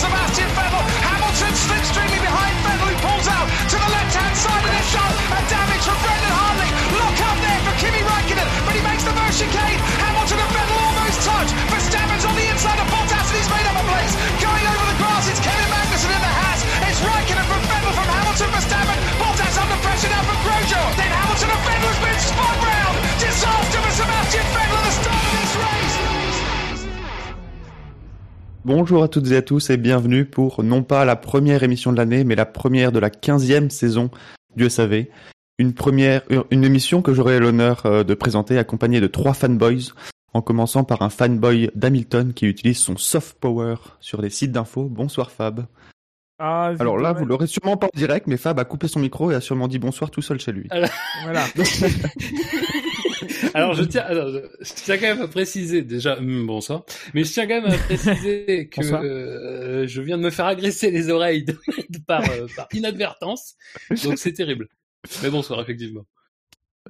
Sebastian Vettel. Hamilton slipstreaming behind Vettel, who pulls out to the left-hand side of the shot. And damage from Brendan Hartley. Lock up there for Kimi Raikkonen, but he makes the first chicane. Hamilton and Vettel almost touch. Verstappen's on the inside of Bottas, and he's made up a place. Going over the grass, it's Kevin Magnussen in the Haas. It's Raikkonen from Vettel from Hamilton, Verstappen. Bottas under pressure now from Grosjean. Then Hamilton and Vettel has been spun Bonjour à toutes et à tous et bienvenue pour non pas la première émission de l'année, mais la première de la quinzième saison du SAV. Une première, une émission que j'aurai l'honneur euh, de présenter accompagnée de trois fanboys, en commençant par un fanboy d'Hamilton qui utilise son soft power sur les sites d'infos. Bonsoir Fab. Ah, Alors là, vous l'aurez sûrement pas en direct, mais Fab a coupé son micro et a sûrement dit bonsoir tout seul chez lui. Voilà. Alors je tiens, alors, je, tiens quand même à préciser déjà, hum, bonsoir, mais je tiens quand même à préciser que euh, je viens de me faire agresser les oreilles de- de- par, euh, par inadvertance, donc c'est terrible. Mais bonsoir effectivement.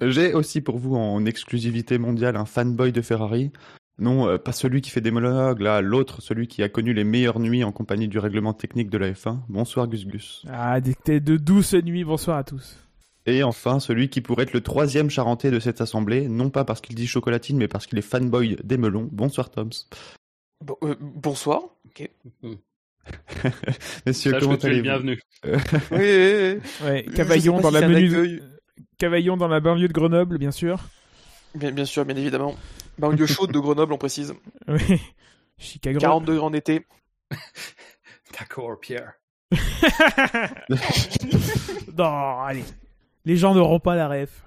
J'ai aussi pour vous en exclusivité mondiale un fanboy de Ferrari. Non, euh, pas celui qui fait des monologues, là, l'autre, celui qui a connu les meilleures nuits en compagnie du règlement technique de la F1. Bonsoir Gus Gus. Ah, des de douces nuits. Bonsoir à tous. Et enfin, celui qui pourrait être le troisième charentais de cette assemblée, non pas parce qu'il dit chocolatine, mais parce qu'il est fanboy des melons. Bonsoir Toms. Bon, euh, bonsoir. Ok. Messieurs, Sache comment que tu es allez-vous bienvenu. Oui, oui, oui. Ouais, Cavaillon dans si la menu. Cavaillon dans la banlieue de Grenoble, bien sûr. Bien, bien sûr, bien évidemment. Banlieue chaude de Grenoble, on précise. Oui. Chicago. 40 degrés en été. D'accord, Pierre. non, allez. Les gens n'auront pas la ref.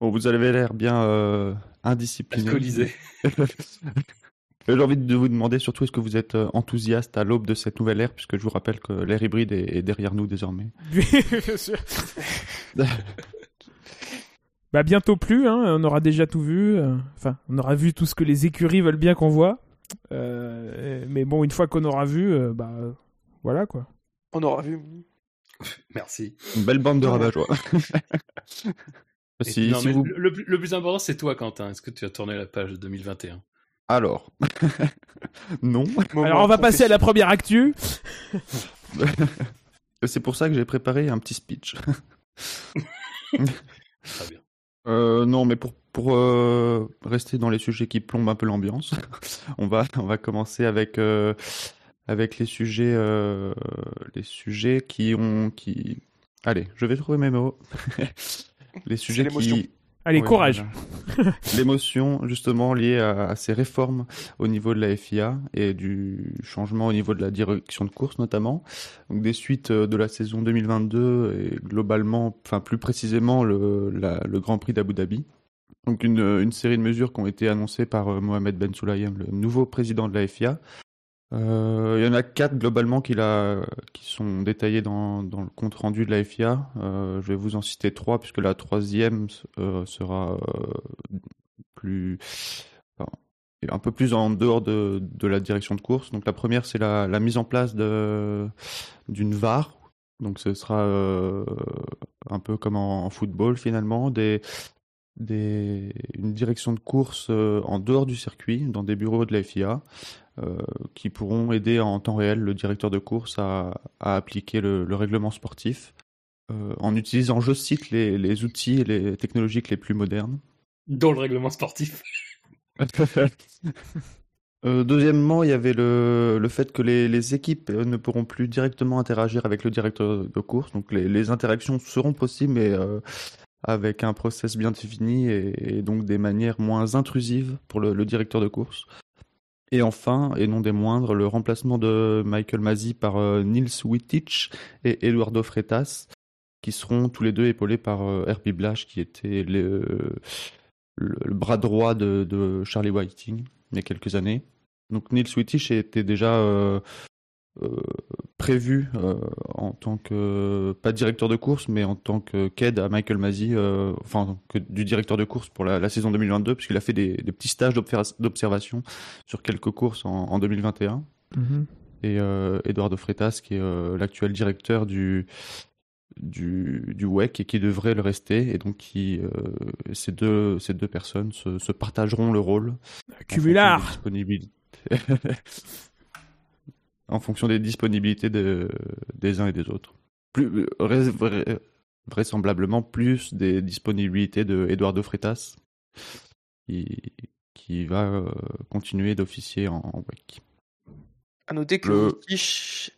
Bon, vous avez l'air bien euh, indiscipliné. Alcoolisé. J'ai envie de vous demander surtout est-ce que vous êtes euh, enthousiaste à l'aube de cette nouvelle ère, puisque je vous rappelle que l'ère hybride est, est derrière nous désormais. bien sûr. Bah bientôt plus, hein. on aura déjà tout vu. euh, Enfin, on aura vu tout ce que les écuries veulent bien qu'on voit. Euh, mais bon, une fois qu'on aura vu, euh, bah euh, voilà quoi. On aura vu. Merci. Une belle bande de rabat-joie. Et- si, non, si mais vous... le, plus- le plus important, c'est toi, Quentin. Est-ce que tu as tourné la page 2021 Alors, non. Alors on va passer à la première actu. C'est pour ça que j'ai préparé un petit speech. Très bien. Euh, non, mais pour, pour euh, rester dans les sujets qui plombent un peu l'ambiance, on va, on va commencer avec, euh, avec les sujets, euh, les sujets qui ont, qui, allez, je vais trouver mes mots. les sujets qui, Allez, Ouais, courage. L'émotion, justement, liée à, à ces réformes au niveau de la FIA et du changement au niveau de la direction de course, notamment. Donc, des suites euh, de la saison 2022 et globalement, enfin, plus précisément, le, la- le Grand Prix d'Abu Dhabi. Donc, une, une série de mesures qui ont été annoncées par euh, Mohamed Ben Sulayem, le nouveau président de la FIA. Euh, il y en a quatre globalement qui, qui sont détaillés dans, le compte rendu de la FIA. Euh, je vais vous en citer trois puisque la troisième euh, sera plus un peu plus en dehors de, la direction de course. Donc la première c'est la, mise en place d'une VAR. Donc ce sera un peu comme en, football finalement une direction de course en dehors du circuit, dans des bureaux de la FIA, qui pourront aider en temps réel le directeur de course à, à appliquer le, le règlement sportif, euh, en utilisant, je cite, les, les outils et les technologiques les plus modernes. Dont le règlement sportif. Euh, deuxièmement, il y avait le, le fait que les, les équipes euh, ne pourront plus directement interagir avec le directeur de course. Donc les, les interactions seront possibles, mais euh, avec un process bien défini et, et donc des manières moins intrusives pour le, le directeur de course. Et enfin, et non des moindres, le remplacement de Michael Masi par euh, Nils Wittich et Eduardo Freitas, qui seront tous les deux épaulés par euh, Herbie Blasch, qui était le, bras droit de, de Charlie Whiting il y a quelques années. Donc Nils Wittich était déjà euh, euh, prévu euh, en tant que pas directeur de course, mais en tant que qu'aide à Michael Masi, euh, enfin que du directeur de course pour la, la saison 2022, puisqu'il a fait des, des petits stages d'observa- d'observation sur quelques courses en, en 2021. Mhm. Et euh, Eduardo Freitas, qui est euh, l'actuel directeur du du, du WEC et qui devrait le rester, et donc qui euh, ces deux ces deux personnes se, se partageront le rôle. Cumulard. des disponibilités. en fonction des disponibilités de, des uns et des autres. Plus, vraisemblablement plus des disponibilités de Eduardo Freitas, qui, qui va euh, continuer d'officier en, en WEC. À noter que Le-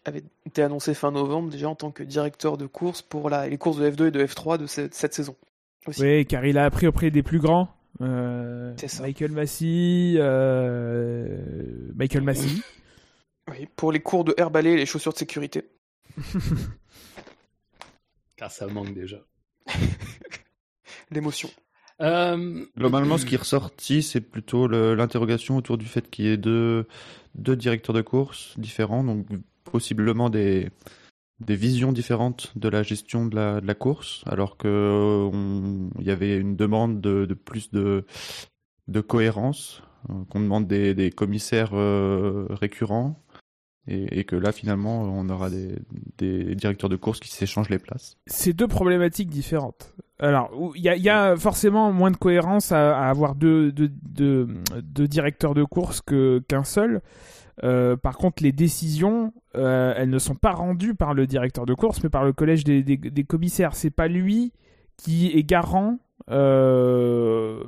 avait été annoncé fin novembre déjà en tant que directeur de course pour la, les courses de F2 et de F3 de cette, cette saison. Aussi. Oui, car il a appris auprès des plus grands. Euh, C'est ça. Michael Massey, euh, Michael Massey. Oui, pour les cours de air balai et les chaussures de sécurité. Car ça manque déjà. L'émotion. Euh, Globalement, ce qui est ressorti, c'est plutôt l'interrogation autour du fait qu'il y ait deux, deux directeurs de course différents, donc possiblement des, des visions différentes de la gestion de la, de la course, alors que euh, on- il y avait une demande de, de plus de, de cohérence, euh, qu'on demande des, des commissaires euh, récurrents, et, que là, finalement, on aura des, directeurs de course qui s'échangent les places. C'est deux problématiques différentes. Alors, il y a, forcément moins de cohérence à, avoir deux, directeurs de course qu'un seul. Euh, par contre, les décisions, euh, elles ne sont pas rendues par le directeur de course, mais par le collège des, des, des commissaires. C'est pas lui qui est garant, euh,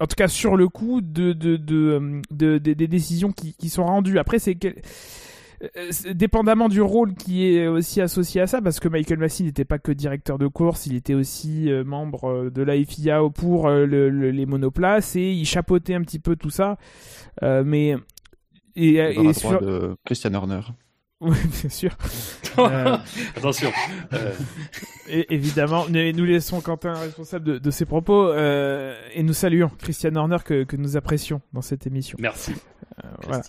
en tout cas sur le coup, de, de, de, de- de- des décisions qui, qui sont rendues. Après, c'est euh, c'est- dépendamment du rôle qui est aussi associé à ça, parce que Michael Massey n'était pas que directeur de course, il était aussi euh, membre euh, de la FIA pour euh, le- le- les monoplaces et il chapeautait un petit peu tout ça. Euh, mais et, sur- de Christian Horner. Oui, bien sûr. Euh, Attention. Euh, Et évidemment, nous, nous laissons Quentin responsable de, de ses propos euh, et nous saluons Christian Horner que, que nous apprécions dans cette émission. merci. Voilà,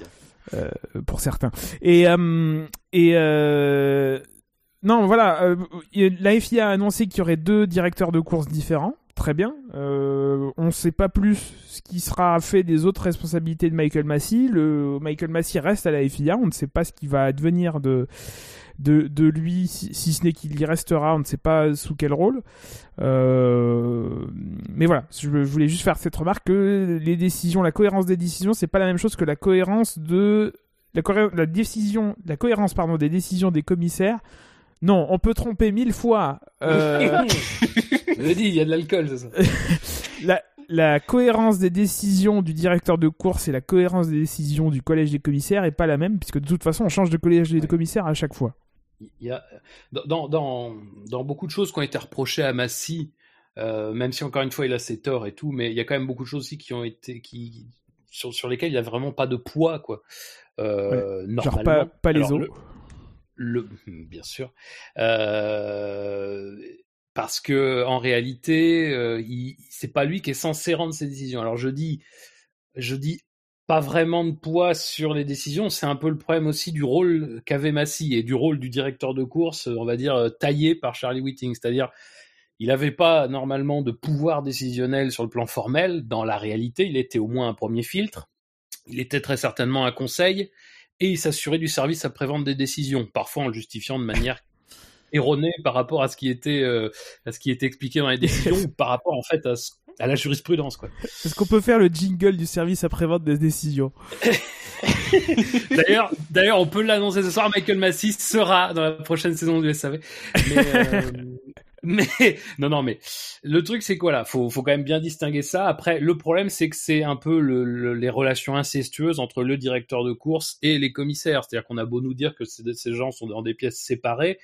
pour certains. Et, et non, voilà, la FIA a annoncé qu'il y aurait deux directeurs de course différents. Très bien. Euh, on ne sait pas plus ce qui sera fait des autres responsabilités de Michael Massey. Le Michael Massey reste à la FIA. On ne sait pas ce qui va advenir de de, de lui, si, ce n'est qu'il y restera. On ne sait pas sous quel rôle. Euh, mais voilà, je, voulais juste faire cette remarque que les décisions, la cohérence des décisions, c'est pas la même chose que la cohérence de la décision, la cohérence pardon des décisions des commissaires. Non, on peut tromper mille fois. Euh, Je dit, il y a de l'alcool, c'est ça. la, la cohérence des décisions du directeur de course et la cohérence des décisions du collège des commissaires est pas la même, puisque de toute façon, on change de collège des Ouais. commissaires à chaque fois. Il y a dans, dans, dans beaucoup de choses qui ont été reprochées à Massy, euh, même si encore une fois il a ses torts et tout, mais il y a quand même beaucoup de choses aussi qui ont été qui sur, sur lesquelles il n'y a vraiment pas de poids quoi. Euh, Genre normalement. pas, pas les os. Le- bien sûr, Euh, parce que en réalité, euh, c'est pas lui qui est censé rendre ses décisions. Alors je dis, je dis pas vraiment de poids sur les décisions. C'est un peu le problème aussi du rôle qu'avait Massy et du rôle du directeur de course, on va dire euh, taillé par Charlie Whiting, c'est-à-dire il n'avait pas normalement de pouvoir décisionnel sur le plan formel. Dans la réalité, il était au moins un premier filtre. Il était très certainement un conseil et il s'assurait du service après-vente des décisions, parfois en le justifiant de manière erronée par rapport à ce qui était euh, à ce qui était expliqué dans les décisions ou par rapport en fait à, ce- à la jurisprudence quoi. Est-ce qu'on peut faire le jingle du service après-vente des décisions? D'ailleurs, d'ailleurs, on peut l'annoncer ce soir. Michael Massey sera dans la prochaine saison du SAV. Mais, euh, mais non, non, mais le truc c'est quoi là Faut, faut quand même bien distinguer ça. Après, le problème c'est que c'est un peu le, le- les relations incestueuses entre le directeur de course et les commissaires. C'est-à-dire qu'on a beau nous dire que ces, gens sont dans des pièces séparées,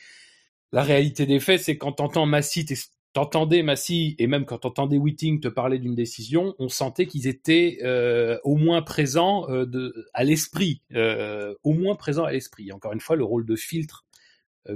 la réalité des faits, c'est quand t'entends Massey, t'es- t'entendais et même quand t'entendais Whiting te parler d'une décision, on sentait qu'ils étaient euh, au moins présents euh, à l'esprit, euh, au moins présents à l'esprit. Encore une fois, le rôle de filtre euh,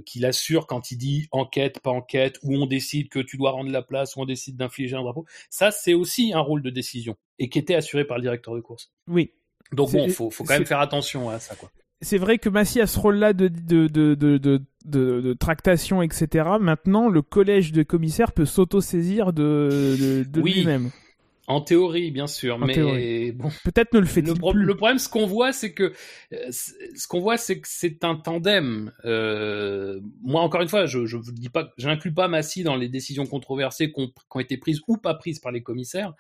qu'il assure quand il dit enquête, pas enquête, où on décide que tu dois rendre la place, où on décide d'infliger un drapeau, ça c'est aussi un rôle de décision et qui était assuré par le directeur de course. Oui. Donc bon, faut, faut quand même faire attention à ça, quoi. c'est vrai que Massy a ce rôle-là de, de, de, de, de, de- de tractation, etc. Maintenant, le collège de commissaires peut s'auto-saisir de, de, de Oui. lui-même. En théorie, bien sûr, En mais théorie. bon, Peut-être ne le fait-il le, pro- plus. le problème, ce qu'on voit, c'est que euh, ce qu'on voit, c'est que c'est un tandem. Euh, moi, encore une fois, je je vous dis pas, j'inclus pas Massy dans les décisions controversées qui ont, été prises ou pas prises par les commissaires,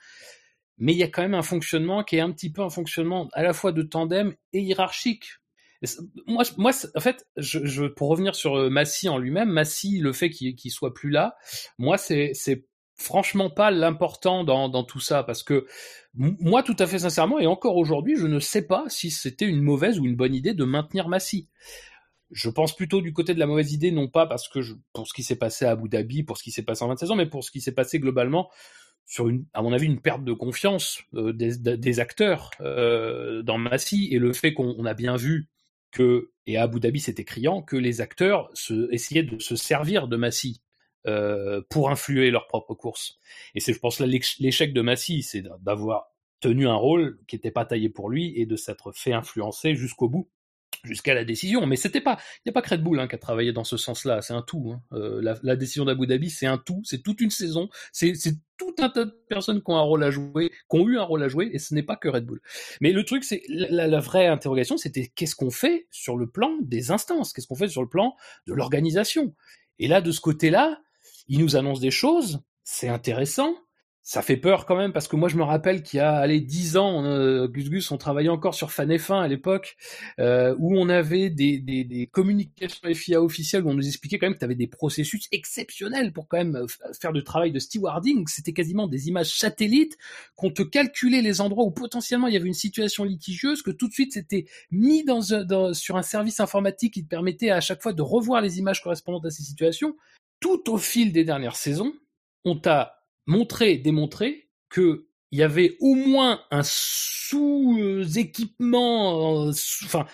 mais il y a quand même un fonctionnement qui est un petit peu un fonctionnement à la fois de tandem et hiérarchique. moi, moi, en fait, je, je, pour revenir sur euh, Massy en lui-même, Massy, le fait qu'il qu'il soit plus là, moi, c'est franchement pas l'important dans, tout ça, parce que moi, tout à fait sincèrement, et encore aujourd'hui, je ne sais pas si c'était une mauvaise ou une bonne idée de maintenir Massy. Je pense plutôt du côté de la mauvaise idée, non pas parce que pour ce qui s'est passé à Abu Dhabi, pour ce qui s'est passé en 26 ans, mais pour ce qui s'est passé globalement sur à mon avis, une perte de confiance euh, des, acteurs euh, dans Massy et le fait qu'on a bien vu que, et à Abu Dhabi c'était criant, que les acteurs essayaient de se servir de Massy euh, pour influer leur propre course. Et c'est, je pense, l'échec de Massy, c'est d'avoir tenu un rôle qui n'était pas taillé pour lui et de s'être fait influencer jusqu'au bout jusqu'à la décision. Mais c'était pas, il n'y a pas que Red Bull hein, qui a travaillé dans ce sens-là. C'est un tout. Hein. Euh, la, décision d'Abu Dhabi, c'est un tout. C'est toute une saison. C'est, tout un tas de personnes qui ont un rôle à jouer, qui ont eu un rôle à jouer, et ce n'est pas que Red Bull. Mais le truc, c'est la, vraie interrogation, c'était qu'est-ce qu'on fait sur le plan des instances, qu'est-ce qu'on fait sur le plan de l'organisation? Et là, de ce côté-là, il nous annonce des choses, c'est intéressant, ça fait peur quand même parce que moi je me rappelle qu'il y a allez dix ans, euh, Gus Gus on travaillait encore sur Fan F1 à l'époque euh, où on avait des, communications FIA officielles où on nous expliquait quand même que tu avais des processus exceptionnels pour quand même euh, faire du travail de stewarding. C'était quasiment des images satellites qu'on te calculait les endroits où potentiellement il y avait une situation litigieuse, que tout de suite c'était mis dans, sur un service informatique qui te permettait à chaque fois de revoir les images correspondantes à ces situations. Tout au fil des dernières saisons, on t'a montrer, démontrer que il y avait au moins un sous-équipement, euh, enfin,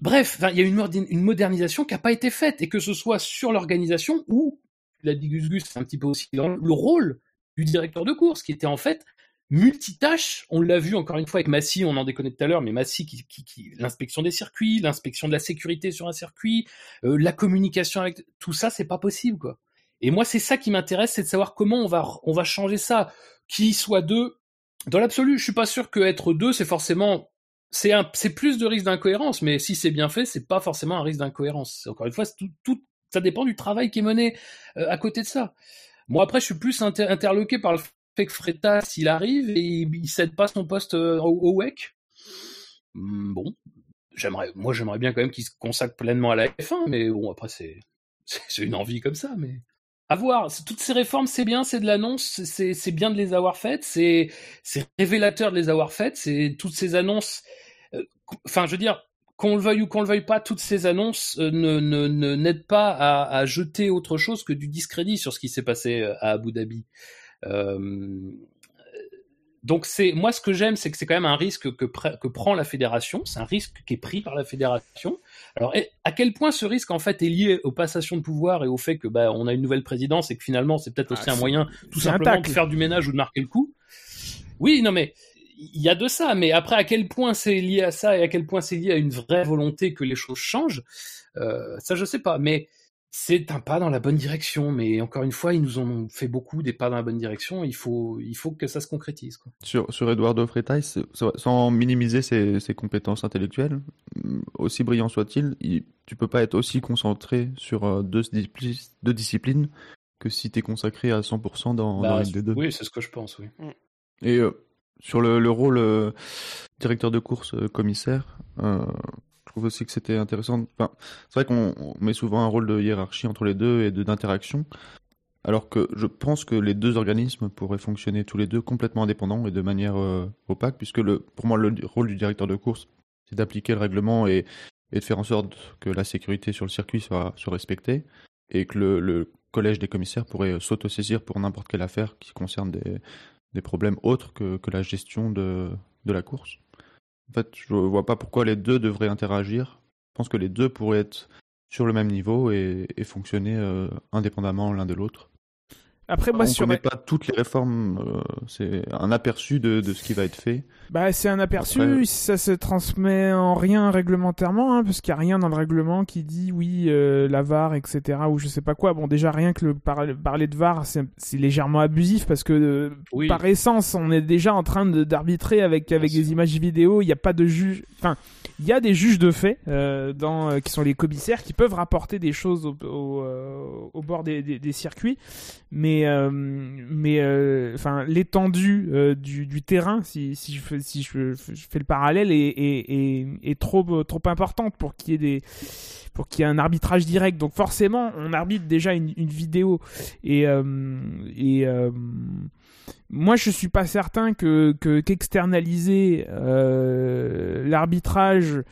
bref, il y a une, modernisation qui n'a pas été faite, et que ce soit sur l'organisation ou, la dit c'est un petit peu aussi le rôle du directeur de course, qui était en fait multitâche. On l'a vu encore une fois avec Massy, on en déconnait tout à l'heure, mais Massy, qui, qui, qui l'inspection des circuits, l'inspection de la sécurité sur un circuit, euh, la communication avec tout ça, c'est pas possible, quoi. Et moi, c'est ça qui m'intéresse, c'est de savoir comment on va, on va changer ça. Qui soit deux. Dans l'absolu, je suis pas sûr que être deux, c'est forcément, c'est un, c'est plus de risque d'incohérence, mais si c'est bien fait, c'est pas forcément un risque d'incohérence. Encore une fois, tout, tout, ça dépend du travail qui est mené euh, à côté de ça. Moi, après, je suis plus interloqué par le que Freta, s'il arrive et il, cède pas son poste euh, au, au WEC. Hmm, bon, j'aimerais, moi, j'aimerais bien quand même qu'il se consacre pleinement à la F1, mais bon, après, c'est, c'est une envie comme ça, mais à voir. Toutes ces réformes, c'est bien, c'est de l'annonce, c'est bien de les avoir faites, c'est révélateur de les avoir faites, c'est toutes ces annonces. Euh, enfin, je veux dire, qu'on le veuille ou qu'on le veuille pas, toutes ces annonces euh, ne n'aident pas à, à, jeter autre chose que du discrédit sur ce qui s'est passé à Abu Dhabi. Donc c'est moi ce que j'aime, c'est que c'est quand même un risque que, que prend la fédération, c'est un risque qui est pris par la fédération. Alors à quel point ce risque en fait est lié aux passations de pouvoir et au fait que bah on a une nouvelle présidence et que finalement c'est peut-être aussi ah, un moyen tout simplement de faire du ménage ou de marquer le coup? Oui, non mais il y a de ça, mais après à quel point c'est lié à ça et à quel point c'est lié à une vraie volonté que les choses changent, euh, ça je sais pas. Mais c'est un pas dans la bonne direction, mais encore une fois, ils nous ont fait beaucoup des pas dans la bonne direction. Il faut, il faut que ça se concrétise. Quoi. Sur, sur Eduardo Freitas, sans minimiser ses, ses, compétences intellectuelles, mm, aussi brillant soit-il, tu peux pas être aussi concentré sur euh, deux, deux disciplines que si tu es consacré à 100% dans, bah, dans deux. Oui, c'est ce que je pense, oui. Mm. Et euh, sur le, le rôle euh, directeur de course, euh, commissaire, euh, trouve aussi que c'était intéressant. C'est vrai qu'on met souvent un rôle de hiérarchie entre les deux et d'interaction, alors que je pense que les deux organismes pourraient fonctionner tous les deux complètement indépendants et de manière euh, opaque, puisque le, pour moi le rôle du directeur de course, c'est d'appliquer le règlement et, de faire en sorte que la sécurité sur le circuit soit, respectée, et que le, collège des commissaires pourrait s'autosaisir pour n'importe quelle affaire qui concerne des, problèmes autres que, la gestion de la course. En fait, je vois pas pourquoi les deux devraient interagir. Je pense que les deux pourraient être sur le même niveau et, fonctionner euh, indépendamment l'un de l'autre. Après, moi, on ne sur... connaît pas toutes les réformes. Euh, c'est un aperçu de, de, ce qui va être fait. Bah, c'est un aperçu. Après... Ça se transmet en rien réglementairement, hein, parce qu'il n'y a rien dans le règlement qui dit oui, euh, la VAR, etc. ou je sais pas quoi. Bon, déjà rien que le par parler de VAR, c'est légèrement abusif parce que euh, oui. par essence, on est déjà en train d'arbitrer avec avec des images vidéo. Il n'y a pas de juge. Enfin, il y a des juges de fait euh, dans, euh, qui sont les commissaires qui peuvent rapporter des choses au, au, euh, au bord des, des, des circuits, mais mais mais enfin l'étendue du, du terrain, si, je fais le parallèle, est, trop importante pour qu'il y ait un arbitrage direct. Donc forcément, on arbitre déjà une, vidéo et moi, je suis pas certain que qu'externaliser euh, l'arbitrage,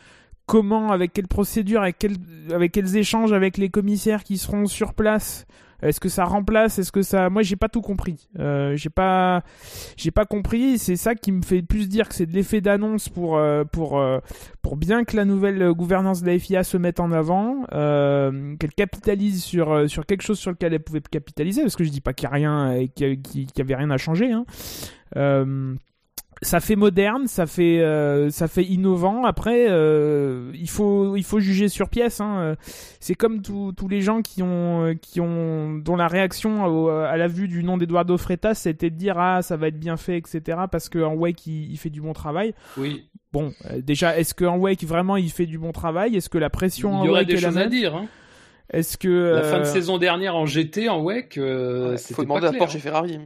comment, avec quelle procédure, avec quels échanges avec les commissaires qui seront sur place, est-ce que ça remplace? Est-ce que ça Moi, j'ai pas tout compris. Euh, j'ai pas, j'ai pas compris. C'est ça qui me fait plus dire que c'est de l'effet d'annonce pour euh, pour euh, pour bien que la nouvelle gouvernance de la FIA se mette en avant, qu'elle capitalise sur sur quelque chose sur lequel elle pouvait capitaliser. Parce que je dis pas qu'il y a rien et qu'il y, avait rien à changer. Hein ça fait moderne, ça fait euh, ça fait innovant. Après, euh, il faut il faut juger sur pièce. Hein. C'est comme tous les gens qui ont qui ont dont la réaction à, la vue du nom d'Eduardo Freitas, c'était de dire ah ça va être bien fait, etc. Parce qu'en Wake il, il, fait du bon travail. Oui. Bon, euh, déjà, est-ce qu'en Wake vraiment il fait du bon travail? Est-ce que la pression il y aurait des choses à dire. Hein. Est-ce que la fin de saison dernière en GT en Wake, euh, faut demander à Porsche et Ferrari.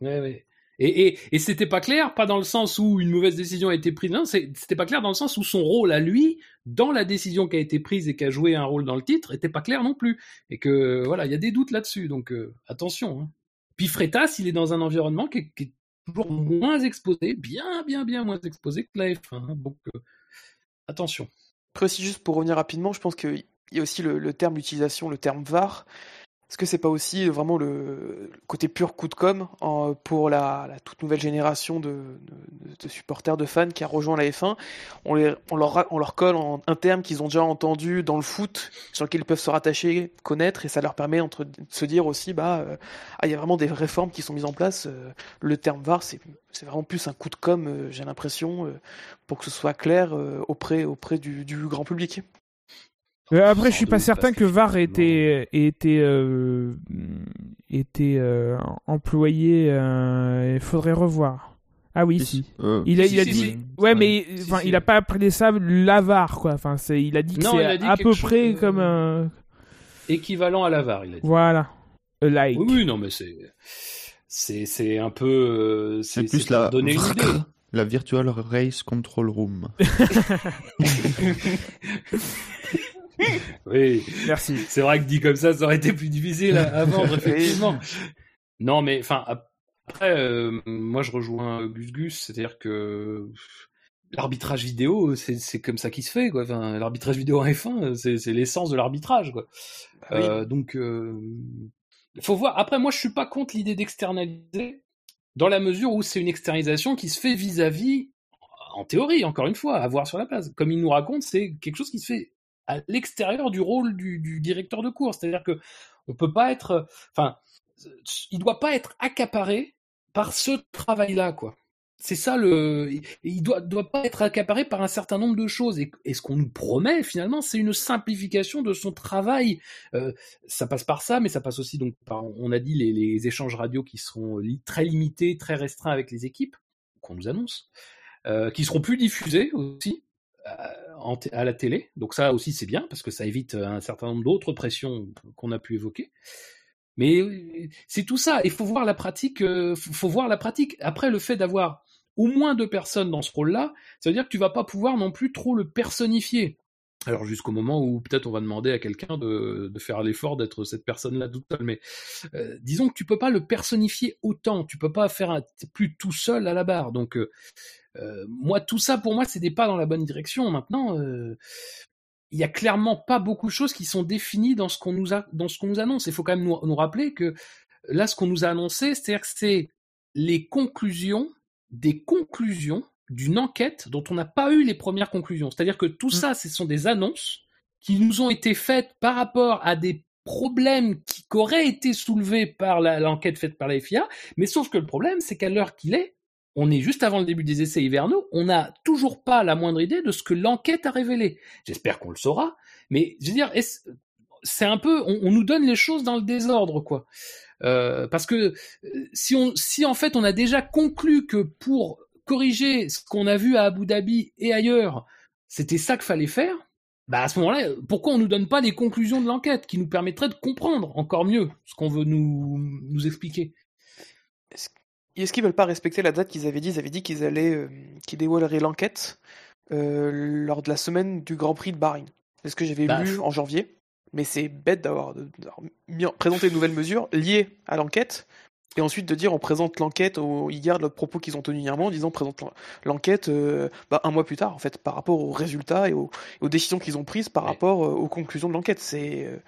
Ouais, ouais. Et, et, et c'était pas clair, pas dans le sens où une mauvaise décision a été prise, non, c'était pas clair dans le sens où son rôle à lui, dans la décision qui a été prise et qui a joué un rôle dans le titre, était pas clair non plus. Et que voilà, il y a des doutes là-dessus, donc euh, attention. Hein. Puis Freitas, il est dans un environnement qui est, toujours moins exposé, bien, bien, bien moins exposé que la F1. Hein, donc euh, attention. Précis juste pour revenir rapidement, je pense qu'il y a aussi le, le terme d'utilisation, le terme VAR. Est-ce que c'est pas aussi vraiment le côté pur coup de com pour la, toute nouvelle génération de, supporters, de fans qui a rejoint la F1 on, leur, colle un terme qu'ils ont déjà entendu dans le foot, sur lequel ils peuvent se rattacher, connaître, et ça leur permet de se dire aussi, bah, euh, ah, il y a vraiment des réformes qui sont mises en place. Euh, le terme VAR, c'est vraiment plus un coup de com, euh, j'ai l'impression, pour que ce soit clair auprès du grand public. Euh, après, je suis pas certain que VAR ait été, été, euh, été euh, employé. Il faudrait revoir. Ah oui, si. Il a, il a dit. Ouais, mais enfin, il a pas appelé ça la VAR, quoi. Enfin, c'est, il a dit que c'est à peu près comme un équivalent à la VAR. Il a dit. Voilà. like. Oui, oui, non, mais c'est, c'est, c'est un peu. c'est plus la. Donner une idée. La Virtual Race Control Room. oui, merci. C'est vrai que dit comme ça, ça aurait été plus difficile à, vendre, effectivement. non, mais enfin, après, euh, moi je rejoins Gus Gus, c'est-à-dire que l'arbitrage vidéo, c'est comme ça qui se fait, quoi. Enfin, l'arbitrage vidéo en F1, c'est l'essence de l'arbitrage, quoi. Bah euh, donc, euh, faut voir. Après, moi, je suis pas contre l'idée d'externaliser, dans la mesure où c'est une externalisation qui se fait vis-à-vis, en théorie, encore une fois, à voir sur la place. Comme il nous raconte, c'est quelque chose qui se fait à l'extérieur du rôle du, directeur de course. C'est-à-dire que on peut pas être, enfin, il doit pas être accaparé par ce travail-là, quoi. C'est ça le, il doit, doit pas être accaparé par un certain nombre de choses. Et, ce qu'on nous promet finalement, c'est une simplification de son travail. Euh, ça passe par ça, mais ça passe aussi donc par, on a dit les, échanges radio qui seront très limités, très restreints avec les équipes qu'on nous annonce, euh, qui seront plus diffusés aussi à la télé. Donc ça aussi c'est bien parce que ça évite euh, un certain nombre d'autres pressions qu'on a pu évoquer. Mais euh, c'est tout ça. Il faut voir la pratique. Euh, faut voir la pratique. Après le fait d'avoir au moins deux personnes dans ce rôle-là, ça veut dire que tu vas pas pouvoir non plus trop le personnifier. Alors jusqu'au moment où peut-être on va demander à quelqu'un de, faire l'effort d'être cette personne-là toute seule, mais disons que tu peux pas le personnifier autant, tu peux pas faire un, plus tout seul à la barre. Donc euh, moi, tout ça, pour moi, c'est des pas dans la bonne direction. Maintenant, euh, il y a clairement pas beaucoup de choses qui sont définies dans ce qu'on nous a, dans ce qu'on nous annonce. Il faut quand même nous, rappeler que là, ce qu'on nous a annoncé, c'est-à-dire que c'est les conclusions des conclusions d'une enquête dont on n'a pas eu les premières conclusions. C'est-à-dire que tout mmh. ça, ce sont des annonces qui nous ont été faites par rapport à des problèmes qui auraient été soulevés par l'enquête faite par la FIA, mais sauf que le problème, c'est qu'à l'heure qu'il est, on est juste avant le début des essais hivernaux, on n'a toujours pas la moindre idée de ce que l'enquête a révélé. J'espère qu'on le saura, mais je veux dire, c'est un peu, on, nous donne les choses dans le désordre, quoi. Euh, parce que euh, si on, si en fait on a déjà conclu que pour corriger ce qu'on a vu à Abu Dhabi et ailleurs, c'était ça qu'il fallait faire, bah à ce moment-là, pourquoi on nous donne pas les conclusions de l'enquête qui nous permettraient de comprendre encore mieux ce qu'on veut nous, nous expliquer? Est-ce qu'ils veulent pas respecter la date qu'ils avaient dit? Ils avaient dit qu'ils allaient, euh, qu'ils dévoileraient l'enquête euh, lors de la semaine du Grand Prix de Bahreïn. C'est ce que j'avais Bah, lu en janvier. Mais c'est bête d'avoir présenté de nouvelles mesures liées à l'enquête et ensuite de dire on présente l'enquête, ils gardent le propos qu'ils ont tenu hier en disant on présente l'en- l'enquête euh, bah, un mois plus tard en fait par rapport aux résultats et aux, aux décisions qu'ils ont prises par Ouais. rapport euh, aux conclusions de l'enquête. C'est euh,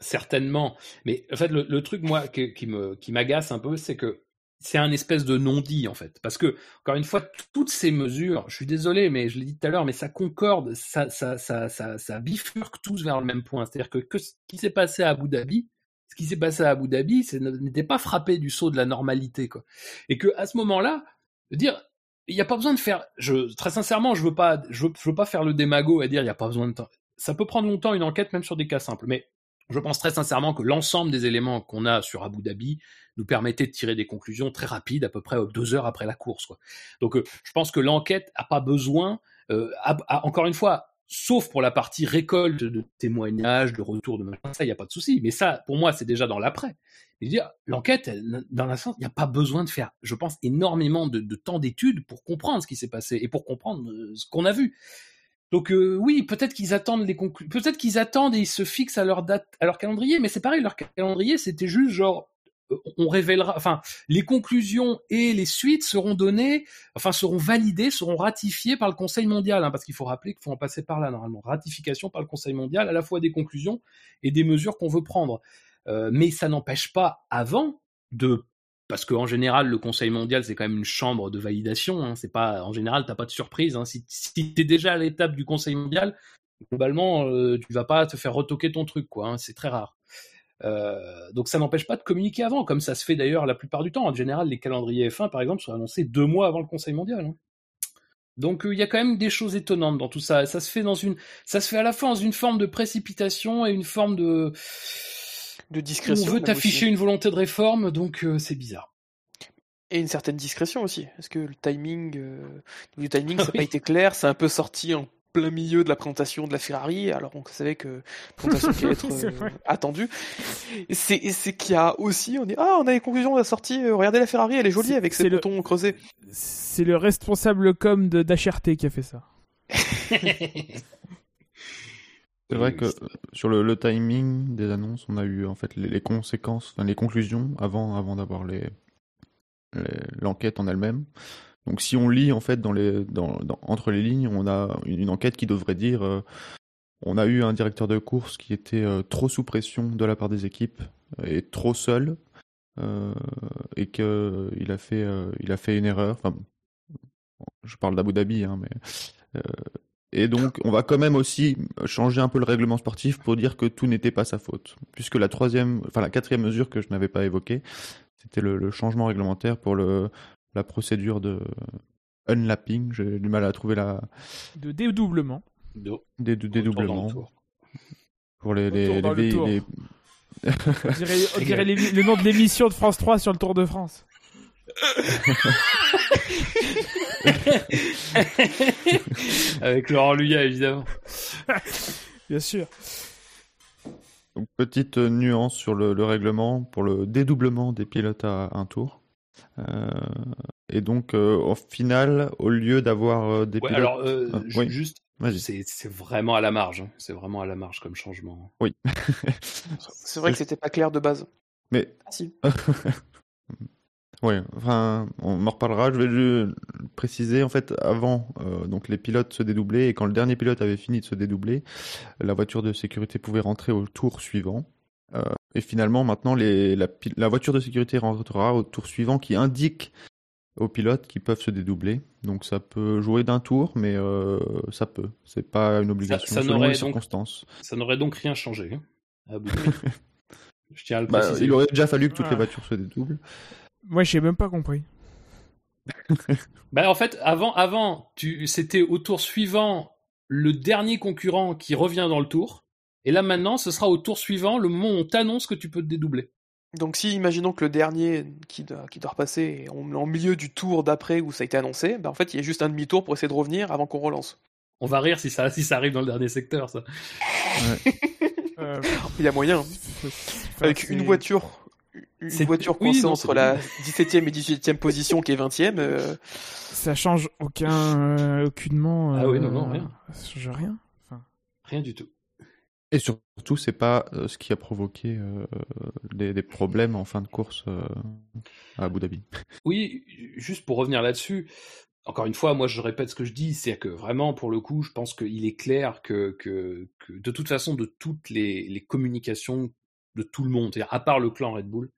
Certainement. Mais en fait, le, le truc, moi, qui, qui me, qui m'agace un peu, c'est que c'est un espèce de non-dit, en fait. Parce que, encore une fois, toutes ces mesures, je suis désolé, mais je l'ai dit tout à l'heure, mais ça concorde, ça, ça, ça, ça, ça bifurque tous vers le même point. C'est-à-dire que, que ce qui s'est passé à Abu Dhabi, ce qui s'est passé à Abu Dhabi, n'était pas frappé du saut de la normalité, quoi. Et que, à ce moment-là, dire, il n'y a pas besoin de faire, je, très sincèrement, je veux pas, je veux, pas faire le démago et dire, il n'y a pas besoin de temps. Ça peut prendre longtemps une enquête, même sur des cas simples. Mais je pense très sincèrement que l'ensemble des éléments qu'on a sur Abu Dhabi nous permettait de tirer des conclusions très rapides, à peu près deux heures après la course. Quoi. Donc, euh, je pense que l'enquête a pas besoin, euh, encore une fois, sauf pour la partie récolte de témoignages, de retours, de ça, il n'y a pas de souci. Mais ça, pour moi, c'est déjà dans l'après. L'enquête, dans la sens, il n'y a pas besoin de faire, je pense, énormément de, de temps d'études pour comprendre ce qui s'est passé et pour comprendre euh, ce qu'on a vu. Donc euh, oui, peut-être qu'ils attendent les conclusions, peut-être qu'ils attendent et ils se fixent à leur date, à leur calendrier, mais c'est pareil, leur calendrier, c'était juste genre, on révélera, enfin, les conclusions et les suites seront données, enfin, seront validées, seront ratifiées par le Conseil mondial, hein, parce qu'il faut rappeler qu'il faut en passer par là normalement, ratification par le Conseil mondial, à la fois des conclusions et des mesures qu'on veut prendre. Euh, mais ça n'empêche pas avant de parce qu'en général, le Conseil mondial, c'est quand même une chambre de validation. Hein. C'est pas, en général, t'as pas de surprise. Hein. Si, si t'es déjà à l'étape du Conseil mondial, globalement, euh, tu vas pas te faire retoquer ton truc, quoi. C'est très rare. Euh, donc ça n'empêche pas de communiquer avant, comme ça se fait d'ailleurs la plupart du temps. En général, les calendriers F1, par exemple, sont annoncés deux mois avant le Conseil mondial. hein. Donc euh, il y a quand même des choses étonnantes dans tout ça. Ça se fait dans une, ça se fait à la fois dans une forme de précipitation et une forme de de on discrétion. veut même t'afficher aussi. une volonté de réforme, donc euh, c'est bizarre. Et une certaine discrétion aussi. Est-ce que le timing, euh, du timing, ça n'a Oui. pas été clair? C'est un peu sorti en plein milieu de la présentation de la Ferrari, alors on savait que la présentation qui allait être C'est euh, attendue. C'est qu'il y a aussi, on dit ah on a les conclusions de la sortie. euh, regardez la Ferrari, elle est jolie avec ses c'est le- boutons creusés. C'est le responsable com de d'HRT qui a fait ça. C'est vrai que euh, sur le, le timing des annonces, on a eu en fait les, les conséquences, enfin les conclusions avant, avant d'avoir les les- l'enquête en elle-même. Donc si on lit en fait dans les, entre les lignes, on a une, enquête qui devrait dire euh, on a eu un directeur de course qui était euh, trop sous pression de la part des équipes et trop seul euh, et que il a fait euh, a fait une erreur. Enfin, je parle d'Abu Dhabi, hein, mais et donc, on va quand même aussi changer un peu le règlement sportif pour dire que tout n'était pas sa faute. Puisque la troisième, enfin la quatrième mesure que je n'avais pas évoquée, c'était le changement réglementaire pour le, la procédure de unlapping. J'ai du mal à trouver la, De dédoublement. De- des, le tour. pour les, On dirait, on dirait l'émi- le nom de l'émission de France 3 sur le Tour de France. Avec Laurent Luya, évidemment. Bien sûr. donc, petite nuance sur le, le règlement pour le dédoublement des pilotes à un tour. Euh, et donc, euh, au final, au lieu d'avoir euh, des Ouais, pilotes... alors, euh, Ah, ju- oui. juste, c'est vraiment à la marge. hein. C'est vraiment à la marge comme changement. Oui. C'est vrai que c'était pas clair de base. Mais Ah si. Ouais, enfin, on en reparlera. Je vais juste préciser, en fait, avant, euh, donc les pilotes se dédoublaient et quand le dernier pilote avait fini de se dédoubler, la voiture de sécurité pouvait rentrer au tour suivant. Euh, et finalement, maintenant, les, la, voiture de sécurité rentrera au tour suivant qui indique aux pilotes qu'ils peuvent se dédoubler. Donc ça peut jouer d'un tour, mais euh, ça peut. C'est pas une obligation ça selon les donc- circonstances. Ça n'aurait donc rien changé. hein. Je tiens à le Bah, préciser. il aurait déjà fallu que toutes Ah. les voitures se dédoublent. Moi, j'ai même pas compris. Bah, en fait, avant, avant, tu, c'était au tour suivant le dernier concurrent qui revient dans le tour. Et là, maintenant, ce sera au tour suivant le moment où on t'annonce que tu peux te dédoubler. Donc si imaginons que le dernier qui doit, qui doit repasser est en, milieu du tour d'après où ça a été annoncé, ben en fait il y a juste un demi-tour pour essayer de revenir avant qu'on relance. On va rire si ça, si ça arrive dans le dernier secteur, ça. Euh, Il y a moyen. Avec une voiture, une voiture coincée entre la 17e et 18e position qui est 20e. Euh... Ça change aucun, euh, aucunement. ah oui, non, non, rien. Ça change rien. Enfin... Rien du tout. Et surtout, c'est pas euh, ce qui a provoqué euh, des, des, problèmes en fin de course euh, à Abu Dhabi. Oui, juste pour revenir là-dessus, encore une fois, moi je répète ce que je dis, c'est que vraiment pour le coup, je pense qu'il est clair que, que, que, de toute façon, de toutes les, les communications de tout le monde, à part le clan Red Bull,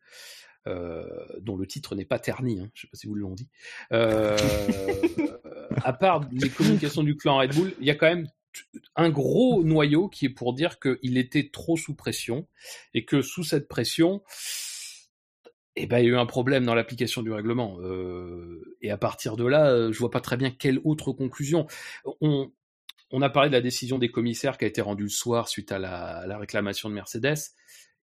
euh, dont le titre n'est pas terni, hein, je sais pas si vous l'ont dit, euh, à part les communications du clan Red Bull, il y a quand même un gros noyau qui est pour dire qu'il était trop sous pression et que sous cette pression, eh ben, il y a eu un problème dans l'application du règlement. Euh, et à partir de là, euh, je vois pas très bien quelle autre conclusion. On, on a parlé de la décision des commissaires qui a été rendue le soir suite à la, à la réclamation de Mercedes,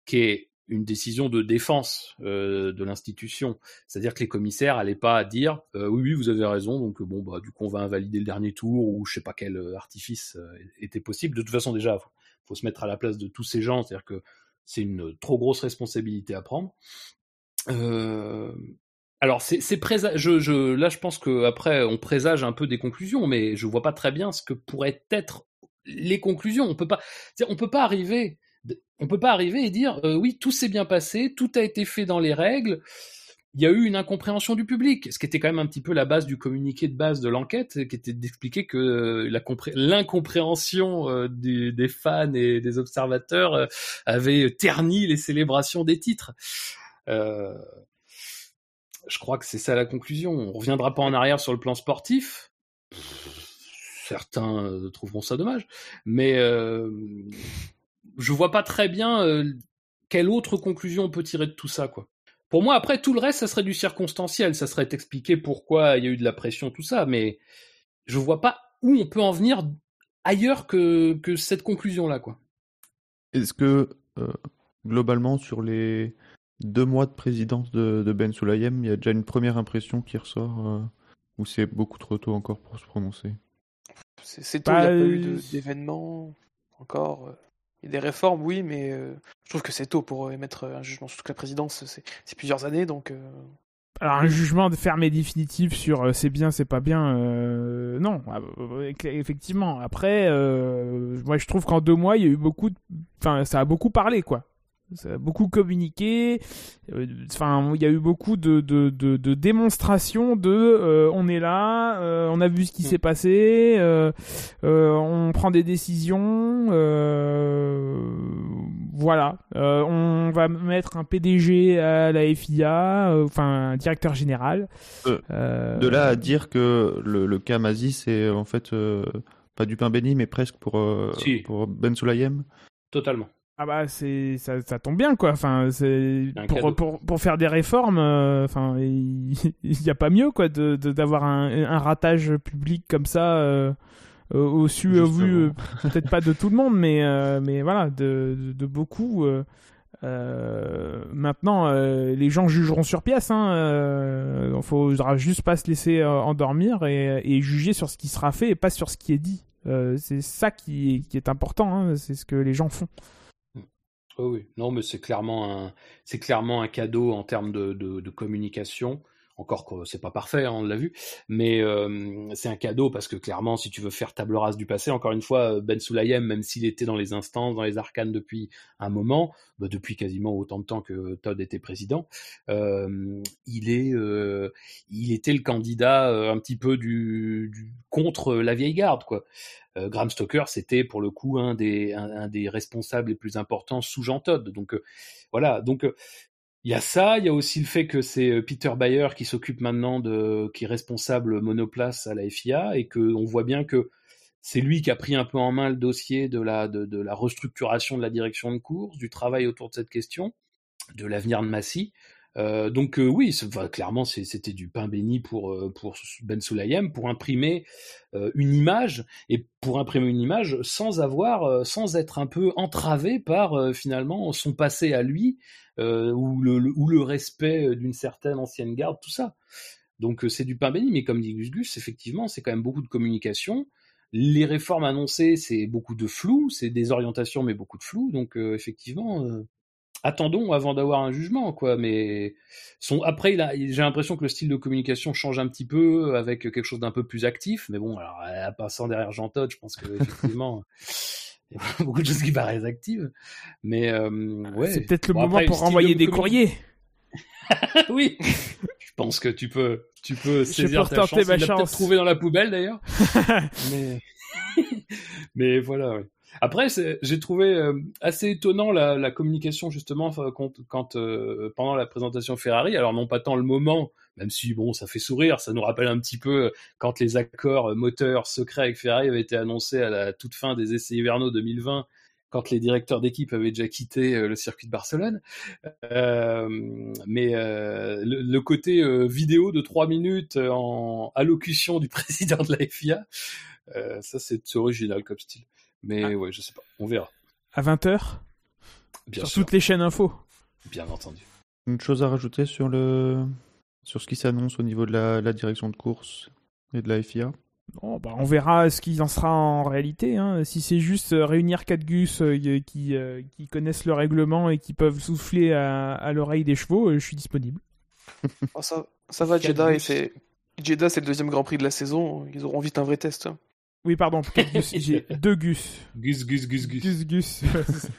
qui est une décision de défense euh, de l'institution. C'est-à-dire que les commissaires n'allaient pas dire euh, oui, oui, vous avez raison, donc bon, bah, du coup, on va invalider le dernier tour ou je sais pas quel artifice euh, était possible. De toute façon, déjà, faut, faut se mettre à la place de tous ces gens, c'est-à-dire que c'est une trop grosse responsabilité à prendre. Euh, alors c'est je, je là je pense que après on présage un peu des conclusions mais je vois pas très bien ce que pourraient être les conclusions on peut pas on peut pas arriver on peut pas arriver et dire euh, oui tout s'est bien passé tout a été fait dans les règles il y a eu une incompréhension du public, ce qui était quand même un petit peu la base du communiqué de base de l'enquête, qui était d'expliquer que euh, l'incompréhension euh, des, fans et des observateurs avait terni les célébrations des titres. Je crois que c'est ça la conclusion. On reviendra pas en arrière sur le plan sportif. Certains trouveront ça dommage, mais je vois pas très bien euh, quelle autre conclusion on peut tirer de tout ça, quoi. Pour moi, après tout le reste, ça serait du circonstanciel, ça serait expliquer pourquoi il y a eu de la pression, tout ça, mais je vois pas où on peut en venir ailleurs que, que cette conclusion-là, quoi. Est-ce que euh, globalement sur les deux mois de présidence de, de Ben Sulayem, il y a déjà une première impression qui ressort euh, ou c'est beaucoup trop tôt encore pour se prononcer? C'est tôt, il bah, n'y a pas eu d'événements encore. Des réformes, oui, mais euh, je trouve que c'est tôt pour émettre un jugement. Surtout que la présidence, c'est plusieurs années, donc. Euh... Alors un jugement ferme et définitif sur euh, c'est bien, c'est pas bien, euh, non, effectivement. Après, moi je trouve qu'en deux mois, il y a eu beaucoup, de... enfin ça a beaucoup parlé quoi. Ça a beaucoup communiqué. Enfin, il y a eu beaucoup de, de, de, de démonstrations de euh, on est là, euh, on a vu ce qui s'est passé, euh, on prend des décisions, voilà. on va mettre un PDG à la FIA, enfin un directeur général. de là à dire que le, le cas Mazi, c'est en fait pas du pain béni, mais presque pour, si. pour Ben Sulayem. Totalement. Ah bah c'est ça, ça, tombe bien quoi. Enfin c'est pour, pour, pour faire des réformes. Euh, enfin il n'y a pas mieux quoi de d'avoir un, un ratage public comme ça euh, au su au vu euh, peut-être pas de tout le monde mais euh, mais voilà de, de, de beaucoup. Maintenant, les gens jugeront sur pièce. Il hein, ne faudra juste pas se laisser endormir et, et, juger sur ce qui sera fait et pas sur ce qui est dit. c'est ça qui, qui est important. Hein, c'est ce que les gens font. Oui, oui. Non, mais c'est clairement un, c'est clairement un cadeau en termes de, de, de communication. Encore que c'est pas parfait, hein, on l'a vu, mais c'est un cadeau parce que clairement, si tu veux faire table rase du passé, encore une fois, Ben Sulayem, même s'il était dans les instances, dans les arcanes depuis un moment, bah depuis quasiment autant de temps que Todd était président, il est, il était le candidat un petit peu du, du contre la vieille garde, quoi. Graham Stoker, c'était pour le coup un des, un, des responsables les plus importants sous Jean Todd. Donc voilà, donc il y a ça, il y a aussi le fait que c'est Peter Bayer qui s'occupe maintenant de, qui est responsable monoplace à la FIA et que on voit bien que c'est lui qui a pris un peu en main le dossier de la restructuration de la direction de course, du travail autour de cette question, de l'avenir de Massy. Euh, donc euh, oui, clairement c'était du pain béni pour euh, Ben Sulayem pour imprimer une image et pour imprimer une image sans avoir sans être un peu entravé par finalement son passé à lui ou le, respect d'une certaine ancienne garde tout ça. Donc c'est du pain béni mais comme dit Gus Gus effectivement c'est quand même beaucoup de communication les réformes annoncées, c'est beaucoup de flou, c'est des orientations, mais beaucoup de flou. Donc effectivement, attendons avant d'avoir un jugement, quoi. Mais son après, j'ai l'impression que le style de communication change un petit peu avec quelque chose d'un peu plus actif. Mais bon, alors en passant derrière Jean Todt, je pense que effectivement. il y a beaucoup de choses qui paraissent actives, mais euh, ouais. C'est peut-être le moment pour renvoyer des courriers. oui, je pense que tu peux, tu peux saisir ta chance. Ma chance. trouvé dans la poubelle d'ailleurs. mais, mais voilà. Ouais. Après, j'ai trouvé euh, assez étonnant la, communication justement quand, euh, pendant la présentation Ferrari. Alors non pas tant le moment, même si bon, ça fait sourire, ça nous rappelle un petit peu euh, quand les accords moteurs secrets avec Ferrari avaient été annoncés à la toute fin des essais hivernaux 2020 quand les directeurs d'équipe avaient déjà quitté le circuit de Barcelone. Mais le, côté vidéo de trois minutes en allocution du président de la FIA, ça c'est original comme style. Mais ah. ouais, je sais pas, on verra. À 20h Bien Sur toutes les chaînes info Bien entendu. Une chose à rajouter sur le sur ce qui s'annonce au niveau de la, direction de course et de la FIA bah, on verra ce qu'il en sera en réalité. Hein. Si c'est juste euh, réunir quatre gus euh, qui, euh, qui, connaissent le règlement et qui peuvent souffler à, l'oreille des chevaux, je suis disponible. Oh, ça, ça va, Jeddah, c'est Jeddah, c'est le deuxième Grand Prix de la saison. Ils auront vite un vrai test. Oui, pardon, j'ai deux Gus. Gus, Gus, Gus, Gus. Gus, Gus.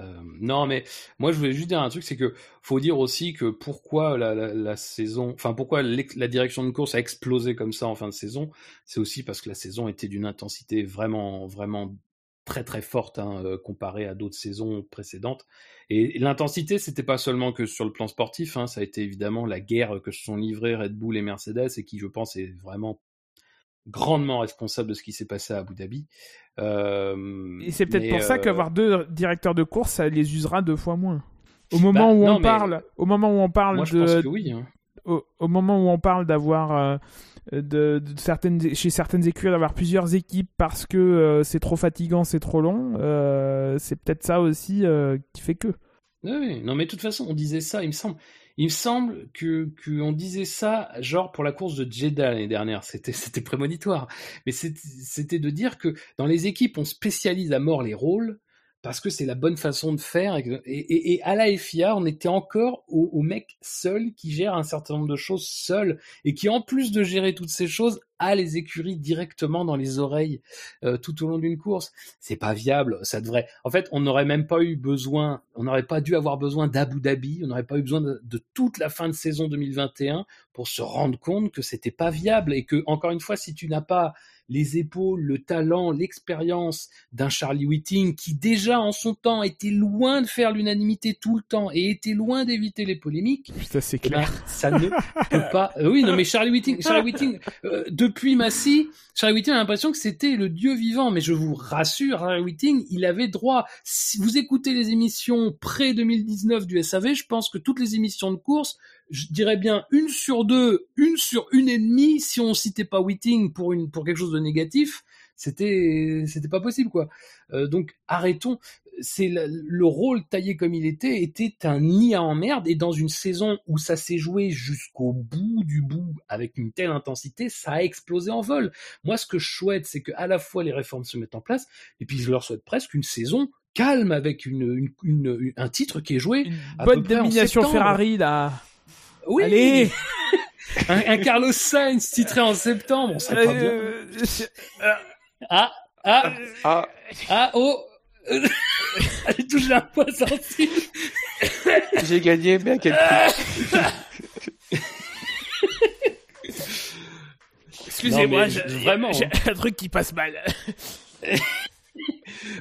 euh, non, mais moi je voulais juste dire un truc, c'est que faut dire aussi que pourquoi la, la, la saison, enfin pourquoi la direction de course a explosé comme ça en fin de saison, c'est aussi parce que la saison était d'une intensité vraiment, vraiment très très forte hein, euh, comparée à d'autres saisons précédentes. Et l'intensité, c'était pas seulement que sur le plan sportif, hein, ça a été évidemment la guerre que se sont livrés Red Bull et Mercedes et qui, je pense, est vraiment grandement responsable de ce qui s'est passé à Abu Dhabi. Euh, et c'est peut-être pour ça euh, qu'avoir deux directeurs de course, ça les usera deux fois moins. Au moment bah, où on parle, au moment où on parle moi, je pense que oui, hein. au, moment où on parle d'avoir euh, de, certaines chez certaines écuries d'avoir plusieurs équipes parce que c'est trop fatigant, c'est trop long, c'est peut-être ça aussi qui fait que. Oui, non mais de toute façon, on disait ça, il me semble. Il me semble que qu'on disait ça, genre pour la course de Jeddah l'année dernière. C'était c'était prémonitoire, mais c'était de dire que dans les équipes, on spécialise à mort les rôles parce que c'est la bonne façon de faire. Et, à la FIA, on était encore au, au, mec seul qui gère un certain nombre de choses seul et qui, en plus de gérer toutes ces choses, a les écuries directement dans les oreilles euh, tout au long d'une course. C'est pas viable. Ça devrait. En fait, on n'aurait même pas eu besoin. On n'aurait pas dû avoir besoin d'Abu Dhabi. On n'aurait pas eu besoin de, de, toute la fin de saison 2021 pour se rendre compte que c'était pas viable et que, encore une fois, si tu n'as pas les épaules, le talent, l'expérience d'un Charlie Whiting qui déjà en son temps était loin de faire l'unanimité tout le temps et était loin d'éviter les polémiques. Putain, c'est clair. Eh ben, ça ne peut pas. Euh, oui, non, mais Charlie Whiting, Charlie Whiting, euh, depuis Massy, Charlie Whiting a l'impression que c'était le dieu vivant, mais je vous rassure, Charlie Whiting, il avait droit. Si vous écoutez les émissions pré 2019 du SAV, je pense que toutes les émissions de course je dirais bien une sur deux, une sur une et demie, si on citait pas Whiting pour une pour quelque chose de négatif, c'était c'était pas possible quoi. Euh, donc arrêtons. C'est le, rôle taillé comme il était était un nid à emmerde et dans une saison où ça s'est joué jusqu'au bout du bout avec une telle intensité, ça a explosé en vol. Moi, ce que je souhaite, c'est que à la fois les réformes se mettent en place et puis je leur souhaite presque une saison calme avec une, une, un titre qui est joué. Une bonne domination Ferrari là. Oui. Allez. un, Carlos Sainz titré en septembre, on sait pas bien. Euh, ah, ah, ah, ah, oh. Allez, touche la poids sortie. J'ai gagné, mais à quel prix Excusez-moi, vraiment. J'ai un truc qui passe mal.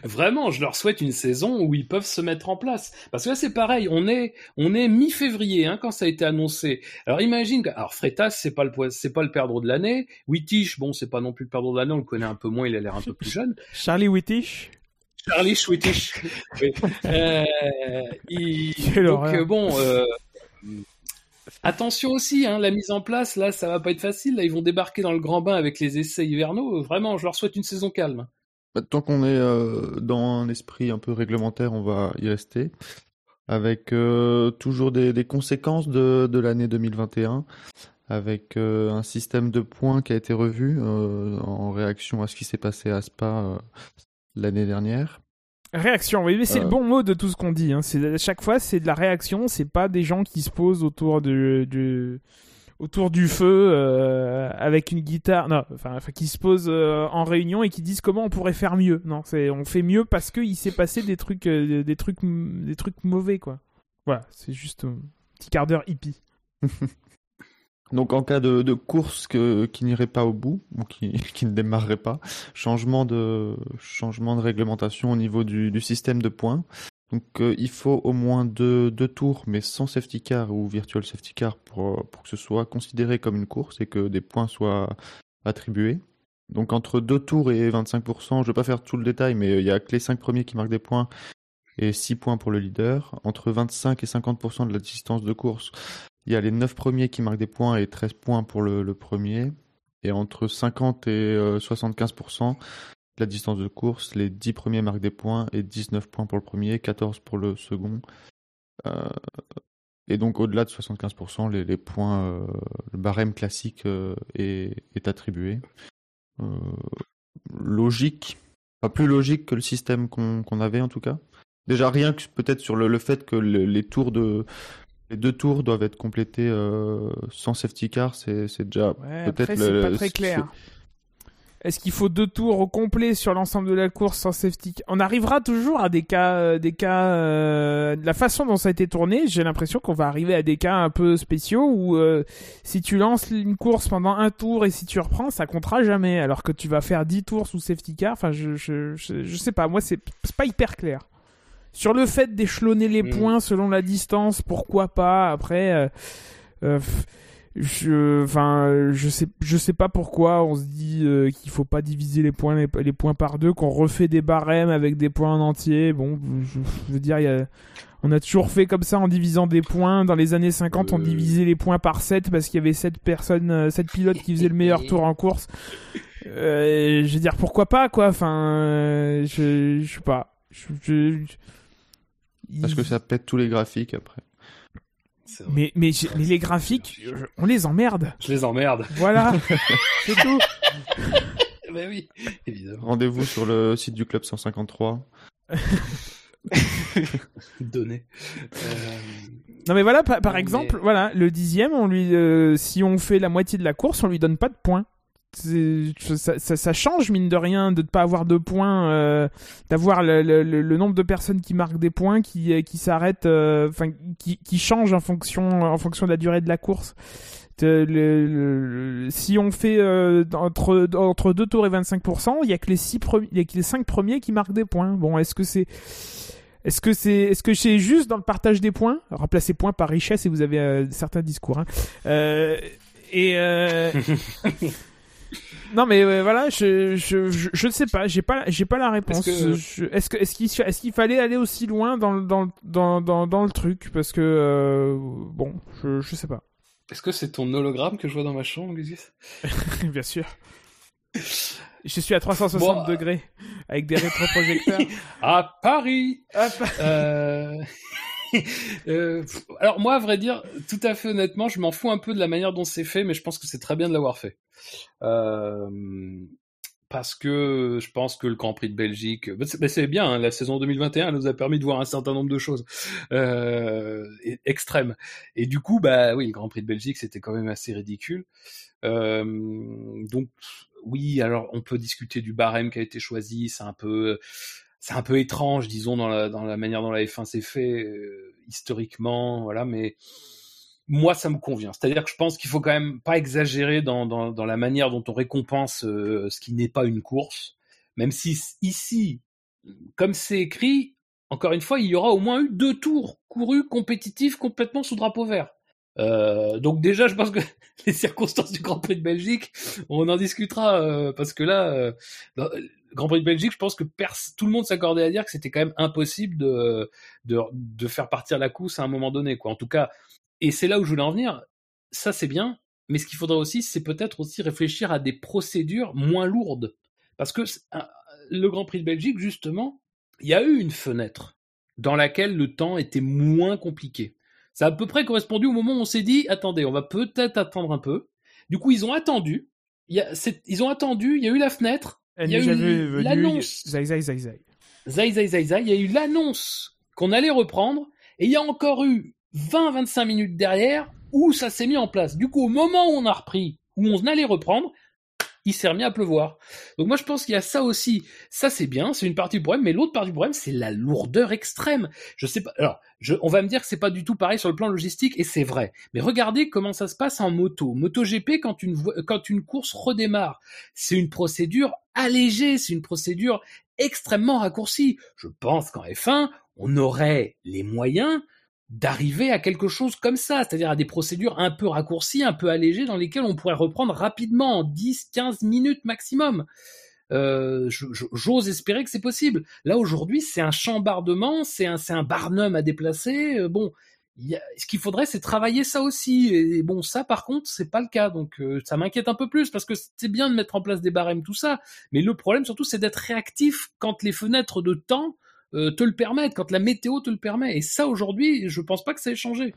Vraiment, je leur souhaite une saison où ils peuvent se mettre en place. Parce que là, c'est pareil. On est, on est mi-février hein, quand ça a été annoncé. Alors imagine, alors Freitas, c'est pas le c'est pas le perdreau de l'année. Wittich, bon, c'est pas non plus le perdreau de l'année. On le connaît un peu moins. Il a l'air un peu plus jeune. Charlie Wittich? Charlie Wittich. oui. euh, il... Donc euh, bon. Euh... Attention aussi, hein, la mise en place, là, ça va pas être facile. Là, ils vont débarquer dans le grand bain avec les essais hivernaux. Vraiment, je leur souhaite une saison calme. Bah, tant qu'on est euh, dans un esprit un peu réglementaire, on va y rester. Avec euh, toujours des, des, conséquences de, de l'année 2021. avec un système de points qui a été revu en réaction à ce qui s'est passé à Spa l'année dernière. Réaction, oui, mais c'est le bon mot de tout ce qu'on dit. Hein. C'est chaque fois, c'est de la réaction. C'est pas des gens qui se posent autour de, de autour du feu euh, avec une guitare, non, enfin, qui se posent euh, en réunion et qui disent comment on pourrait faire mieux. Non, c'est on fait mieux parce qu'il s'est passé des trucs, euh, des trucs, des trucs mauvais, quoi. Voilà, c'est juste un petit quart d'heure hippie. Donc en cas de, course que, qui n'irait pas au bout ou qui, qui, ne démarrerait pas, changement de changement de réglementation au niveau du, du système de points. Donc euh, il faut au moins deux, deux, tours, mais sans safety car ou virtual safety car pour, pour que ce soit considéré comme une course et que des points soient attribués. Donc entre deux tours et 25%, je ne vais pas faire tout le détail, mais il y a que les 5 premiers qui marquent des points et 6 points pour le leader. Entre 25 et 50% de la distance de course, il y a les 9 premiers qui marquent des points et 13 points pour le, premier. Et entre 50 et 75%, euh, la distance de course, les 10 premiers marquent des points et 19 points pour le premier, 14 pour le second. Euh, et donc au-delà de 75%, les, points, euh, le barème classique est, attribué. logique, pas plus logique que le système qu'on avait en tout cas. Déjà rien que peut-être sur le, fait que les tours de les deux tours doivent être complétés sans safety car, c'est déjà peut-être pas très clair. Est-ce qu'il faut deux tours au complet sur l'ensemble de la course sans safety On arrivera toujours à des cas, euh, des cas. Euh, la façon dont ça a été tourné, j'ai l'impression qu'on va arriver à des cas un peu spéciaux où euh, si tu lances une course pendant un tour et si tu reprends, ça comptera jamais, alors que tu vas faire 10 tours sous safety car. Enfin, je, je, je, sais pas. Moi, c'est pas hyper clair. Sur le fait d'échelonner les mm. points selon la distance, pourquoi pas Après je enfin je sais je sais pas pourquoi on se dit euh, qu'il faut pas diviser les points les, points par deux qu'on refait des barèmes avec des points en entier. Bon je, veux dire y a, on a toujours fait comme ça en divisant des points. Dans les années 50 on euh. divisait les points par 7 parce qu'il y avait 7 personnes 7 euh, pilotes qui faisaient le meilleur tour en course. Je veux dire pourquoi pas quoi. Enfin je je sais pas parce que ça pète tous les graphiques après mais, mais, les graphiques, on les emmerde. Je les emmerde. Voilà, c'est tout. oui, évidemment. Rendez-vous sur le site du Club 153. Donné. Euh, non mais voilà, par, exemple, voilà, le dixième, on lui, euh, si on fait la moitié de la course, on lui donne pas de points ça, ça, ça, change mine de rien de ne pas avoir de points, euh, d'avoir le, le, le, nombre de personnes qui marquent des points, qui, euh, qui s'arrêtent, euh, enfin qui, qui changent en fonction, en fonction de la durée de la course. Le, si on fait entre, entre 2 tours et 25%, il y a que les six il y a que les 5 premiers qui marquent des points. Bon, est-ce que c'est est-ce que c'est est-ce que c'est juste dans le partage des points? Remplacez points par richesse et vous avez certains discours. Hein. et Non mais voilà, je, je, je, ne sais pas, j'ai pas j'ai pas la réponse. Est-ce que est-ce qu'il est-ce qu'il fallait aller aussi loin dans dans dans dans, dans le truc? Parce que euh, bon, je je sais pas. Est-ce que c'est ton hologramme que je vois dans ma chambre, Lucius? Bien sûr. Je suis à 360 degrés avec des rétroprojecteurs. à Paris. euh... euh, alors moi, à vrai dire, tout à fait honnêtement, je m'en fous un peu de la manière dont c'est fait, mais je pense que c'est très bien de l'avoir fait. Euh, parce que je pense que le Grand Prix de Belgique, bah, c'est bien, hein, la saison 2021 nous a permis de voir un certain nombre de choses euh, extrêmes. Et du coup, bah oui, le Grand Prix de Belgique, c'était quand même assez ridicule. Donc oui, alors on peut discuter du barème qui a été choisi, c'est un peu c'est un peu étrange, disons, dans la, dans la manière dont la F1 s'est fait euh, historiquement, voilà, mais moi, ça me convient. C'est-à-dire que je pense qu'il faut quand même pas exagérer dans, dans, dans la manière dont on récompense euh, ce qui n'est pas une course, même si ici, comme c'est écrit, encore une fois, il y aura au moins eu deux tours courus compétitifs complètement sous drapeau vert. Euh, donc déjà, je pense que les circonstances du Grand Prix de Belgique, on en discutera euh, parce que là, euh, Grand Prix de Belgique, je pense que tout le monde s'accordait à dire que c'était quand même impossible de, de, de faire partir la course à un moment donné, quoi. En tout cas, et c'est là où je voulais en venir. Ça, c'est bien, mais ce qu'il faudrait aussi, c'est peut-être aussi réfléchir à des procédures moins lourdes, parce que le Grand Prix de Belgique, justement, il y a eu une fenêtre dans laquelle le temps était moins compliqué. Ça a à peu près correspondu au moment où on s'est dit, attendez, on va peut-être attendre un peu. Du coup, ils ont attendu. Il y a, ils ont attendu, il y a eu la fenêtre, il y a eu l'annonce. Zai, zai, zai, zai. Zai, zai, zai, zai. Il y a eu l'annonce qu'on allait reprendre, et il y a encore eu 20-25 minutes derrière où ça s'est mis en place. Du coup, au moment où on a repris, où on allait reprendre, il s'est remis à pleuvoir. Donc moi je pense qu'il y a ça aussi. Ça c'est bien, c'est une partie du problème, mais l'autre partie du problème c'est la lourdeur extrême. Je sais pas. Alors, je, on va me dire que c'est pas du tout pareil sur le plan logistique et c'est vrai. Mais regardez comment ça se passe en moto. Moto GP quand une quand une course redémarre, c'est une procédure allégée, c'est une procédure extrêmement raccourcie. Je pense qu'en F1, on aurait les moyens d'arriver à quelque chose comme ça, c'est-à-dire à des procédures un peu raccourcies, un peu allégées, dans lesquelles on pourrait reprendre rapidement, en 10-15 minutes maximum. Euh, J'ose espérer que c'est possible. Là aujourd'hui, c'est un chambardement, c'est un, un barnum à déplacer. Euh, bon, ce qu'il faudrait, c'est travailler ça aussi. Et, bon, ça, par contre, c'est pas le cas. Donc, euh, ça m'inquiète un peu plus parce que c'est bien de mettre en place des barèmes, tout ça. Mais le problème, surtout, c'est d'être réactif quand les fenêtres de temps euh, te le permettent, quand la météo te le permet. Et ça, aujourd'hui, je pense pas que ça ait changé.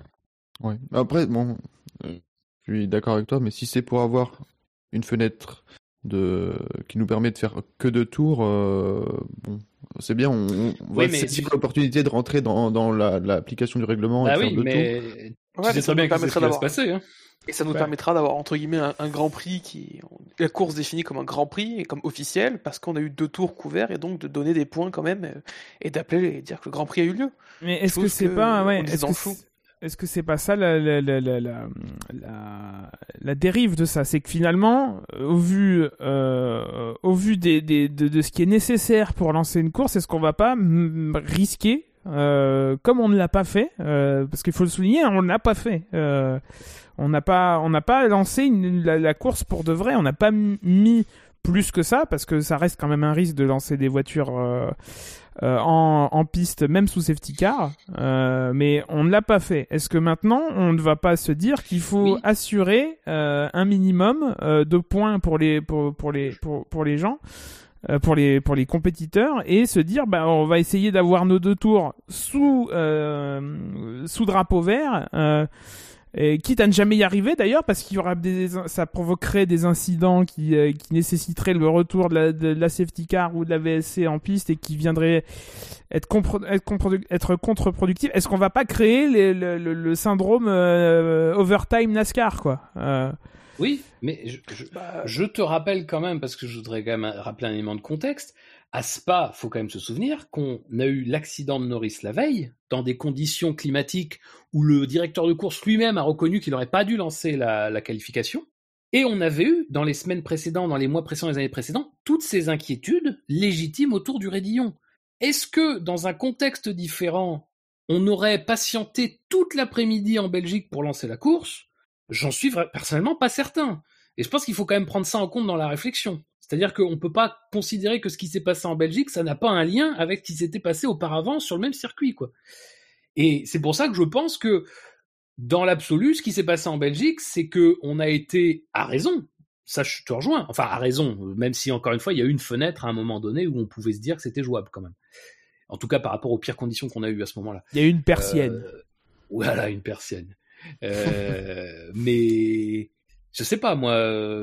Ouais. Après, bon, euh, je suis d'accord avec toi, mais si c'est pour avoir une fenêtre de qui nous permet de faire que deux tours, euh, bon, c'est bien. On, on oui, c'est l'opportunité de rentrer dans, dans l'application du règlement bah et de oui, faire deux mais... tours. Ouais, tu sais bien ce qui va se passer. Hein. Et ça nous permettra d'avoir entre guillemets un, grand prix qui la course définie comme un grand prix et comme officiel parce qu'on a eu deux tours couverts et donc de donner des points quand même euh, et d'appeler et dire que le grand prix a eu lieu. Mais est-ce que c'est pas ouais, est-ce que est-ce que c'est pas ça la, la, la, la, la dérive de ça? C'est que finalement, au vu, euh, au vu des, des, de, de, ce qui est nécessaire pour lancer une course, est-ce qu'on va pas risquer, euh, comme on ne l'a pas fait, euh, parce qu'il faut le souligner, on ne l'a pas fait. Euh, on n'a pas, on n'a pas lancé la, course pour de vrai. On n'a pas mis plus que ça parce que ça reste quand même un risque de lancer des voitures en, piste, même sous safety car. Mais on ne l'a pas fait. Est-ce que maintenant on ne va pas se dire qu'il faut assurer un minimum de points pour les pour, pour les pour, pour les gens? Pour les pour les compétiteurs et se dire bah on va essayer d'avoir nos deux tours sous sous drapeau vert et quitte à ne jamais y arriver d'ailleurs, parce qu'il y aura des, ça provoquerait des incidents qui, euh, qui nécessiteraient le retour de la, de la, safety car ou de la VSC en piste et qui viendraient être, être, être contre-productifs. Est-ce qu'on va pas créer le, le, syndrome euh, overtime NASCAR quoi euh... Oui, mais je, je, bah, je, te rappelle quand même, parce que je voudrais quand même rappeler un élément de contexte, à Spa, faut quand même se souvenir qu'on a eu l'accident de Norris la veille, dans des conditions climatiques où le directeur de course lui-même a reconnu qu'il n'aurait pas dû lancer la, qualification. Et on avait eu, dans les semaines précédentes, dans les mois précédents, les années précédentes, toutes ces inquiétudes légitimes autour du Rédillon. Est-ce que, dans un contexte différent, on aurait patienté toute l'après-midi en Belgique pour lancer la course J'en suis personnellement pas certain. Et je pense qu'il faut quand même prendre ça en compte dans la réflexion. C'est-à-dire qu'on ne peut pas considérer que ce qui s'est passé en Belgique, ça n'a pas un lien avec ce qui s'était passé auparavant sur le même circuit, quoi. Et c'est pour ça que je pense que, dans l'absolu, ce qui s'est passé en Belgique, c'est que on a été à raison. Ça, je te rejoins. Enfin, à raison, même si encore une fois, il y a eu une fenêtre à un moment donné où on pouvait se dire que c'était jouable quand même. En tout cas, par rapport aux pires conditions qu'on a eues à ce moment-là. Il y a eu une persienne. Euh, voilà, une persienne. Euh, mais je sais pas, moi,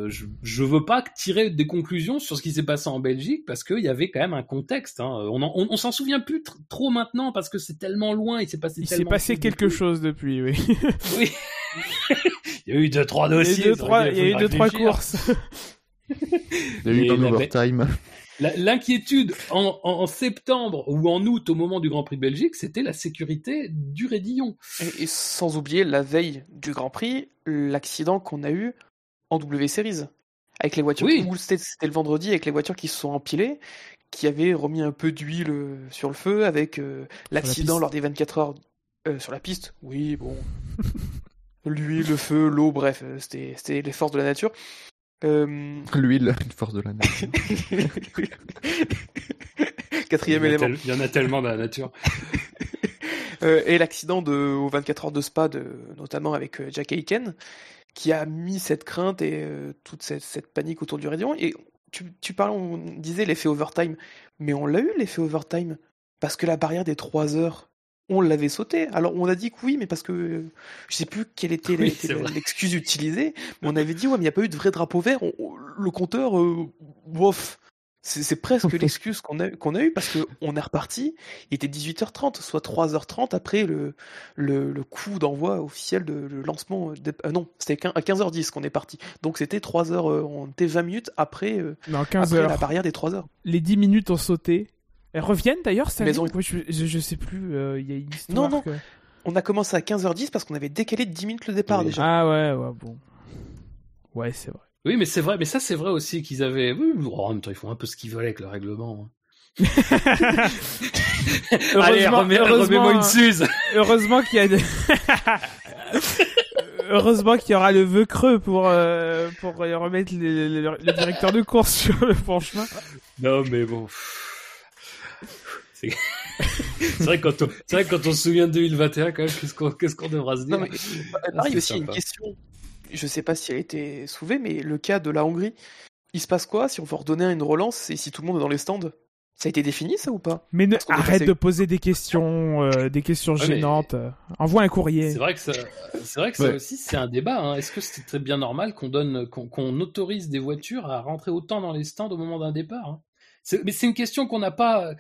je, je veux pas tirer des conclusions sur ce qui s'est passé en Belgique parce qu'il y avait quand même un contexte. Hein. On, on, s'en souvient plus trop maintenant parce que c'est tellement loin, il s'est passé. Il s'est passé quelque chose depuis, oui. oui. il y a eu deux trois dossiers. Il y a eu deux trois, il y a eu deux, trois courses. il y a eu un overtime. L'inquiétude en, en, septembre ou en août au moment du Grand Prix de Belgique, c'était la sécurité du Rédillon. Et, sans oublier la veille du Grand Prix, l'accident qu'on a eu en W Series. Avec les voitures, oui. c'était le vendredi, avec les voitures qui se sont empilées, qui avaient remis un peu d'huile euh, sur le feu, avec euh, l'accident lors des 24 heures euh, sur la piste. Oui, bon. L'huile, le feu, l'eau, bref, c'était les forces de la nature. Euh... L'huile, une force de la nature. Quatrième élément. Il y en a tellement dans la nature. euh, et l'accident de aux 24 heures de Spa, de, notamment avec euh, Jack Aiken, qui a mis cette crainte et euh, toute cette, cette, panique autour du Radeon. Et tu, tu parles, on disait l'effet overtime, mais on l'a eu l'effet overtime? Parce que la barrière des 3 heures on l'avait sauté. Alors on a dit que oui, mais parce que je sais plus quelle était Oui, l'excuse utilisée, mais on avait dit ouais, mais il n'y a pas eu de vrai drapeau vert. On- on- le compteur, euh, bof. C'est presque l'excuse qu'on a, qu'on a eu parce que on est reparti. Il était 18h30, soit 3h30 après le, le, le coup d'envoi officiel de le lancement. des- euh, non, c'était à 15h10 qu'on est parti. Donc c'était 3 heures, euh, on était 20 minutes après, euh, Non, 15 après la barrière des 3 heures. Les 10 minutes ont sauté. Elles reviennent d'ailleurs, ça Mais elles ont- je, je, je sais plus, euh, il y a une histoire. Non, non. que- On a commencé à 15h10 parce qu'on avait décalé de 10 minutes le départ Oui. déjà. Ah ouais, ouais, bon. Ouais, c'est vrai. Oui, mais c'est vrai, mais ça c'est vrai aussi qu'ils avaient. Oui, oh, en même temps, ils font un peu ce qu'ils veulent avec le règlement. hein. Allez, remets-moi une Suze. Heureusement qu'il y a de- Heureusement qu'il y aura le vœu creux pour, euh, pour remettre le, le- le directeur de course sur le franchemin. Non, mais bon. C'est vrai, que quand on... c'est vrai que quand on se souvient de 2021, quand même, qu'est-ce qu'on qu'est-ce qu'on devra se dire Non, mais, Ah, pareil c'est aussi, une question. Je sais pas si elle a été soulevée, mais le cas de la Hongrie, il se passe quoi si on veut redonner une relance et si tout le monde est dans les stands? Ça a été défini, ça ou pas? Mais ne, arrête passé- de poser des questions, euh, des questions Ouais, mais- gênantes. Envoie un courrier. C'est vrai que ça, c'est vrai que ça Ouais. aussi c'est un débat. hein. Est-ce que c'est très bien normal qu'on donne, qu'on qu'on autorise des voitures à rentrer autant dans les stands au moment d'un départ hein? C'est- Mais c'est une question qu'on n'a pas.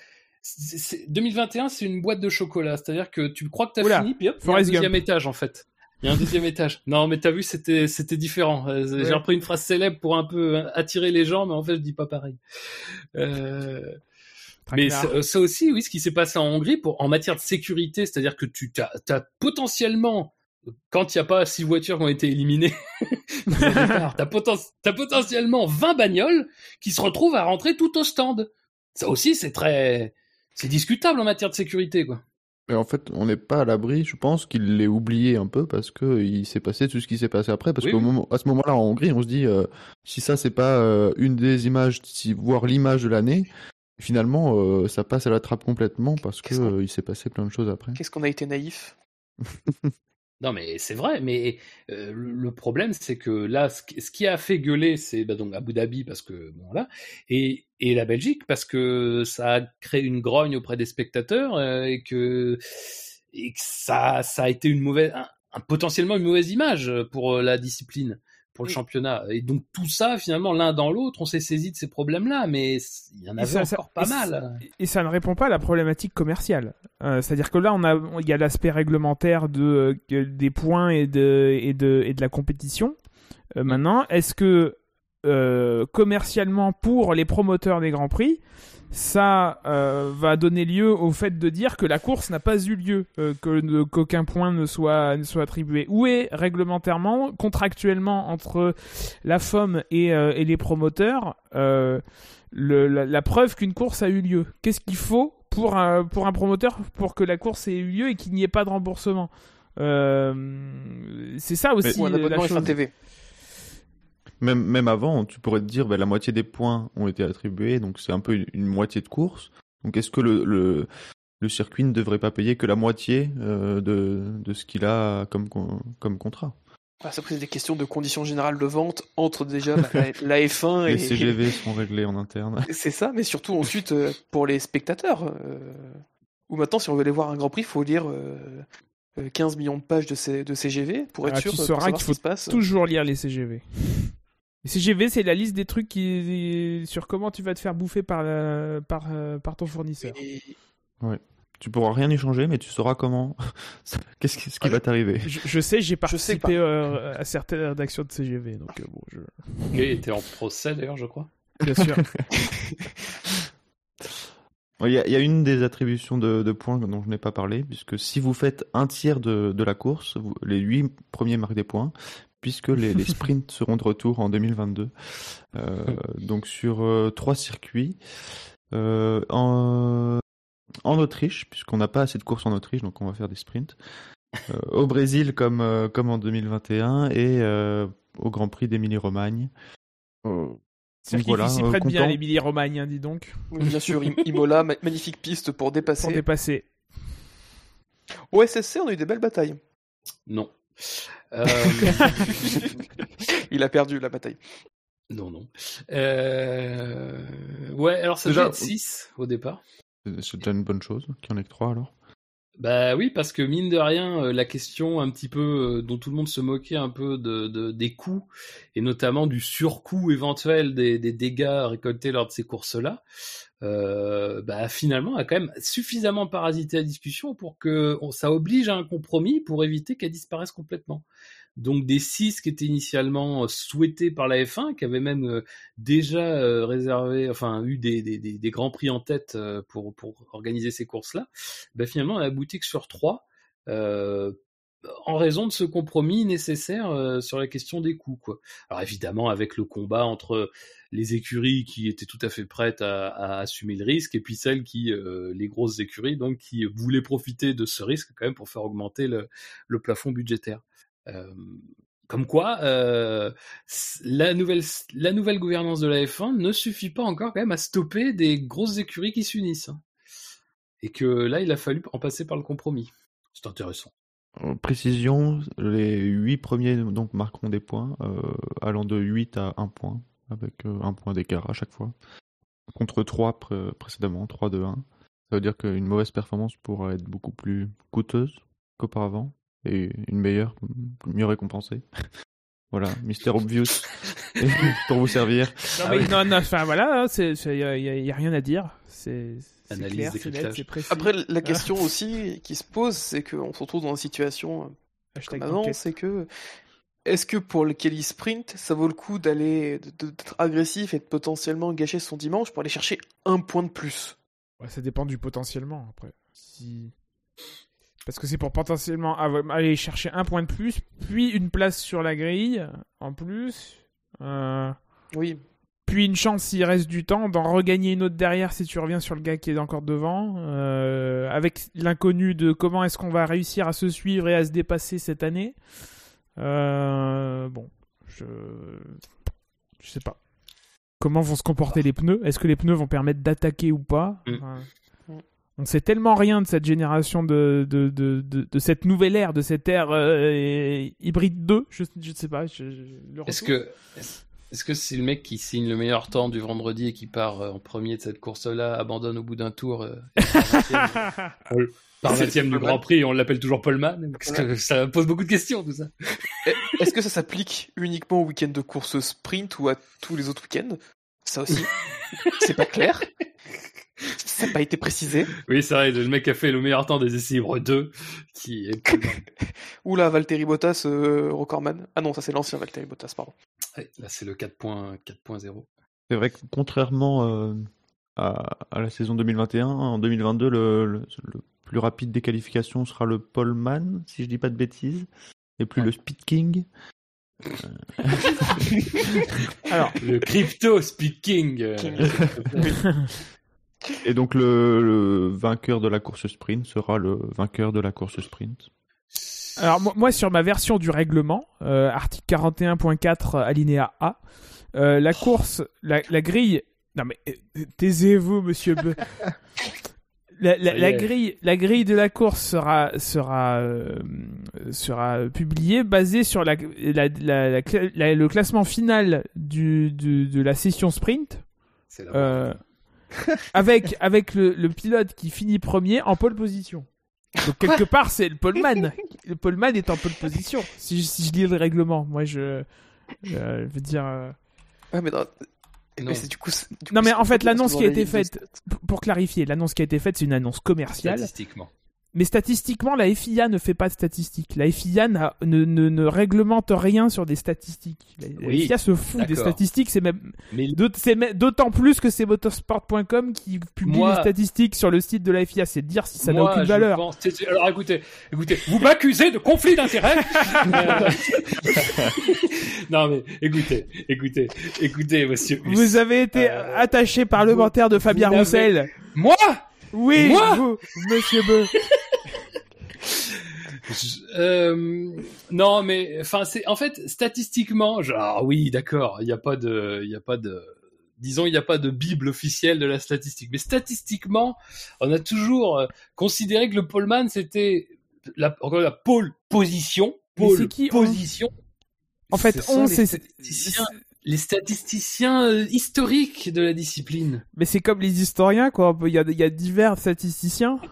C'est- c'est- 2021, c'est une boîte de chocolat. C'est-à-dire que tu crois que t'as fini, puis hop, il y a un deuxième Gump. étage en fait. Il y a un deuxième étage. Non, mais t'as vu, c'était c'était différent. Euh, J'ai Ouais. repris une phrase célèbre pour un peu euh, attirer les gens, mais en fait, je dis pas pareil. Euh... Mais ça, ça aussi, oui, ce qui s'est passé en Hongrie pour, en matière de sécurité, c'est-à-dire que tu as, potentiellement, quand il n'y a pas six voitures qui ont été éliminées, t'as poten- potentiellement 20 bagnoles qui se retrouvent à rentrer tout au stand. Ça aussi, c'est très, c'est discutable en matière de sécurité, quoi. Mais en fait, on n'est pas à l'abri. Je pense qu'il l'ait oublié un peu parce que il s'est passé tout ce qui s'est passé après. Parce Oui, qu'au oui. moment, à ce moment-là, en Hongrie, on se dit euh, si ça c'est pas euh, une des images, si, voire l'image de l'année, finalement, euh, ça passe à la trappe complètement parce que Qu'est-ce qu'on- il s'est passé plein de choses après. Qu'est-ce qu'on a été naïf? Non, mais c'est vrai, mais euh, le problème, c'est que là, ce qui, a fait gueuler, c'est bah, donc Abu Dhabi, parce que, bon, là, et, la Belgique, parce que ça a créé une grogne auprès des spectateurs, euh, et que, ça, a été une mauvaise, potentiellement une mauvaise image pour euh, la discipline, pour le championnat. Et donc, tout ça, finalement, l'un dans l'autre, on s'est saisi de ces problèmes-là, mais il y en avait ça- ça- encore pas et ça- mal. Et ça ne répond pas à la problématique commerciale. Euh, C'est-à-dire que là, on a, il y a l'aspect réglementaire de, euh, des points et de, et de, et de la compétition. Euh, maintenant, est-ce que commercialement, pour les promoteurs des Grands Prix, ça euh, va donner lieu au fait de dire que la course n'a pas eu lieu, euh, que qu'aucun point ne soit, ne soit attribué. Où est réglementairement, contractuellement, entre la FOM et, euh, et les promoteurs, le- la, la preuve qu'une course a eu lieu? Qu'est-ce qu'il faut pour un, pour un promoteur pour que la course ait eu lieu et qu'il n'y ait pas de remboursement? C'est ça aussi Ou un la chose. F1 TV Même, même avant, tu pourrais te dire, ben, la moitié des points ont été attribués, donc c'est un peu une, une moitié de course. Donc est-ce que le, le, le circuit ne devrait pas payer que la moitié euh, de, de ce qu'il a comme, comme contrat? Ah, Ça pose des questions de conditions générales de vente entre déjà la, la F1 et Les CGV sont réglés en interne. C'est ça, mais surtout ensuite euh, pour les spectateurs. euh, Ou maintenant, si on veut aller voir un Grand Prix, il faut lire euh, euh, 15 millions de pages de, C- de CGV pour être Ah, sûr tu sauras savoir qu'il ce faut qui se passe. Toujours lire les CGV. CGV, c'est la liste des trucs qui, sur comment tu vas te faire bouffer par, la- par, euh, par ton fournisseur. Et- Tu pourras rien y changer, mais tu sauras comment. Qu'est-ce qui, ce qui Ah, va t'arriver? Je, je sais, j'ai sais participé euh, à certaines rédactions de CGV, donc euh, bon, je... Il était en procès d'ailleurs, je crois. bien sûr. Il y, a, il y a une des attributions de, de points dont je n'ai pas parlé, puisque si vous faites un tiers de, de la course, vous- les huit premiers marquent des points, puisque les, les sprints seront de retour en 2022. Euh, donc sur euh, trois circuits. Euh, en, en Autriche, puisqu'on n'a pas assez de courses en Autriche, donc on va faire des sprints. Euh, au Brésil, comme, euh, comme en 2021, et euh, au Grand Prix d'Émilie-Romagne. Voilà, qu'il s'y prête bien, content. l'Emilie Romagne, hein, dis donc, Oui, bien sûr, Im- Imola, ma- magnifique piste pour pour dépasser. dépasser. Au SSC, on a eu des belles batailles. Non. Euh, Il a perdu la bataille. Non, non. Euh... Ouais, alors ça Déjà- devait être 6 au départ. C'est déjà une bonne chose, qu'il y en ait que trois alors. Bah oui, parce que mine de rien, euh, la question un petit peu euh, dont tout le monde se moquait un peu de, de des coûts et notamment du surcoût éventuel des, dégâts récoltés lors de ces courses-là, euh, bah finalement a quand même suffisamment parasité la discussion pour que ça oblige à un compromis pour éviter qu'elle disparaisse complètement. Donc des six qui étaient initialement euh, souhaités par la F1, qui avaient même euh, déjà euh, réservé, enfin eu des, grands prix en tête pour, organiser ces courses-là, bah, finalement on a abouti que sur trois, en raison de ce compromis nécessaire sur la question des coûts. Alors évidemment avec le combat entre les écuries qui étaient tout à fait prêtes à, assumer le risque et puis celles qui, les grosses écuries, donc qui voulaient profiter de ce risque quand même pour faire augmenter le plafond budgétaire. Euh, comme quoi, euh, la, nouvelle, gouvernance de la F1 ne suffit pas encore quand même à stopper des grosses écuries qui s'unissent. hein. Et que là, il a fallu en passer par le compromis. C'est intéressant. En précision, les huit premiers donc marqueront des points, euh, allant de 8 à 1 point, avec euh, un point d'écart à chaque fois, contre 3 pré- précédemment, 3 de 1. Ça veut dire qu'une mauvaise performance pourra être beaucoup plus coûteuse qu'auparavant, et une meilleure, mieux récompensée. voilà, Mister Obvious, pour vous servir. Non, Ah oui. non, non, enfin voilà, il n'y a, y a- y a rien à dire. C'est clair, c'est décryptage. net, c'est précis. Après, la question aussi qui se pose, c'est qu'on se retrouve dans une situation euh, Hashtag comme avant, c'est que est-ce que pour le Kelly Sprint, ça vaut le coup d'aller d'être agressif et de potentiellement gâcher son dimanche pour aller chercher un point de plus? Ouais, ça dépend du potentiellement après. Si... Parce que c'est pour potentiellement aller chercher un point de plus, puis une place sur la grille en plus, euh, Oui, puis une chance s'il reste du temps d'en regagner une autre derrière si tu reviens sur le gars qui est encore devant, euh, avec l'inconnu de comment est-ce qu'on va réussir à se suivre et à se dépasser cette année. Euh, bon, je... je sais pas. Comment vont se comporter les pneus? Est-ce que les pneus vont permettre d'attaquer ou pas? Enfin, Mm. On sait tellement rien de cette génération, de, de, de, de, de cette nouvelle ère, de cette ère euh, hybride 2. Je, je sais pas. je- je- le Est-ce que est-ce que c'est le mec qui signe le meilleur temps du vendredi et qui part euh, en premier de cette course-là, abandonne au bout d'un tour euh, et part 20e, par C'est- 20e c'est du Grand. Prix et on l'appelle toujours Paulman que ça pose beaucoup de questions tout ça. Est-ce que ça s'applique uniquement au week-end de course sprint ou à tous les autres week-ends? Ça aussi, c'est pas clair. Ça n'a pas été précisé. Oui, c'est vrai, le mec a fait le meilleur temps des essais libres 2 qui est. Oula, Valtteri Bottas, euh, recordman. Ah non, ça c'est l'ancien Valtteri Bottas, pardon. Ouais, là c'est le 4.0. 4.0. C'est vrai que contrairement euh, à, à la saison 2021, en 2022, le, le- le plus rapide des qualifications sera le Poleman, si je dis pas de bêtises, et plus Ouais. le Speed King. Alors, Le crypto speaking. euh, King. Et donc le, le vainqueur de la course sprint sera le vainqueur de la course sprint. Alors moi, moi, sur ma version du règlement, euh, article 41.4 alinéa A, euh, la course, la, la grille. Non mais euh, taisez-vous, Monsieur Be. La, grille, la grille de la course sera sera euh, sera publiée basée sur la, la, la- la cla- la- le classement final du, du- de la session sprint, C'est la euh, avec avec le, le pilote qui finit premier en pole position. Donc quelque part c'est le poleman. Le poleman est en pole position. Si, je- si je lis le règlement, moi je, je veux dire. euh, Ouais, mais, dans- Non. mais c'est du coup. c'est- du Non coup, mais c'est en fait l'annonce qui a été faite, pour clarifier, l'annonce qui a été faite c'est une annonce commerciale. Statistiquement. Mais statistiquement, la FIA ne fait pas de statistiques. La FIA ne, ne, ne réglemente rien sur des statistiques. La, FIA se fout des statistiques. C'est même d'autant plus que c'est motorsport.com qui publie Moi- les statistiques sur le site de la FIA. C'est dire si ça n'a aucune valeur. pense- Alors écoutez, écoutez, vous m'accusez de conflit d'intérêts. Non mais écoutez, écoutez, écoutez, monsieur. Vous avez été Euh, attaché parlementaire de Fabien Roussel. Moi? Oui, Moi vous, Monsieur Beu. Je- euh, non, mais enfin, c'est en fait statistiquement, genre oui, d'accord, il n'y a pas de, il y a pas de, disons, il n'y a pas de bible officielle de la statistique, mais statistiquement, on a toujours euh, considéré que le poleman c'était la, encore la pole position, pole c'est qui, on position. En fait, on, c'est, les statisticiens euh, historiques de la discipline. mais c'est comme les historiens, quoi. Il y a, il y a divers statisticiens.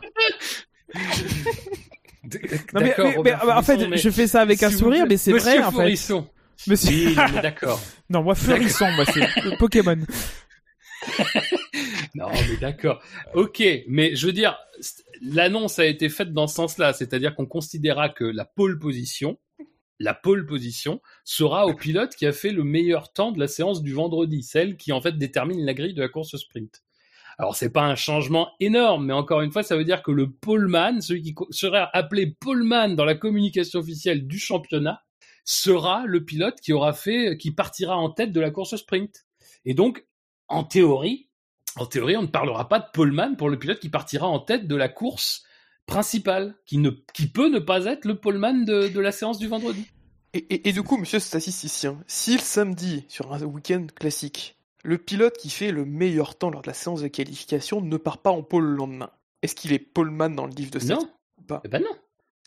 Non, mais, mais- mais, en fait, je fais ça avec un vous sourire, mais c'est vrai en fait. Fourisson. Monsieur... Oui, d'accord. non, moi, Feurisson, moi, c'est Pokémon. Non, mais d'accord. Ok, mais je veux dire, l'annonce a été faite dans ce sens-là, c'est-à-dire qu'on considérera que la pole position, la pole position, sera au pilote qui a fait le meilleur temps de la séance du vendredi, celle qui en fait détermine la grille de la course sprint. Alors c'est pas un changement énorme, mais encore une fois, ça veut dire que le poleman, celui qui serait appelé poleman dans la communication officielle du championnat, sera le pilote qui aura fait, qui partira en tête de la course sprint. Et donc, en théorie, en théorie, on ne parlera pas de poleman pour le pilote qui partira en tête de la course principale, qui ne, qui peut ne pas être le poleman de, de la séance du vendredi. Et, et, et du coup, monsieur statisticien, si le samedi, sur un week-end classique, le pilote qui fait le meilleur temps lors de la séance de qualification ne part pas en pole le lendemain, est-ce qu'il est poleman dans le livre de Non. stats ou pas Eh ben non.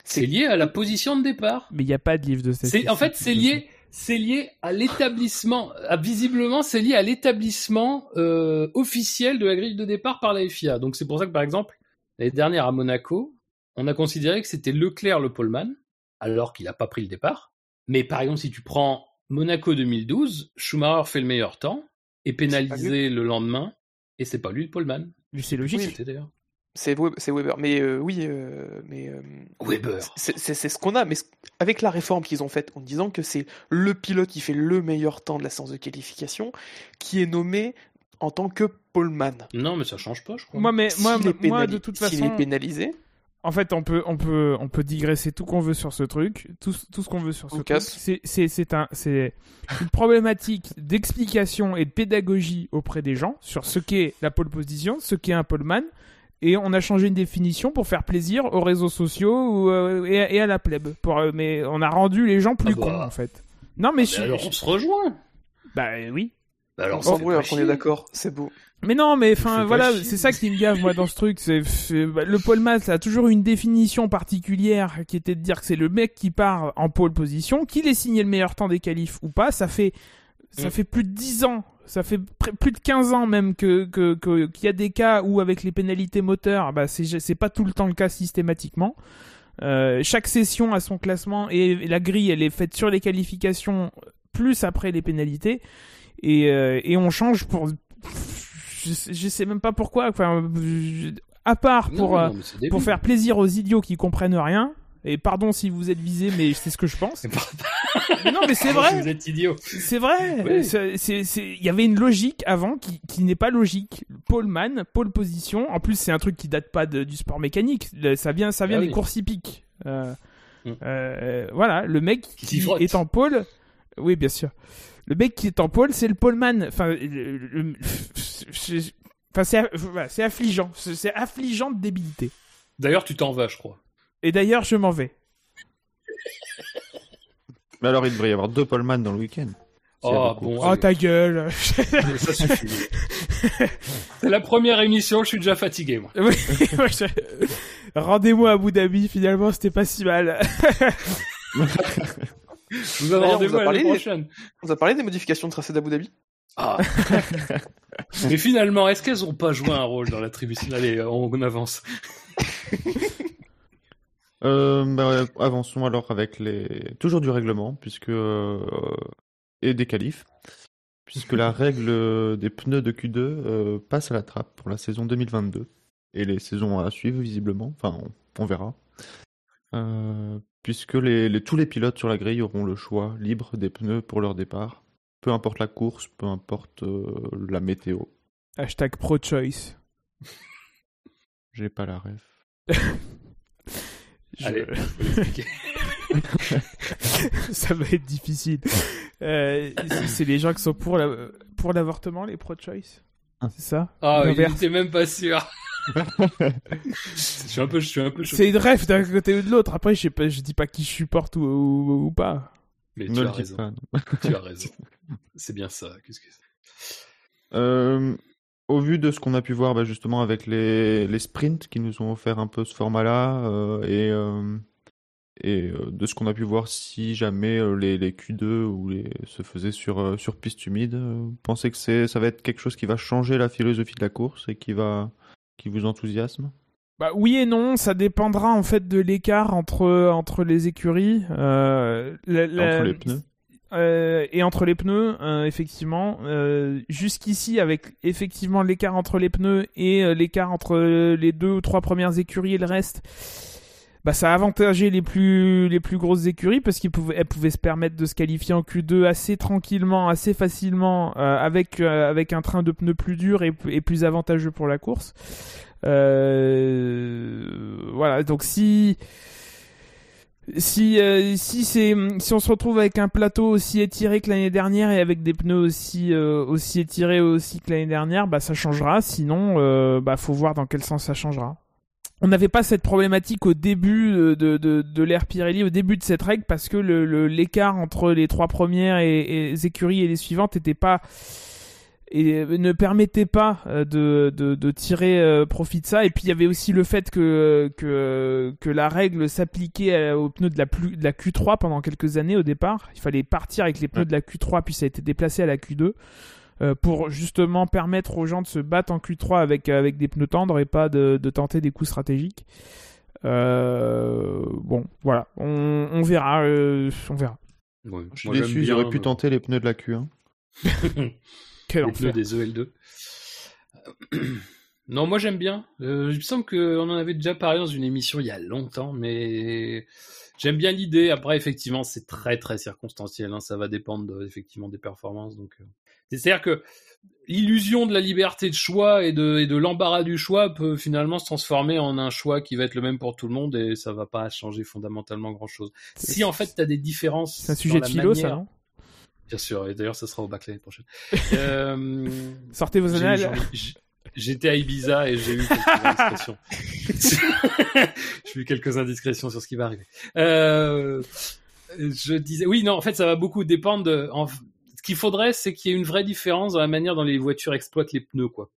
C'est lié à la position de départ. Mais il n'y a pas de livre de statistiques. en fait, c'est lié, c'est lié à l'établissement, visiblement, c'est lié à l'établissement euh, officiel de la grille de départ par la FIA. Donc c'est pour ça que, par exemple, l'année dernière à Monaco, on a considéré que c'était Leclerc le poleman, alors qu'il n'a pas pris le départ. Mais par exemple, si tu prends Monaco 2012, Schumacher fait le meilleur temps, est pénalisé le lendemain, et c'est pas lui le poleman. C'est logique. C'était d'ailleurs. C'est Web- c'est Weber. Mais euh, oui, euh, mais euh, Weber. c'est ce qu'on a. Mais avec la réforme qu'ils ont faite en disant que c'est le pilote qui fait le meilleur temps de la séance de qualification qui est nommé en tant que poleman. Non, mais ça change pas, je crois. Moi, mais moi, moi, de toute s'il façon, est pénalisé, en fait, on peut, on peut, on peut digresser tout qu'on veut sur ce truc, tout, tout ce qu'on veut sur ce On truc. C'est, c'est, c'est un, c'est une problématique d'explication et de pédagogie auprès des gens sur ce qu'est la pole position, ce qu'est un poleman, et on a changé une définition pour faire plaisir aux réseaux sociaux ou, euh, et, à- et à la plèbe. Pour, euh, mais on a rendu les gens plus Ah bah. cons en fait. Non mais, Ah, mais alors on se rejoint. bah oui. Bah alors, on pas alors qu'on est d'accord, c'est beau. Mais non, mais enfin voilà, c'est ça qui me gave moi dans ce truc. C'est bah, le pole man, ça a toujours une définition particulière qui était de dire que c'est le mec qui part en pole position, qu'il ait signé le meilleur temps des qualifs ou pas. Ça fait ça Mm. fait plus de 10 ans, ça fait plus de 15 ans même que que- que- qu'il y a des cas où avec les pénalités moteurs, bah c'est c'est pas tout le temps le cas systématiquement. Euh, chaque session a son classement et la grille elle est faite sur les qualifications plus après les pénalités et, euh, et on change pour je, sais- je sais même pas pourquoi enfin je- à part pour Non, euh, non, pour faire plaisir aux idiots qui comprennent rien et pardon si vous êtes visé mais c'est ce que je pense non mais c'est vrai Vous êtes idiot. c'est vrai. Oui. Il y avait une logique avant qui, qui n'est pas logique. Poleman, pole position. En plus, c'est un truc qui date pas de- du sport mécanique. Ça vient, ça vient Ah des oui. courses hippiques. Euh, Mm. euh, voilà, le mec Qui est en pole. Oui, bien sûr. Le mec qui est en pole, c'est le poleman. Enfin, le- le- je- enfin, c'est voilà, affligeant. C'est affligeant de débilité. D'ailleurs, tu t'en vas, je crois. Et d'ailleurs, je m'en vais. Mais alors, il devrait y avoir deux poleman dans le week-end. S'il y a Oh, bon. Oh ta gueule. Ça suffit. C'est la première émission, je suis déjà fatigué, moi. Oui, moi, je- Rendez-moi à Abu Dhabi, finalement, c'était pas si mal. Vous rendez-vous on vous a à parlé l'année des- prochaine. On vous a parlé des modifications de tracé d'Abu Dhabi? Ah. Mais finalement, est-ce qu'elles ont pas joué un rôle dans l'attribution Allez, on avance. Euh, bah, avançons alors avec les toujours du règlement puisque euh, et des qualifs puisque la règle des pneus de Q2 euh, passe à la trappe pour la saison 2022 et les saisons à suivre visiblement enfin on, on verra Euh, puisque les, les- tous les pilotes sur la grille auront le choix libre des pneus pour leur départ peu importe la course peu importe euh, la météo Hashtag pro-choice. j'ai pas la ref Je- Allez, ça va être difficile. Euh, c'est- les gens qui sont pour la- pour l'avortement, les pro-choice. Ah. C'est ça? Ah, il L'inverse. était même pas sûr. Je suis un peu, je suis un peu choqué. C'est une rêve d'un côté ou de l'autre. Après, je sais pas, je dis pas qui je supporte ou, ou, ou pas. Mais tu as raison. pas. Tu as raison. C'est bien ça. Qu'est-ce que c'est? Euh, au vu de ce qu'on a pu voir bah, justement avec les, les sprints qui nous ont offert un peu ce format-là euh, et, euh, et euh, de ce qu'on a pu voir si jamais les, les Q2 ou les, se faisaient sur, sur piste humide, vous pensez que ça va être quelque chose qui va changer la philosophie de la course et qui, va, qui vous enthousiasme Bah oui et non, ça dépendra en fait de l'écart entre entre les écuries. Euh, la- la- Entre les pneus. Euh, et entre les pneus, euh, effectivement. Euh, Jusqu'ici, avec effectivement l'écart entre les pneus et l'écart entre les deux ou trois premières écuries et le reste, bah ça a avantagé les plus les plus grosses écuries parce qu'elles pouvaient, pouvaient se permettre de se qualifier en Q2 assez tranquillement, assez facilement, euh, avec euh, avec un train de pneus plus dur et, et plus avantageux pour la course. Euh, voilà, donc si si euh, si c'est si on se retrouve avec un plateau aussi étiré que l'année dernière et avec des pneus aussi euh, aussi étirés aussi que l'année dernière, bah ça changera. Sinon, euh, bah faut voir dans quel sens ça changera. On n'avait pas cette problématique au début de, de, de, de l'ère Pirelli, au début de cette règle, parce que le- le- l'écart entre les trois premières et, et les écuries et les suivantes était pas et ne permettait pas euh, de, de, de tirer euh, profit de ça. Et puis il y avait aussi le fait que, que, que la règle s'appliquait euh, aux pneus de la, plus, de la Q3 pendant quelques années au départ. Il fallait partir avec les pneus de la Q3, puis ça a été déplacé à la Q2 euh, pour justement permettre aux gens de se battre en Q3 avec, avec des pneus tendres et pas de, de tenter des coups stratégiques. Euh, bon, voilà, on, on verra, euh, on verra. Ouais, Je suis déçu, j'aurais pu euh, tenter les pneus de la Q1. Quel les pneus des EL2. Non, moi j'aime bien. Euh, il me semble qu'on en avait déjà parlé dans une émission il y a longtemps, mais j'aime bien l'idée. Après, effectivement, c'est très très circonstanciel. hein. Ça va dépendre de- effectivement des performances. Donc, euh, c'est-à-dire que l'illusion de la liberté de choix et de, et de l'embarras du choix peut finalement se transformer en un choix qui va être le même pour tout le monde et ça va pas changer fondamentalement grand-chose. Si en fait tu as des différences, C'est un sujet de philo, ça, non? Bien sûr, et d'ailleurs ça sera au bac l'année prochaine. Euh, Sortez vos annales. J'étais à Ibiza et j'ai eu quelques indiscrétions. j'ai eu quelques indiscrétions sur ce qui va arriver. Euh, je disais, oui, non, en fait, ça va beaucoup dépendre de. en- ce qu'il faudrait, c'est qu'il y ait une vraie différence dans la manière dont les voitures exploitent les pneus, quoi.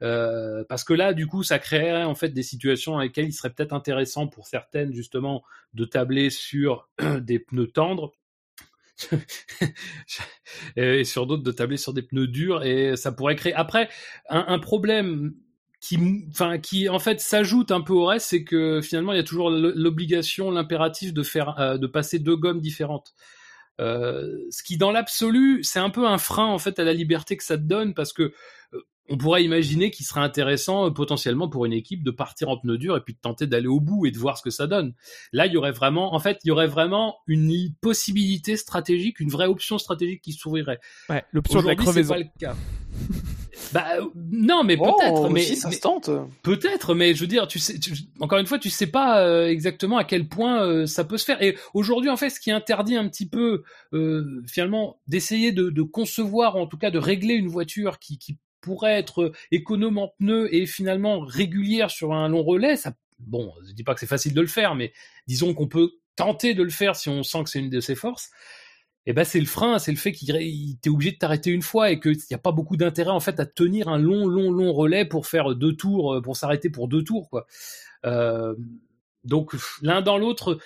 Euh, parce que là, du coup, ça créerait en fait des situations dans lesquelles il serait peut-être intéressant pour certaines, justement, de tabler sur des pneus tendres et sur d'autres de tabler sur des pneus durs et ça pourrait créer après un, problème qui enfin qui en fait s'ajoute un peu au reste c'est que finalement il y a toujours l'obligation l'impératif de faire euh, de passer deux gommes différentes ce qui dans l'absolu c'est un peu un frein en fait à la liberté que ça te donne parce que euh, on pourrait imaginer qu'il serait intéressant euh, potentiellement pour une équipe de partir en pneus durs et puis de tenter d'aller au bout et de voir ce que ça donne. Là, il y aurait vraiment, en fait, il y aurait vraiment une possibilité stratégique, une vraie option stratégique qui s'ouvrirait. Ouais, l'option de la crevaison. pas le cas. bah non, mais Oh, peut-être, mais, si, ça mais- se tente. Peut-être, mais je veux dire, tu sais, tu- encore une fois, tu sais pas euh, exactement à quel point euh, ça peut se faire. Et aujourd'hui, en fait, ce qui interdit un petit peu, euh, finalement, d'essayer de, de concevoir, en tout cas, de régler une voiture qui, qui pourrait être économe en pneus et finalement régulière sur un long relais, ça, bon, je dis pas que c'est facile de le faire, mais disons qu'on peut tenter de le faire si on sent que c'est une de ses forces. Et ben c'est le frein, c'est le fait qu'il il- t'es obligé de t'arrêter une fois et qu'il n'y a pas beaucoup d'intérêt en fait à tenir un long, long, long relais pour faire deux tours, euh, pour s'arrêter pour deux tours quoi. Euh, donc l'un dans l'autre,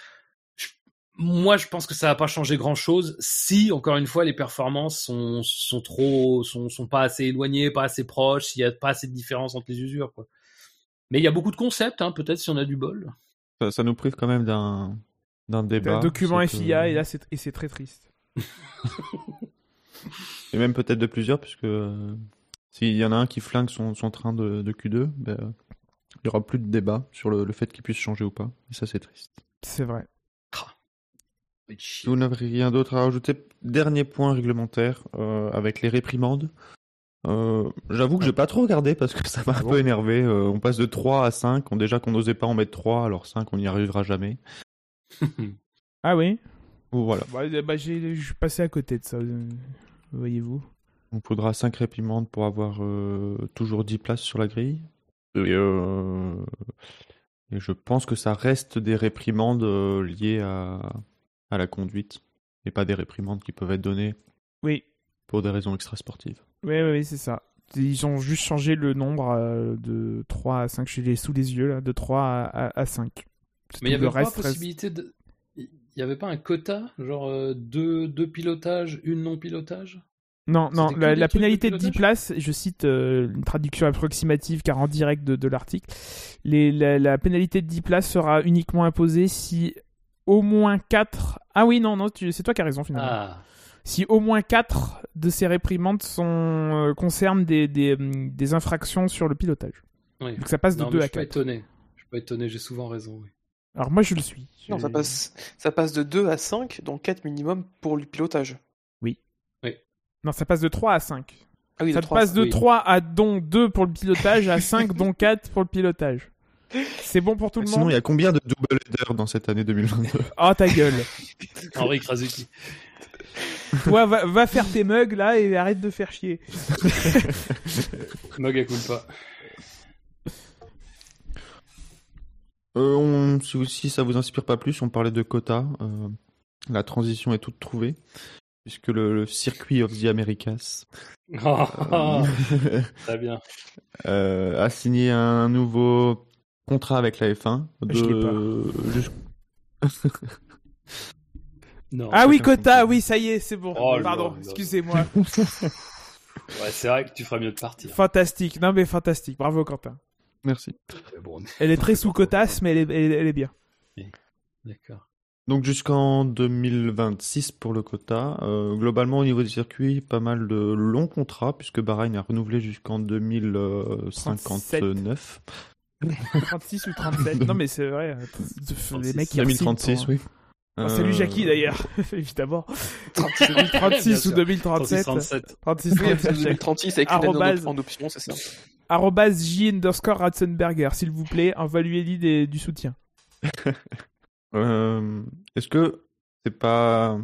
moi je pense que ça va pas changer grand chose si encore une fois les performances sont, sont trop, sont, sont pas assez éloignées, pas assez proches, s'il y a pas assez de différence entre les usures quoi. Mais il y a beaucoup de concepts, hein, peut-être si on a du bol. Ça, ça nous prive quand même d'un d'un débat. Un document que- FIA et là c'est et c'est très triste. Et même peut-être de plusieurs, puisque euh, s'il y en a un qui flingue son, son train de, de Q2, ben, euh, il n'y aura plus de débat sur le, le fait qu'il puisse changer ou pas. Et ça, c'est triste. C'est vrai. Si vous n'avez rien d'autre à rajouter, dernier point réglementaire euh, avec les réprimandes. Euh, J'avoue que j'ai pas trop regardé parce que ça m'a un bon peu énervé. Euh, on passe de 3 à 5. On, déjà qu'on n'osait pas en mettre 3, alors 5, on n'y arrivera jamais. Ah oui? Voilà. Bah, euh, bah, j'ai je suis passé à côté de ça. euh, Voyez-vous. On faudra 5 réprimandes pour avoir euh, toujours 10 places sur la grille. Et, euh, et je pense que ça reste des réprimandes euh, liées à, à la conduite et pas des réprimandes qui peuvent être données Oui. pour des raisons extrasportives. Oui, oui, oui, c'est ça. Ils ont juste changé le nombre euh, de 3 à 5. Je l'ai sous les yeux là, de 3 à, à, à 5. C'est Mais il n'y tout. avait Le pas reste reste- possibilité de. Il n'y avait pas un quota, genre euh, deux, deux pilotages, une non-pilotage? Non, non, la, pénalité de 10 pilotage? places, je cite euh, une traduction approximative car en direct de, de l'article, la, la pénalité de 10 places sera uniquement imposée si au moins 4... Ah oui, non, non, c'est toi qui as raison finalement. Ah, Si au moins 4 de ces réprimandes sont, euh, concernent des, des, hum, des infractions sur le pilotage. oui. Donc ça passe de Non, 2 mais je à suis pas 4. étonné. Je suis pas étonné, j'ai souvent raison. Oui. Alors moi je le suis. Non, ça passe, ça passe de 2 à 5, donc 4 minimum pour le pilotage. Non, ça passe de 3 à 5. Ah oui, ça de te 3 à passe de oui. 3 à dont 2 pour le pilotage à 5 dont 4 pour le pilotage. C'est bon pour tout le Sinon, monde il y a combien de double headers dans cette année 2022 Oh ta gueule. Henri Krasuki. Toi, va, va faire tes mugs là et arrête de faire chier. Mug à culpa. Euh, on, si, si ça vous inspire pas plus, on parlait de quotas. euh, la transition est toute trouvée, puisque le, le circuit of the Americas Oh, euh, très bien. euh, a signé un nouveau contrat avec la F1. De, Je l'ai jus- Non. Ah oui, Quota, oui, ça y est, c'est bon. Oh Pardon, excusez-moi. Ouais, c'est vrai que tu ferais mieux de partir. fantastique, non mais fantastique. Bravo Quentin. Merci. Bon, Elle est très sous cotasse, mais elle est, elle est- elle est bien. d'accord. Donc jusqu'en 2026 pour le quota. Euh, globalement au niveau du circuit, pas mal de longs contrats puisque Bahreïn a renouvelé jusqu'en 2059. 36 ou 37. Non mais c'est vrai. euh, Les mecs qui 2036, oui. Oh, salut Euh, Jackie d'ailleurs, évidemment. 36. 2036 Bien ou sûr. 2037. 37. 36, Oui, 37. 2036 avec une année Arrobase. en, en option, c'est ça. J underscore Ratzenberger, s'il vous plaît, envoyez-lui du soutien. Euh, Est-ce que c'est pas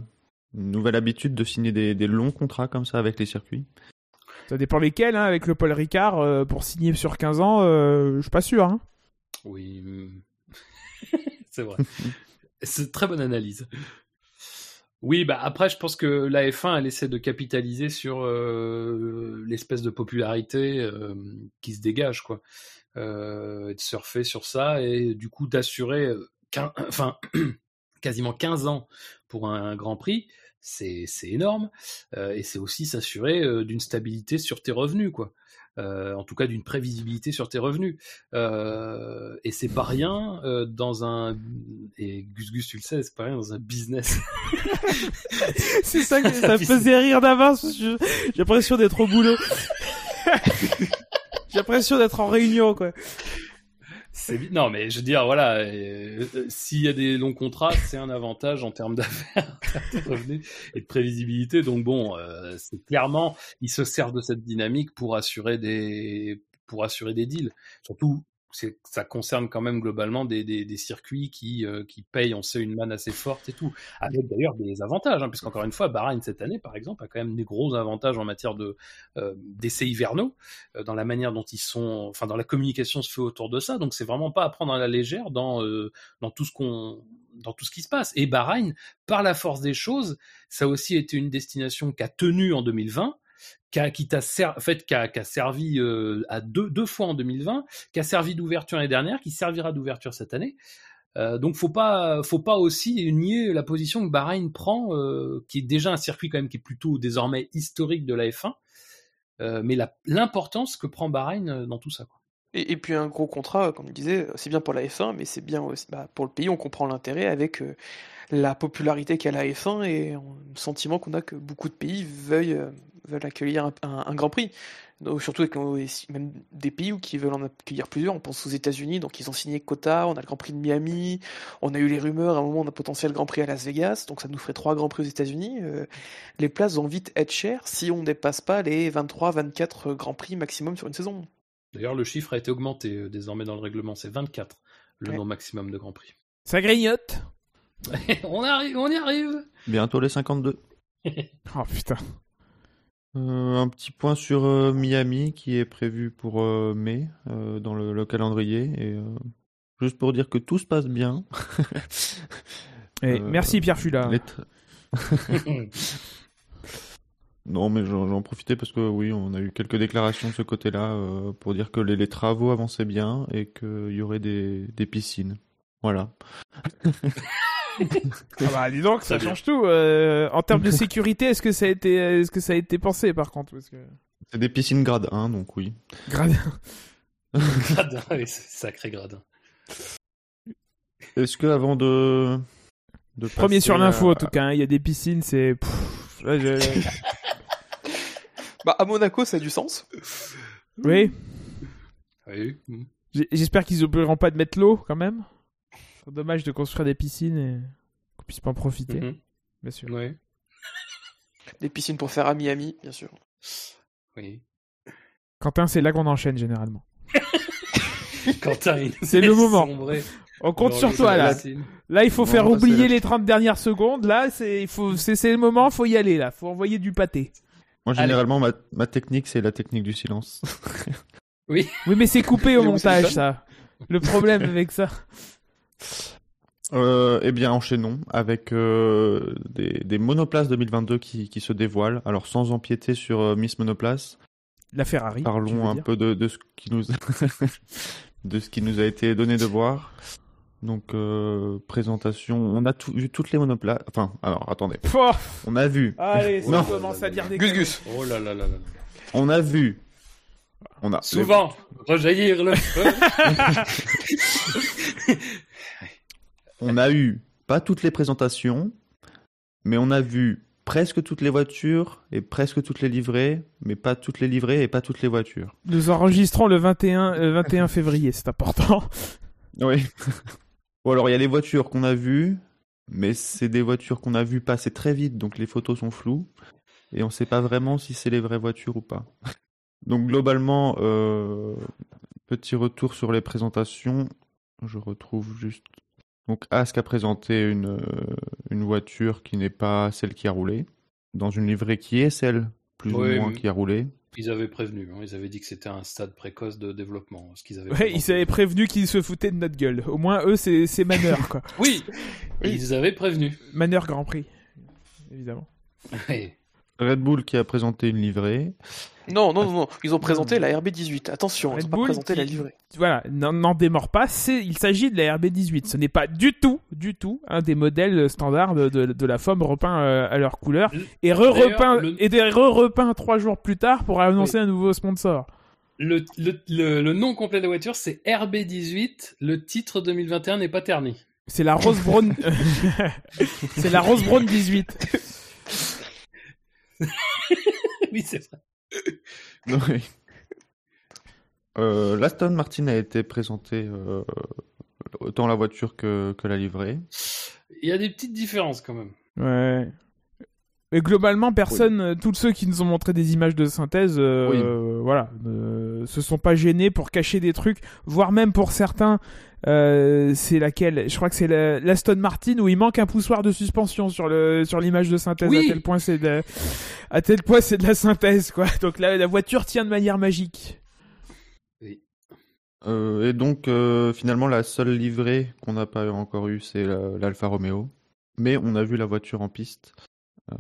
une nouvelle habitude de signer des, des longs contrats comme ça avec les circuits? Ça dépend lesquels, hein, avec le Paul Ricard, euh, pour signer sur 15 ans, euh, je suis pas sûr. Hein. Oui. hum. c'est vrai. C'est une très bonne analyse. Oui, bah après, je pense que la F1, elle essaie de capitaliser sur euh, l'espèce de popularité euh, qui se dégage, quoi. Euh, et de surfer sur ça et du coup d'assurer, euh, enfin, quasiment 15 ans pour un, Grand Prix, c'est énorme. Euh, et c'est aussi s'assurer euh, d'une stabilité sur tes revenus, quoi. Euh, en tout cas d'une prévisibilité sur tes revenus. Euh, et c'est pas rien euh, dans un et Gus Gus tu le sais, c'est pas rien dans un business. C'est ça que ça me faisait rire d'avance. J'ai l'impression d'être au boulot. J'ai l'impression d'être en réunion, quoi. Non mais je veux dire voilà, euh, euh, s'il y a des longs contrats, c'est un avantage en termes d'affaires, de revenus et de prévisibilité. Donc bon, euh, c'est clairement ils se servent de cette dynamique pour assurer des pour assurer des deals. Surtout ça concerne quand même globalement des, circuits qui, euh, qui payent, on sait, une manne assez forte et tout. Avec d'ailleurs des avantages, hein, puisqu'encore une fois, Bahreïn cette année, par exemple, a quand même des gros avantages en matière de euh, d'essais hivernaux, euh, dans la manière dont ils sont, enfin dans la communication se fait autour de ça. Donc c'est vraiment pas à prendre à la légère dans tout ce dans tout ce qui se passe. Et Bahreïn, par la force des choses, ça a aussi été une destination qui a tenu en 2020 qui a, servi euh, à deux, fois en 2020, qui a servi d'ouverture l'année dernière, qui servira d'ouverture cette année. Euh, donc faut pas, faut pas aussi nier la position que Bahreïn prend, euh, qui est déjà un circuit quand même qui est plutôt désormais historique de la F1, euh, mais l'importance que prend Bahreïn dans tout ça. Et, puis un gros contrat, comme je disais, c'est bien pour la F1, mais c'est bien aussi bah, pour le pays. On comprend l'intérêt avec la popularité qu'a la F1 et le sentiment qu'on a que beaucoup de pays veuillent, veulent accueillir un, un- un Grand Prix. Donc, surtout avec euh, même des pays où qui veulent en accueillir plusieurs. On pense aux États-Unis, donc ils ont signé quota. On a le Grand Prix de Miami. On a eu les rumeurs à un moment d'un potentiel Grand Prix à Las Vegas, donc ça nous ferait trois Grands Prix aux États-Unis. Euh, les places vont vite être chères si on ne dépasse pas les 23-24 Grands Prix maximum sur une saison. D'ailleurs, le chiffre a été augmenté euh, désormais dans le règlement, c'est 24 le Ouais. nombre maximum de Grands Prix. Ça grignote. on arrive, on y arrive. Bientôt les 52. Oh putain. Euh, un petit point sur euh, Miami qui est prévu pour euh, mai euh, dans le, le calendrier. Et euh, juste pour dire que tout se passe bien. Et Euh, merci Pierre Fula. Non, mais j'en j'en profitais parce que oui, on a eu quelques déclarations de ce côté-là euh, pour dire que les, les travaux avançaient bien et qu'il y aurait des, des piscines. Voilà. Ah bah dis donc, ça change tout. Euh, en termes de sécurité, est-ce que ça a été, est-ce que ça a été pensé par contre Parce que... C'est des piscines grade 1, donc oui. Gradin. Gradin, oui, c'est sacré gradin. Est-ce que avant de, de Premier sur l'info à- en tout cas. hein, Il y a des piscines, c'est. pff, Bah, à Monaco, ça a du sens. Oui. Oui. J'espère qu'ils n'oublieront pas de mettre l'eau quand même. C'est dommage de construire des piscines et qu'on puisse pas en profiter, Mhm. bien sûr. Ouais. Des piscines pour faire à Miami, bien sûr. Oui. Quentin, c'est là qu'on enchaîne généralement. Quentin, il C'est le moment. sombrer On compte sur toi là. Là, il faut Non, faire oublier les 30 dernières secondes. Là, c'est il faut c'est c'est le moment, faut y aller là. Faut envoyer du pâté. Moi, généralement, ma, ma technique, c'est la technique du silence. Oui, mais c'est coupé au montage ça. Le problème avec ça. Euh, eh bien, enchaînons avec euh, des, des monoplaces 2022 qui, qui se dévoilent. Alors, sans empiéter sur euh, Miss Monoplace, La Ferrari. parlons un dire. peu de, de ce qui nous de ce qui nous a été donné de voir. Donc, euh, présentation. On a tout- vu toutes les monoplaces. Enfin, alors, attendez. Pouah, On a vu. allez, ça Non. commence à dire des Gus. Gus. Oh là là là là. On a vu. On a Souvent, rejaillir le feu. On a eu pas toutes les présentations, mais on a vu presque toutes les voitures et presque toutes les livrées, mais pas toutes les livrées et pas toutes les voitures. Nous enregistrons le 21, euh, 21 février, c'est important. Oui. Ou alors il y a les voitures qu'on a vues, mais c'est des voitures qu'on a vues passer très vite, donc les photos sont floues et on sait pas vraiment si c'est les vraies voitures ou pas. Donc globalement, euh, petit retour sur les présentations. Je retrouve juste. Donc Ask a présenté une, euh, une voiture qui n'est pas celle qui a roulé, dans une livrée qui est celle plus Oui, ou moins qui a roulé. Ils avaient prévenu, hein, ils avaient dit que c'était un stade précoce de développement, ce qu'ils avaient. Ouais, ils avaient prévenu qu'ils se foutaient de notre gueule. Au moins, eux, c'est c'est Maneur, quoi. Oui, ils avaient prévenu. Maneur Grand Prix, évidemment. Oui. Red Bull qui a présenté une livrée. Non, non, non, non. Ils ont présenté la RB18. Attention, Red ils ont pas Bull présenté qui- la livrée. Voilà, n'en démord pas, c'est- il s'agit de la RB18. Ce n'est pas du tout, du tout, un des modèles standards de, de- de la FOM repeints euh, à leur couleur. Le- Et re-repeint le- et trois jours plus tard pour annoncer un nouveau sponsor. Le, le, le, le nom complet de la voiture, c'est RB18. Le titre 2021 n'est pas terni. C'est la Rose Brown. c'est la Rose Brown 18. oui, c'est vrai. Oui. Euh, L'Aston Martin a été présenté euh, autant la voiture que, que la livrée. Il y a des petites différences quand même. Ouais. Mais globalement, personne, euh, tous ceux qui nous ont montré des images de synthèse, euh, voilà, se sont pas gênés pour cacher des trucs, voire même pour certains, euh, c'est laquelle? Je crois que c'est la- l'Aston Martin où il manque un poussoir de suspension sur le sur l'image de synthèse. Oui. À tel point c'est de, à tel point c'est de la synthèse quoi. Donc la, la voiture tient de manière magique. Euh, et donc, euh, finalement, la seule livrée qu'on n'a pas encore eue, c'est la- l'Alfa Romeo. Mais on a vu la voiture en piste euh,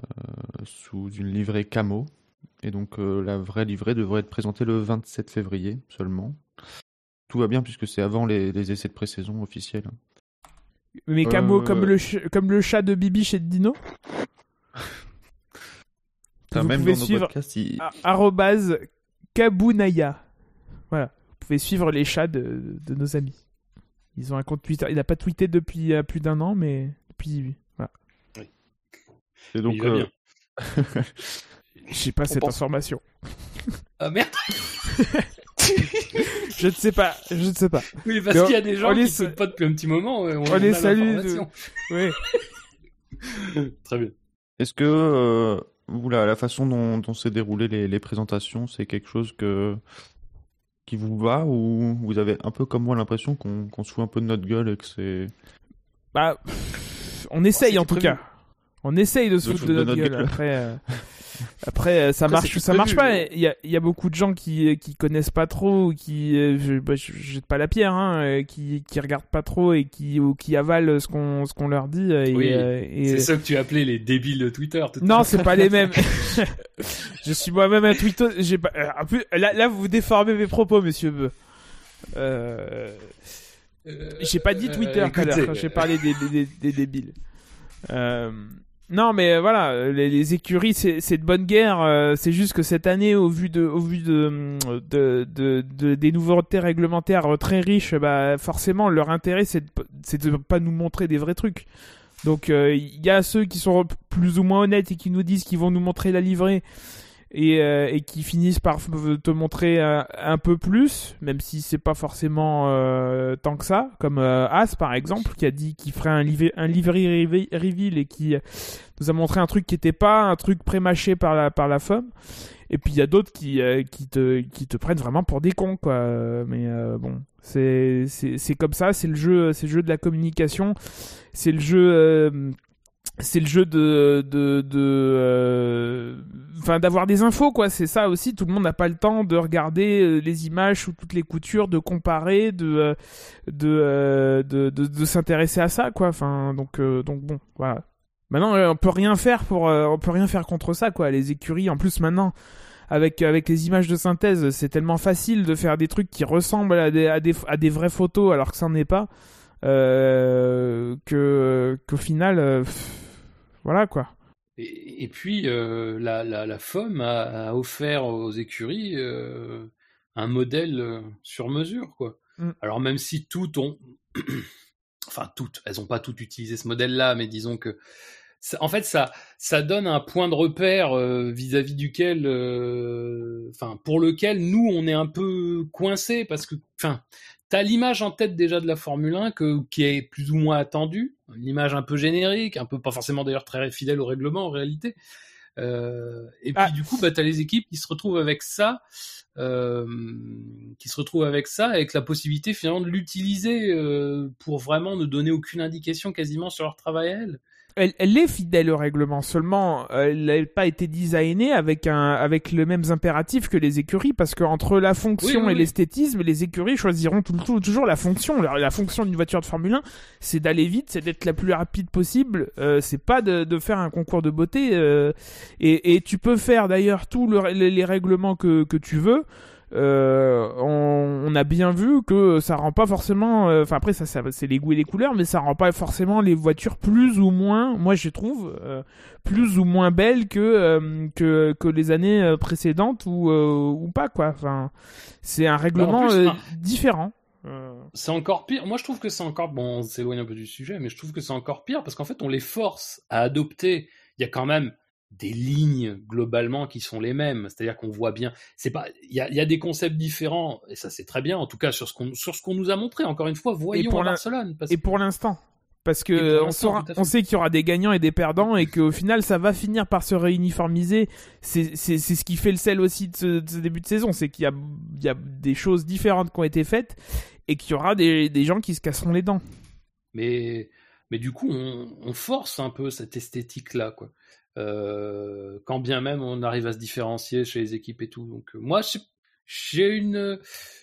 sous une livrée camo. Et donc, euh, la vraie livrée devrait être présentée le 27 février seulement. Tout va bien puisque c'est avant les, les essais de pré-saison officiels. Mais camo Euh, comme le ch- comme le chat de Bibi chez Dino. Vous même pouvez dans nos suivre podcasts, il- a- arrobase Kabunaya. Voilà, vous pouvez suivre les chats de, de nos amis. Ils ont un compte Twitter. Il n'a pas tweeté depuis euh, plus d'un an, mais depuis. Voilà. et donc, il va euh, bien. J'ai pas On cette pense- information. Ah merde Je ne sais pas. Je ne sais pas. Oui, parce qu'il y a des on gens les qui sa- ne pas depuis un petit moment. ouais, On, on les salue l'information. Oui. Très bien. Est-ce que euh, vous, la, façon dont, dont s'est déroulé les, les présentations, c'est quelque chose que qui vous va ou vous avez un peu comme moi l'impression qu'on qu'on se fout un peu de notre gueule et que c'est Bah, on essaye c'était en tout prévu. cas. On essaye de se De foutre foutre de de notre notre gueule. gueule. Après, euh, après euh, ça Après, marche, c'est ça marche pas. Il y a, il y a beaucoup de gens qui qui connaissent pas trop, ou qui euh, je, bah, je jette pas la pierre, hein, euh, qui qui regardent pas trop et qui ou qui avalent ce qu'on ce qu'on leur dit. euh, Et, Oui, euh, et- C'est ça que tu appelais les débiles de Twitter. tout Non, c'est pas les mêmes. je suis moi-même un tweetos. J'ai pas. euh, en plus, là, là, vous déformez mes propos, monsieur Beu. Euh... J'ai pas dit Twitter tout à l'heure, j'ai parlé des, des, des débiles. Euh, non, mais euh, voilà, les, les écuries, c'est de bonne guerre. Euh, c'est juste que cette année, au vu de, au vu de, de, de, de des nouveautés réglementaires très riches, bah forcément, leur intérêt, c'est de, de pas nous montrer des vrais trucs. Donc, il y a ceux qui sont plus ou moins honnêtes et qui nous disent qu'ils vont nous montrer la livrée et, euh, et qui finissent par te montrer un, peu plus, même si c'est pas forcément euh, tant que ça, comme euh, As par exemple, qui a dit qu'il ferait un, liv un livery reveal et qui nous a montré un truc qui était pas un truc prémâché par la, par la femme. Et puis il y a d'autres qui, qui, te, qui te prennent vraiment pour des cons, quoi. Mais bon, c'est comme ça, c'est le jeu, le jeu de la communication, c'est le jeu c'est le jeu de de euh, enfin d'avoir des infos quoi. C'est ça aussi. Tout le monde n'a pas le temps de regarder euh, les images sous toutes les coutures de comparer de euh, de de, de, s'intéresser à ça quoi. Enfin donc donc bon voilà. Maintenant on peut rien faire pour on peut rien faire contre ça quoi. Les écuries en plus maintenant avec avec les images de synthèse c'est tellement facile de faire des trucs qui ressemblent à des à des, à des vraies photos alors que ça n'en est pas que qu'au final voilà quoi. Et, puis euh, la, la, la FOM a, offert aux écuries euh, un modèle euh, sur mesure quoi. Mm. Alors même si toutes ont, enfin toutes, elles n'ont pas toutes utilisé ce modèle-là, mais disons que en fait, ça, ça donne un point de repère vis-à-vis duquel, enfin, pour lequel nous, on est un peu coincé parce que, enfin, T'as l'image en tête déjà de la Formule 1 que, qui est plus ou moins attendue, une image un peu générique, un peu pas forcément d'ailleurs très fidèle au règlement en réalité. Euh, et puis ah. du coup, bah, t'as les équipes qui se retrouvent avec ça, euh, qui se retrouvent avec ça, avec la possibilité finalement de l'utiliser euh, pour vraiment ne donner aucune indication quasiment sur leur travail à elles elle, est fidèle au règlement, seulement elle n'a pas été designée avec un avec les mêmes impératifs que les écuries, parce que entre la fonction et l'esthétisme, les écuries choisiront tout, toujours la fonction. La, fonction d'une voiture de Formule 1, c'est d'aller vite, c'est d'être la plus rapide possible, euh, c'est pas de, de, faire un concours de beauté. Euh, et, et, tu peux faire d'ailleurs tous les règlements que, que tu veux. Euh, on, a bien vu que ça rend pas forcément. Euh, enfin après ça, c'est les goûts et les couleurs, mais ça rend pas forcément les voitures plus ou moins. Moi je trouve euh, plus ou moins belles que que, que les années précédentes ou ou pas quoi. Enfin c'est un règlement différent. C'est encore pire. Moi, je trouve que c'est encore. Bon, on s'éloigne un peu du sujet, mais je trouve que c'est encore pire parce qu'en fait, on les force à adopter. Il y a quand même des lignes globalement qui sont les mêmes. C'est-à-dire qu'on voit bien, c'est pas, il y a, y a, des concepts différents et ça c'est très bien. En tout cas sur ce qu'on sur ce qu'on nous a montré. Encore une fois, voyons pour Barcelone. Et pour l'instant. Parce que on, on, sait qu'il y aura des gagnants et des perdants et qu'au final ça va finir par se réuniformiser. C'est ce qui fait le sel aussi de ce, début de saison, c'est qu'il y y a des choses différentes qui ont été faites et qu'il y aura des, des gens qui se casseront les dents. Mais mais du coup on, on force un peu cette esthétique là quoi. Euh, quand bien même on arrive à se différencier chez les équipes et tout. Donc euh, moi, j'ai une,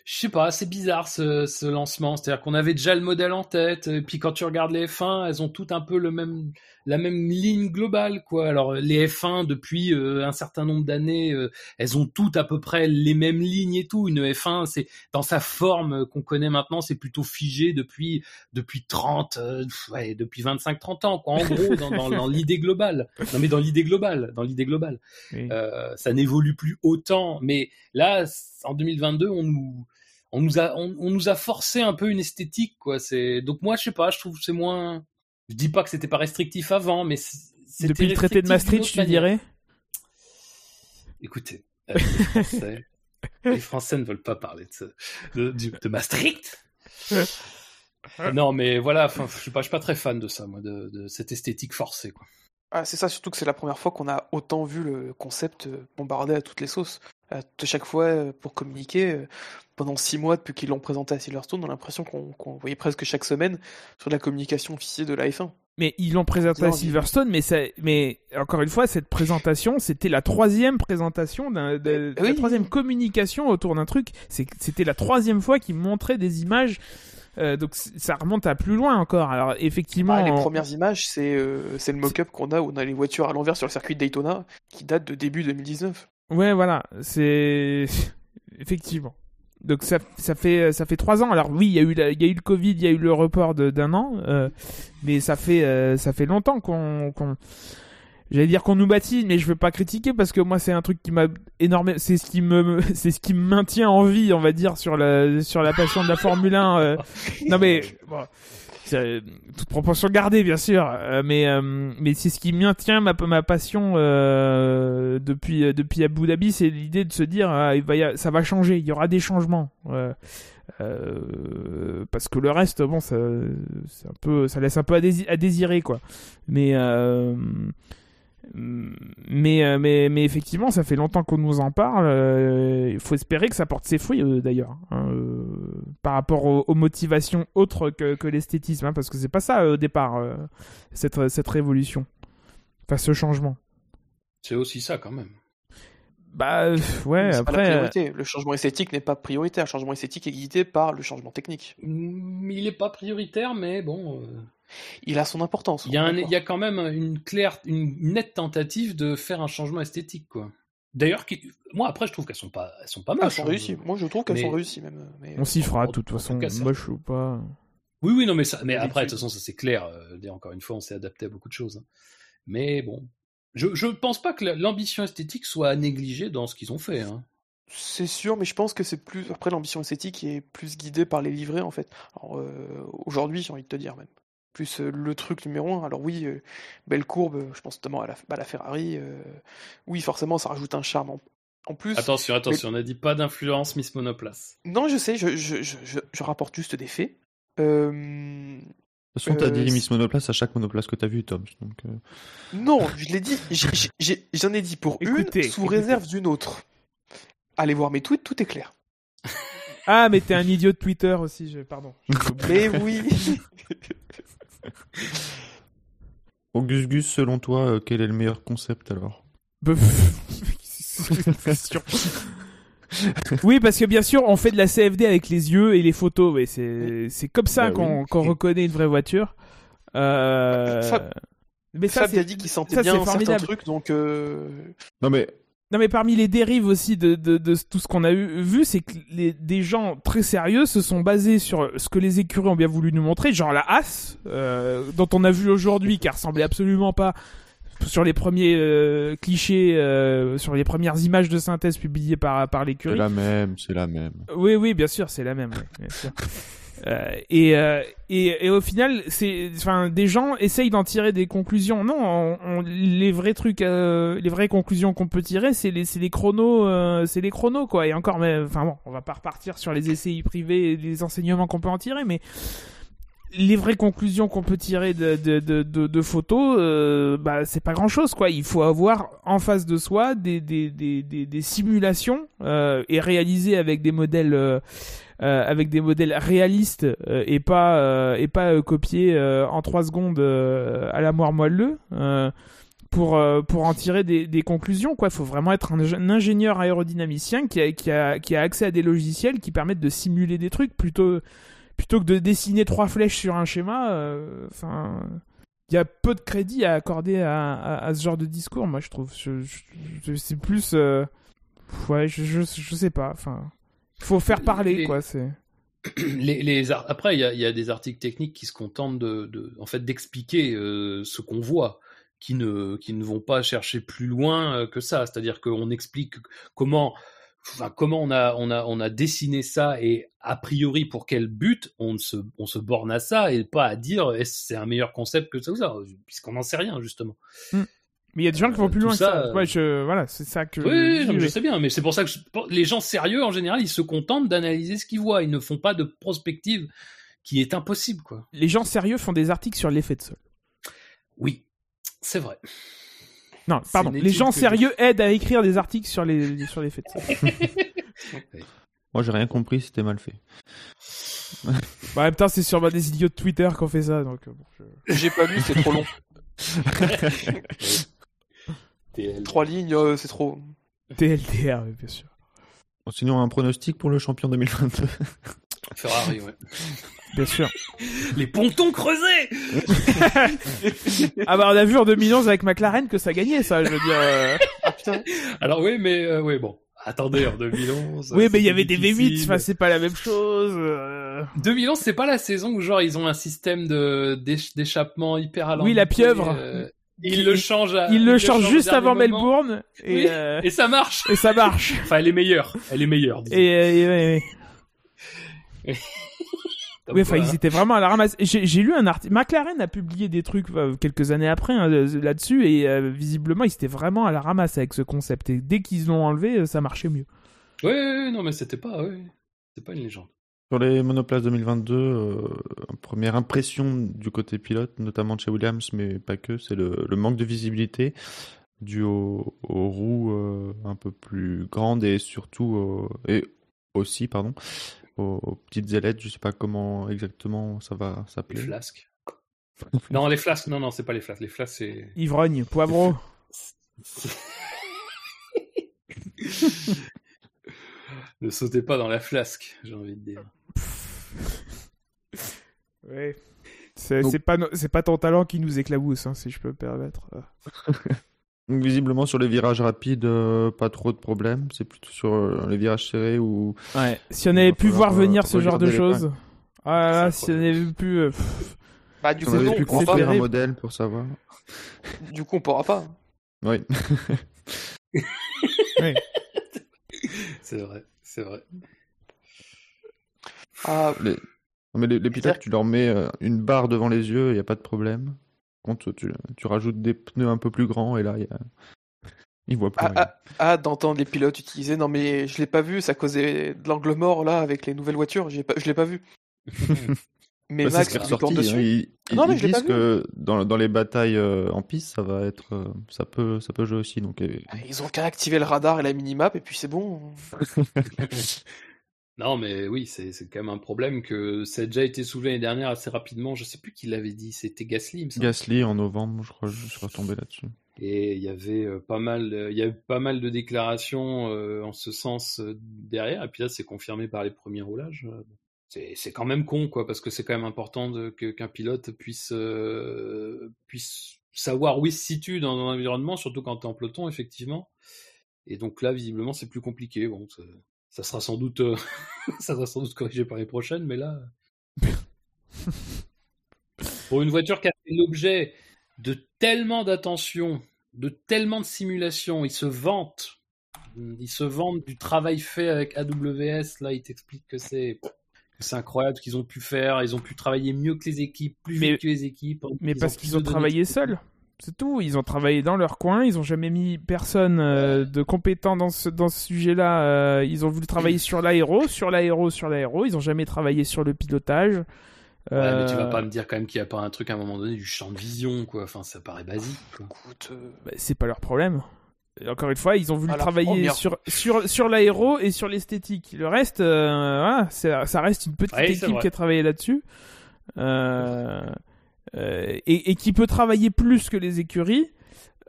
je sais pas, c'est bizarre ce, ce lancement. C'est-à-dire qu'on avait déjà le modèle en tête, et puis quand tu regardes les F1, elles ont toutes un peu le même, la même ligne globale, quoi. Alors les F1 depuis euh, un certain nombre d'années, euh, elles ont toutes à peu près les mêmes lignes et tout. Une F1, c'est dans sa forme qu'on connaît maintenant, c'est plutôt figé depuis depuis 30, euh, ouais, depuis 25-30 ans, quoi. En gros, dans, dans, dans l'idée globale. Non, mais dans l'idée globale, dans l'idée globale, ça n'évolue plus autant. Mais là, en 2022, on nous on nous a on, on, nous a forcé un peu une esthétique quoi c'est donc moi je sais pas je trouve c'est moins je dis pas que c'était pas restrictif avant, mais c'était depuis le traité de Maastricht, tu dirais? Écoutez, euh, les, Français, les Français ne veulent pas parler de, de, Maastricht. non, mais voilà, je suis pas, je suis pas très fan de ça, moi, de, de cette esthétique forcée, quoi. Ah, c'est ça, surtout que c'est la première fois qu'on a autant vu le concept euh, bombardé à toutes les sauces. À chaque fois, euh, pour communiquer, pendant six mois depuis qu'ils l'ont présenté à Silverstone, on a l'impression qu'on voyait presque chaque semaine sur la communication officielle de la F1. Mais ils l'ont présenté à Silverstone, mais, ça, mais encore une fois, cette présentation, c'était la troisième présentation, d'un, de, la troisième communication autour d'un truc. C'était la troisième fois qu'ils montraient des images. Euh, donc ça remonte à plus loin encore. Alors effectivement, ah, les premières images, c'est euh, c'est le mock-up qu'on a où on a les voitures à l'envers sur le circuit de Daytona, qui date de début 2019. Ouais, voilà, c'est effectivement. donc ça, ça fait ça fait trois ans. Alors oui, il y a eu il y a eu le Covid, il y a eu le report d'un an, euh, mais ça fait euh, ça fait longtemps qu'on qu'on J'allais dire qu'on nous bâtit, mais je veux pas critiquer parce que moi c'est un truc qui m'a énormément, c'est ce qui me, c'est ce qui me maintient en vie, on va dire sur la sur la passion de la Formule 1. euh. Non mais bon, c'est, euh, toute proportion gardée bien sûr, euh, mais euh, mais c'est ce qui maintient ma ma passion euh, depuis depuis Abu Dhabi, c'est l'idée de se dire ah, il va y a- ça va changer, il y aura des changements. euh, euh, parce que le reste, bon, ça, c'est un peu, ça laisse un peu à, dési- à désirer, quoi. Mais, euh, mais, euh, mais, mais effectivement, ça fait longtemps qu'on nous en parle. euh, Il faut espérer que ça porte ses fruits, euh, d'ailleurs, hein, euh, par rapport aux, aux motivations autres que, que l'esthétisme, hein, parce que c'est pas ça au départ, euh, cette, cette révolution, enfin ce changement. C'est aussi ça quand même. Bah ouais, c'est pas la après. priorité. Le changement esthétique n'est pas prioritaire. Le changement esthétique est guidé par le changement technique. Mm, Il est pas prioritaire, mais bon. Il a son importance. Il y, a un- D'accord. il y a quand même une claire, une nette tentative de faire un changement esthétique, quoi. D'ailleurs, moi après, je trouve qu'elles sont pas, elles sont pas Ah, elles moches. sont hein. réussies. Moi, je trouve qu'elles Mais- sont réussies même. Mais... on s'y fera, de toute façon, cas, moche ou pas. Oui, oui, non, mais ça, mais D'habitude. après, de toute façon, ça c'est clair. euh, encore une fois, on s'est adapté à beaucoup de choses. hein. Mais bon, je, je pense pas que la- l'ambition esthétique soit à négliger dans ce qu'ils ont fait. hein. C'est sûr, mais je pense que c'est plus après l'ambition esthétique est plus guidée par les livrets en fait. Euh, aujourd'hui, j'ai envie de te dire même plus euh, le truc numéro un. Alors oui, euh, belle courbe, euh, je pense notamment à la, à la Ferrari. euh, oui, forcément, ça rajoute un charme en, en plus. Attention, attention, on a dit pas d'influence Miss Monoplace. Non, je sais, je, je, je, je- je rapporte juste des faits. Euh, De toute façon, t'as Euh, dit Miss Monoplace à chaque monoplace que t'as vu, Tom. Donc, euh, Non, je l'ai dit, j'en ai dit pour Écoutez, une sous écoutez. réserve d'une autre. Allez voir mes tweets, tout est clair. Ah, mais t'es un idiot de Twitter aussi, je... pardon. Mais oui. Augus Gus, selon toi, euh, quel est le meilleur concept alors? Bah, c'est une question. oui, parce que bien sûr, on fait de la CFD avec les yeux et les photos. Ouais, c'est c'est comme ça Bah qu'on oui. qu'on reconnaît une vraie voiture. Euh... Fab- Mais ça, Fab c'est a dit qu'il sentait ça, bien certains formidable. trucs, donc euh, Non mais Non mais parmi les dérives aussi de, de, de tout ce qu'on a eu, vu, c'est que les, des gens très sérieux se sont basés sur ce que les écuries ont bien voulu nous montrer, genre la As, euh, dont on a vu aujourd'hui, qui ressemblait absolument pas sur les premiers euh, clichés, euh, sur les premières images de synthèse publiées par, par c'est l'écurie. la même, c'est la même. Oui, oui, bien sûr, c'est la même. ouais, bien sûr. Euh, et, euh, et, et au final, c'est, enfin, des gens essayent d'en tirer des conclusions. Non, on, on- les vrais trucs, euh, les vraies conclusions qu'on peut tirer, c'est les, c'est les chronos, euh, c'est les chronos quoi. Et encore, mais, enfin bon, on va pas repartir sur les essais privés et les enseignements qu'on peut en tirer, mais les vraies conclusions qu'on peut tirer de, de, de, de, photos, euh, bah, c'est pas grand chose, quoi. Il faut avoir en face de soi des, des, des, des, simulations euh, et réaliser avec des modèles. euh, euh, avec des modèles réalistes euh, et pas euh, et pas euh, copiés en 3 secondes à la moire moelleux pour pour en tirer des, conclusions quoi. Il faut vraiment être un, ingénieur aérodynamicien qui a, qui a qui a accès à des logiciels qui permettent de simuler des trucs plutôt plutôt que de dessiner trois flèches sur un schéma enfin il y a peu de crédit à accorder à, ce genre de discours moi je trouve. C'est plus euh, ouais je, je je sais pas enfin faut faire parler Les- quoi c'est les, les ar- après, il y a, il y a des articles techniques qui se contentent de, de en fait, d'expliquer euh, ce qu'on voit, qui ne, qui ne vont pas chercher plus loin euh, que ça. C'est-à-dire qu'on explique comment, enfin, comment on a, on a, on a dessiné ça et a priori pour quel but on se, on se borne à ça et pas à dire est-ce c'est un meilleur concept que ça ou ça, puisqu'on n'en sait rien justement. Mais il y a des gens qui vont Euh, plus loin ça, que ça. euh, Ouais, je... Voilà, c'est ça que. Oui, je non, mais dis, je sais bien, mais c'est pour ça que je- les gens sérieux en général, ils se contentent d'analyser ce qu'ils voient, ils ne font pas de prospective qui est impossible, quoi. Les gens sérieux font des articles sur l'effet de sol. Oui, c'est vrai. Non, pardon. Les gens que sérieux aident à écrire des articles sur les sur l'effet de sol. Moi, j'ai rien compris, c'était mal fait. bah, en même temps, c'est sûrement des idiots de Twitter qui ont fait ça, donc. euh, je- j'ai pas lu, c'est trop long. TL. Trois lignes, euh, c'est trop. TLDR, oui, bien sûr. Bon, sinon, un pronostic pour le champion 2022. Ferrari, ouais. Bien sûr. Les pontons creusés Ah bah, on a vu en 2011 avec McLaren que ça gagnait, ça, je veux dire. euh. Ah putain. Alors oui, mais euh, oui, bon. Attendez, en 2011. Oui, mais il y avait des difficile. V8, enfin, c'est pas la même chose. euh. 2011, c'est pas la saison où genre ils ont un système de d'échappement hyper. Oui, la pieuvre. euh, ils le changent. à- Il le change juste avant. Melbourne et, Oui, euh, Et ça marche. et ça marche. Enfin, elle est meilleure. Elle est meilleure. Et, euh, et- Oui, enfin, ils étaient vraiment à la ramasse. J'ai lu un article. McLaren a publié des trucs euh, quelques années après hein, là-dessus, et euh, visiblement, ils étaient vraiment à la ramasse avec ce concept. Et dès qu'ils l'ont enlevé, ça marchait mieux. Ouais, ouais, ouais, non, mais c'était pas. Ouais, c'est pas une légende. Sur les monoplaces 2022, euh, première impression du côté pilote, notamment de chez Williams, mais pas que, c'est le, le manque de visibilité dû au- aux, roues euh, un peu plus grandes et surtout et aussi pardon aux, aux petites ailettes. Je sais pas comment exactement ça va Les s'appeler. flasques. non, les flasques. Non, non, c'est pas les flasques. Les flasques, c'est. Ivrogne, poivreau. ne sautez pas dans la flasque, j'ai envie de dire. Ouais. C'est Donc- pas, no- pas ton talent qui nous éclabousse, hein, si je peux me permettre. Donc, visiblement sur les virages rapides, euh, pas trop de problèmes. C'est plutôt sur euh, les virages serrés où Ouais. Si on avait va pu voir euh, venir ce genre de choses. Ah là là, C'est si on avait pu. euh. Bah, du coup, avait non, pu on pas. construire un modèle pour savoir. Du coup, on pourra pas. Oui. C'est vrai, c'est vrai. Ah, Les... Non, mais les, tu leur mets euh, une barre devant les yeux, il n'y a pas de problème. Contre, tu, tu rajoutes des pneus un peu plus grands et là, il y a... ils voient plus ah, ah, ah, d'entendre les pilotes utiliser. Non, mais je l'ai pas vu, ça causait de l'angle mort là avec les nouvelles voitures. Pas, je l'ai pas vu. Mais Bah, Max, ce qui ressorti. hein. dessus. Ils, Non, mais ils je l'ai pas disent vu. que dans, dans les batailles euh, en piste, ça va être, euh, ça peut, ça peut jouer aussi. Donc, euh, Ils ont qu'à activer le radar et la minimap et puis c'est bon. Non, mais oui, c'est quand même un problème que ça a déjà été soulevé l'année dernière assez rapidement. Je sais plus qui l'avait dit, c'était Gasly. Gasly en novembre, je crois, je suis retombé là-dessus. Et il y avait euh, pas mal, il y a eu pas mal de déclarations euh, en ce sens euh, derrière. Et puis là, c'est confirmé par les premiers roulages. C'est quand même con, quoi, parce que c'est quand même important qu'un pilote puisse euh, puisse savoir où il se situe dans un environnement, surtout quand t'es en peloton, effectivement. Et donc là, visiblement, c'est plus compliqué. Bon, ça, sera sans doute, euh, ça sera sans doute corrigé par les prochaines, mais là, pour une voiture qui a fait l'objet de tellement d'attention, de tellement de simulation, ils se vantent, ils se vantent du travail fait avec AWS. Là, ils t'expliquent que c'est incroyable ce qu'ils ont pu faire. Ils ont pu travailler mieux que les équipes, plus Mais- vite que les équipes. Mais parce qu'ils ont travaillé seuls. C'est tout. Ils ont travaillé dans leur coin. Ils ont jamais mis personne euh, de compétent dans ce, dans ce sujet-là. Euh, ils ont voulu travailler sur l'aéro, sur l'aéro, sur l'aéro. Ils ont jamais travaillé sur le pilotage. Ouais, mais tu vas Euh, pas me dire quand même qu'il n'y a pas un truc à un moment donné du champ de vision, quoi. Enfin, ça paraît basique. Euh, bah, c'est pas leur problème. Et encore une fois, ils ont voulu travailler première- sur, sur, sur l'aéro et sur l'esthétique. Le reste, euh, voilà, ça reste une petite Ouais, équipe qui a travaillé là-dessus. Euh, euh, et, et qui peut travailler plus que les écuries.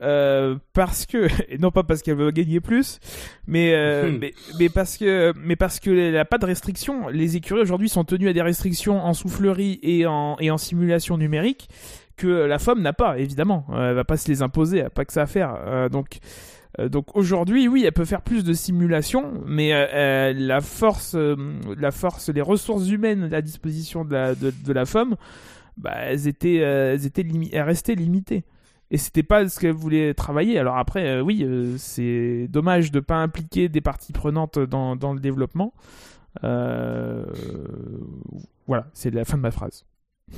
euh, parce que et non pas parce qu'elle veut gagner plus mais, euh, Hmm. mais mais parce que mais parce que elle a pas de restrictions les écuries aujourd'hui sont tenues à des restrictions en soufflerie et en et en simulation numérique que la femme n'a pas évidemment elle va pas se les imposer elle a pas que ça à faire Euh, donc donc aujourd'hui, oui, elle peut faire plus de simulations, mais euh, la force, euh, la force, les ressources humaines à disposition de la, de, de la femme, bah, elles étaient, euh, elles étaient limi- elles restaient limitées. Et c'était pas ce qu'elle voulait travailler. Alors après, euh, oui, euh, c'est dommage de pas impliquer des parties prenantes dans, dans le développement. Euh, voilà, c'est la fin de ma phrase.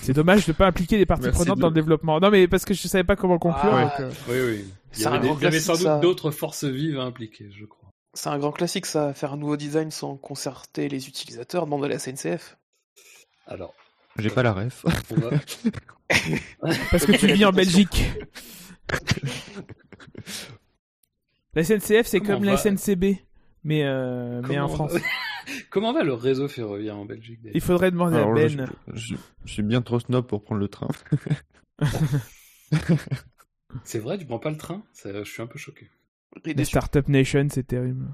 C'est dommage de pas impliquer des parties Merci prenantes de- dans le développement. Non, mais parce que je savais pas comment conclure. Ah, donc, euh, Oui, oui. Il y avait, un des- grand il y avait sans doute ça. d'autres forces vives à impliquer, je crois. c'est un grand classique ça, faire un nouveau design sans concerter les utilisateurs, demande à la SNCF. Alors, J'ai pas la ref. va. Parce que tu vis en Belgique. La SNCF, c'est comme la SNCB, mais, euh, mais en France. va- Comment va le réseau ferroviaire en Belgique d'ailleurs Il faudrait demander Alors, à je, Ben. je- je suis bien trop snob pour prendre le train. C'est vrai, tu prends pas le train? Ça, Je suis un peu choqué. Les. Startup Nation, c'est terrible.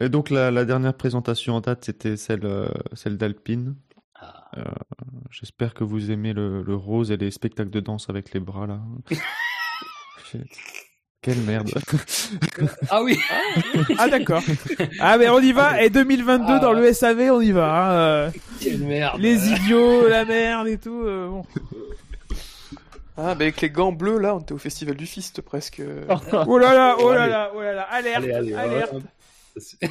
Et donc la, la dernière présentation en date, c'était celle, euh, celle d'Alpine. Ah. Euh, J'espère que vous aimez le, le rose et les spectacles de danse avec les bras là. Quelle merde. Ah oui. Ah d'accord. Ah mais on y va. Et 2022 Ah. dans le SAV, on y va. hein, euh, Quelle merde. les idiots, la merde et tout. euh, bon. Ah, bah avec les gants bleus, là, on était au festival du Fist presque. Oh là là, oh là là, oh là là. Alerte, Allez, allez, alerte.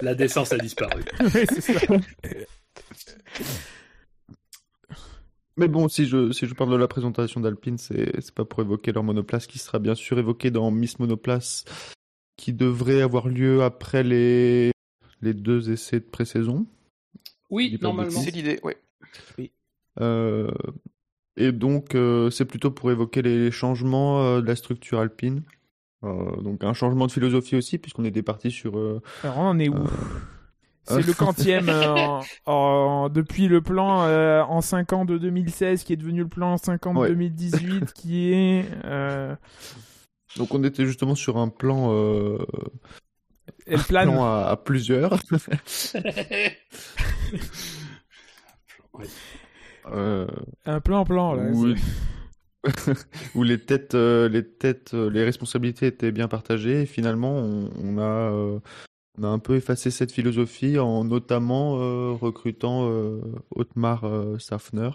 La décence a disparu. Ouais, c'est ça. Mais bon, si je, si je parle de la présentation d'Alpine, c'est c'est pas pour évoquer leur monoplace qui sera bien sûr évoqué dans Miss Monoplace, qui devrait avoir lieu après les, les deux essais de pré-saison. Oui, normalement. C'est l'idée, ouais. Euh, et donc, euh, c'est plutôt pour évoquer les changements euh, de la structure alpine. Euh, donc, un changement de philosophie aussi, puisqu'on était parti sur. euh, Alors on en est où Euh. C'est le quantième euh, en- en- depuis le plan euh, en 5 ans de 2016 qui est devenu le plan en 5 ans de Ouais. 2018 qui est euh, Donc, on était justement sur un plan, euh, plane. plan à, à plusieurs. Euh, Un plan plan là. où, les têtes, euh, les têtes, euh, les responsabilités étaient bien partagées. Et finalement, on, on a, euh, on a un peu effacé cette philosophie en notamment euh, recrutant euh, Otmar euh, Safner.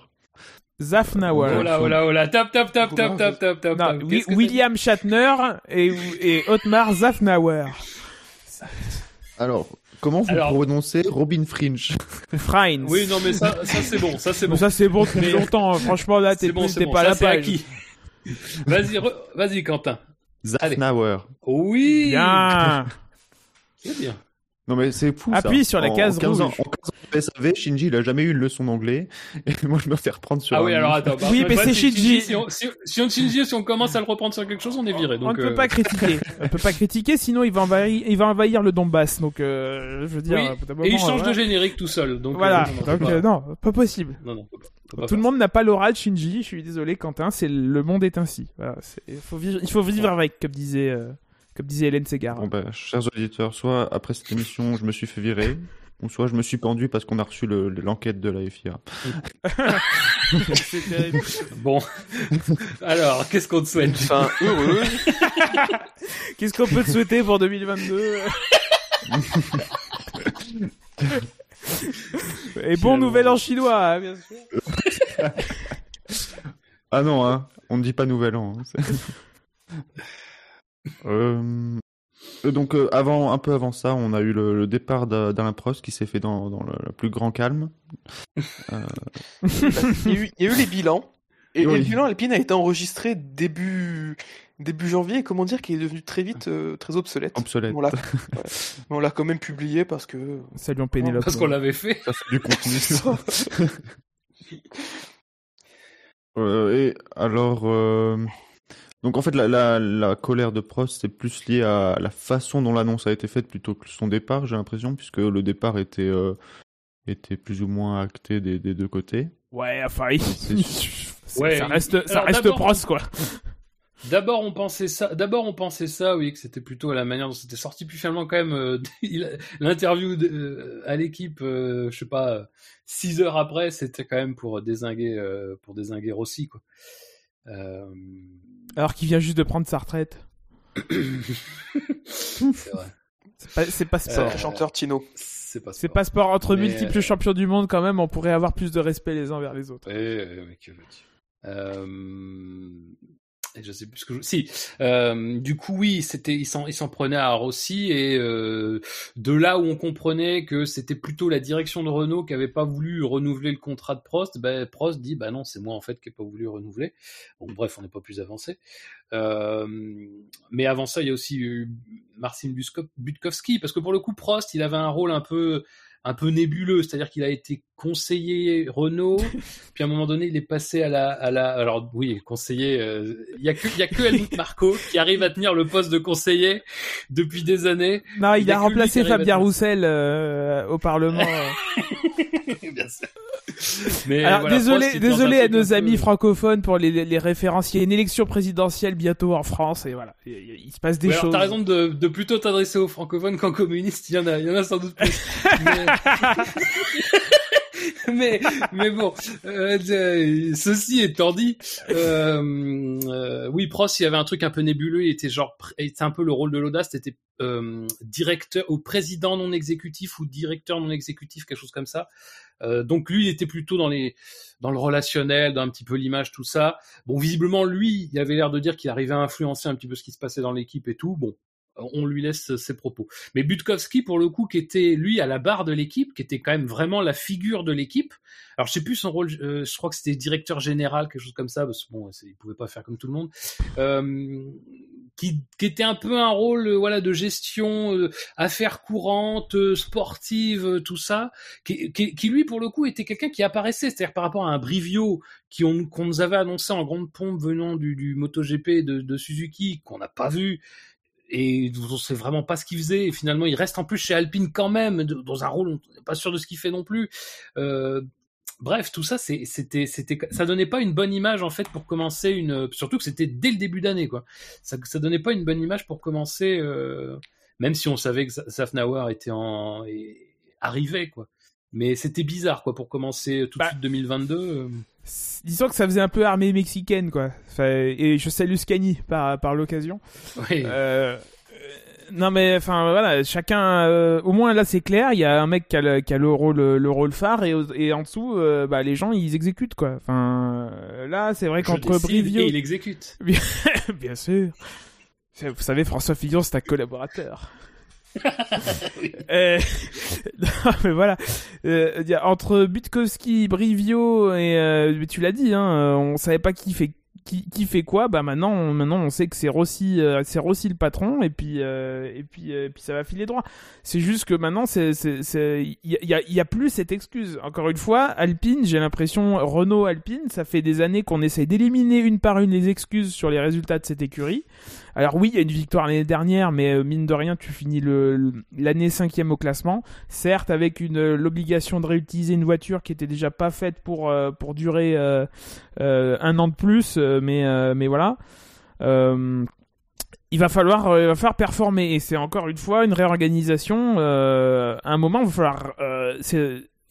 Zafnauer. Oh là, oh là, oh là. Top, top, top, top, top, top, top. Non, William Shatner et, et Otmar Zafnauer. Alors, comment vous Alors- prononcez Robin Fringe Freins. t'as- Oui, non, mais ça, ça c'est bon, ça c'est bon. ça c'est bon depuis Mais- longtemps. hein. Franchement là t'es C'est bon, plus- c'est t'es bon. pas à Ça la c'est page. acquis. Vas-y, re- vas-y, Quentin. Zafnauer. Oui. Bien. C'est bien. Non mais c'est fou Appuie ça. sur la En- case en 15 ans, rouge. en 15 ans de SAV, Shinji il a jamais eu une leçon d'anglais et moi je me fais reprendre sur Ah un oui, alors attends. bah, Oui, mais c'est Shinji. Si on, si, si on Shinji, si on commence à le reprendre sur quelque chose, on est viré. On ne peut euh, pas critiquer. On peut pas critiquer, sinon il va envahir, il va envahir le Donbass. Donc, euh, je veux dire, Oui, Et il change voilà. de générique tout seul. Donc, Voilà. euh, donc, euh, non, pas possible. non, non, pas- pas Tout le monde n'a pas l'aura de Shinji. Je suis désolé, Quentin. C'est le monde est ainsi. Voilà, il faut vivre, il faut vivre avec, comme disait, euh, comme disait Hélène Segar. Bon bah, chers auditeurs, soit après cette émission je me suis fait virer, ou soit je me suis pendu parce qu'on a reçu le- l'enquête de la FIA. c'est terrible. Bon. Alors, qu'est-ce qu'on te souhaite Enfin, heureux. Qu'est-ce qu'on peut te souhaiter pour 2022 Et bon nouvel en chinois, hein, bien sûr. Ah non, hein, on ne dit pas nouvel an. hein, euh, donc euh, avant, un peu avant ça, on a eu le, le départ d'A- d'Alain Prost qui s'est fait dans, dans le, le plus grand calme. Il y, a eu, il y a eu les bilans. Et, le bilan Alpine a été enregistré début, début janvier, et comment dire qu'il est devenu très vite euh, très obsolète? Obsolète. On l'a ouais. Mais on l'a quand même publié parce que. Salut Pénélope. Parce qu'on l'avait fait. Ça fait du contenu. Euh, et alors, euh, donc en fait, la, la, la colère de Prost, c'est plus lié à la façon dont l'annonce a été faite plutôt que son départ, j'ai l'impression, puisque le départ était, euh, était plus ou moins acté des, des deux côtés. Ouais, enfin, il- ça, Ouais, ça il- reste, ça alors, reste proche, quoi. D'abord, on pensait ça. D'abord, on pensait ça, oui, que c'était plutôt à la manière dont c'était sorti. Puis finalement, quand même, euh, l'interview de- euh, à l'équipe, euh, je sais pas, euh, six heures après, c'était quand même pour désinguer, euh, pour désinguer Rossi, quoi. Alors qu'il vient juste de prendre sa retraite. c'est vrai. C'est pas, sport. Euh, chanteur Tino. C'est pas. C'est pas sport. Entre Mais, multiples euh, champions du monde, quand même, on pourrait avoir plus de respect les uns vers les autres. Veux-tu. Euh... Je sais plus ce que je... Si, euh, du coup, oui, c'était, il s'en, il s'en prenait à Rossi et euh, de là où on comprenait que c'était plutôt la direction de Renault qui avait pas voulu renouveler le contrat de Prost, ben Prost dit, bah non, c'est moi en fait qui ai pas voulu renouveler. Bon, bref, on n'est pas plus avancé. Euh, mais avant ça, il y a aussi eu Marcin Butkowski, parce que pour le coup, Prost, il avait un rôle un peu un peu nébuleux, c'est-à-dire qu'il a été conseiller Renault, puis à un moment donné, il est passé à la, à la, alors oui, conseiller. euh, Il y a que, y a que Helmut Marko qui arrive à tenir le poste de conseiller depuis des années. Non, il, a remplacé Fabien. Roussel euh, au Parlement. Bien sûr. Mais Alors voilà, désolé, désolé à nos peu- amis francophones pour les, les références. Il y a une élection présidentielle bientôt en France et voilà, il, il se passe des Ouais, choses. t'as raison de, de plutôt t'adresser aux francophones qu'aux communistes. Il y en a, il y en a sans doute plus. Mais- mais mais bon, euh, ceci étant dit, euh, euh, oui, Prost, il y avait un truc un peu nébuleux. Il était genre, c'était un peu le rôle de l'audace. C'était euh, directeur ou président non exécutif ou directeur non exécutif, quelque chose comme ça. Euh, donc lui, il était plutôt dans le relationnel, dans un petit peu l'image, tout ça. Bon, visiblement, lui, il avait l'air de dire qu'il arrivait à influencer un petit peu ce qui se passait dans l'équipe et tout. Bon, on lui laisse ses propos. Mais Butkowski, pour le coup, qui était lui à la barre de l'équipe, qui était quand même vraiment la figure de l'équipe. Alors je sais plus son rôle, euh, je crois que c'était directeur général, quelque chose comme ça, parce que bon, il pouvait pas faire comme tout le monde. Euh, qui, qui, était un peu un rôle, euh, voilà, de gestion, euh, affaires courantes, euh, sportives, tout ça, qui, qui, qui, lui, pour le coup, était quelqu'un qui apparaissait, c'est-à-dire par rapport à un Brivio qui qu'on nous avait annoncé en grande pompe venant du, du MotoGP de, de Suzuki, qu'on n'a pas vu, et on sait vraiment pas ce qu'il faisait. Et finalement, il reste en plus chez Alpine quand même, dans un rôle, on n'est pas sûr de ce qu'il fait non plus. Euh, bref, tout ça, c'était, c'était, ça donnait pas une bonne image en fait pour commencer une, surtout que c'était dès le début d'année quoi. Ça, ça donnait pas une bonne image pour commencer, euh, même si on savait que Safnauer était en, et, arrivait quoi. Mais c'était bizarre quoi pour commencer tout de bah, suite 2022 disons que ça faisait un peu armée mexicaine quoi. et je salue Scani par par l'occasion. Oui. Euh, non mais enfin voilà, chacun euh, au moins là c'est clair, il y a un mec qui a le, qui a le rôle le rôle phare et, et en dessous euh, bah les gens ils exécutent quoi. Enfin là c'est vrai qu'entre Brivio et il exécute. Bien sûr. Vous savez François Fillon c'est un collaborateur. euh, non, mais voilà. Euh, entre Butkowski, Brivio et euh, tu l'as dit, hein, on savait pas qui fait qui, qui fait quoi bah maintenant on, maintenant on sait que c'est Rossi euh, c'est Rossi le patron et puis euh, et puis euh, et puis ça va filer droit. C'est juste que maintenant c'est il y a, y a plus cette excuse. Encore une fois Alpine j'ai l'impression Renault Alpine ça fait des années qu'on essaie d'éliminer une par une les excuses sur les résultats de cette écurie alors oui, il y a une victoire l'année dernière, mais euh, mine de rien, tu finis l'année cinquième au classement. Certes, avec euh, l'obligation de réutiliser une voiture qui était déjà pas faite pour euh, pour durer un an de plus, mais mais voilà. il va falloir, il performer et c'est encore une fois une réorganisation. à un moment, il va falloir,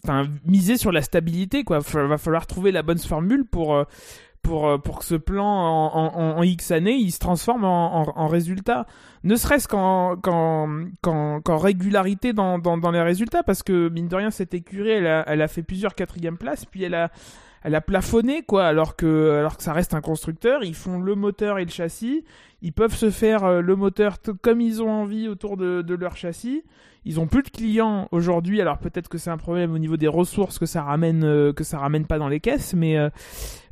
enfin, miser sur la stabilité, quoi. Il va falloir trouver la bonne formule pour pour, euh, pour que ce plan en, en, X années, il se transforme en, en résultat. Ne serait-ce qu'en, qu'en, régularité dans, dans, dans, les résultats, parce que mine de rien, cette écurie, elle a, elle a fait plusieurs quatrièmes places, puis elle a, elle a plafonné, quoi, alors que, alors que ça reste un constructeur. Ils font le moteur et le châssis. Ils peuvent se faire euh, le moteur comme ils ont envie autour de, de leur châssis. Ils ont plus de clients aujourd'hui, alors peut-être que c'est un problème au niveau des ressources que ça ramène, euh, que ça ramène pas dans les caisses, mais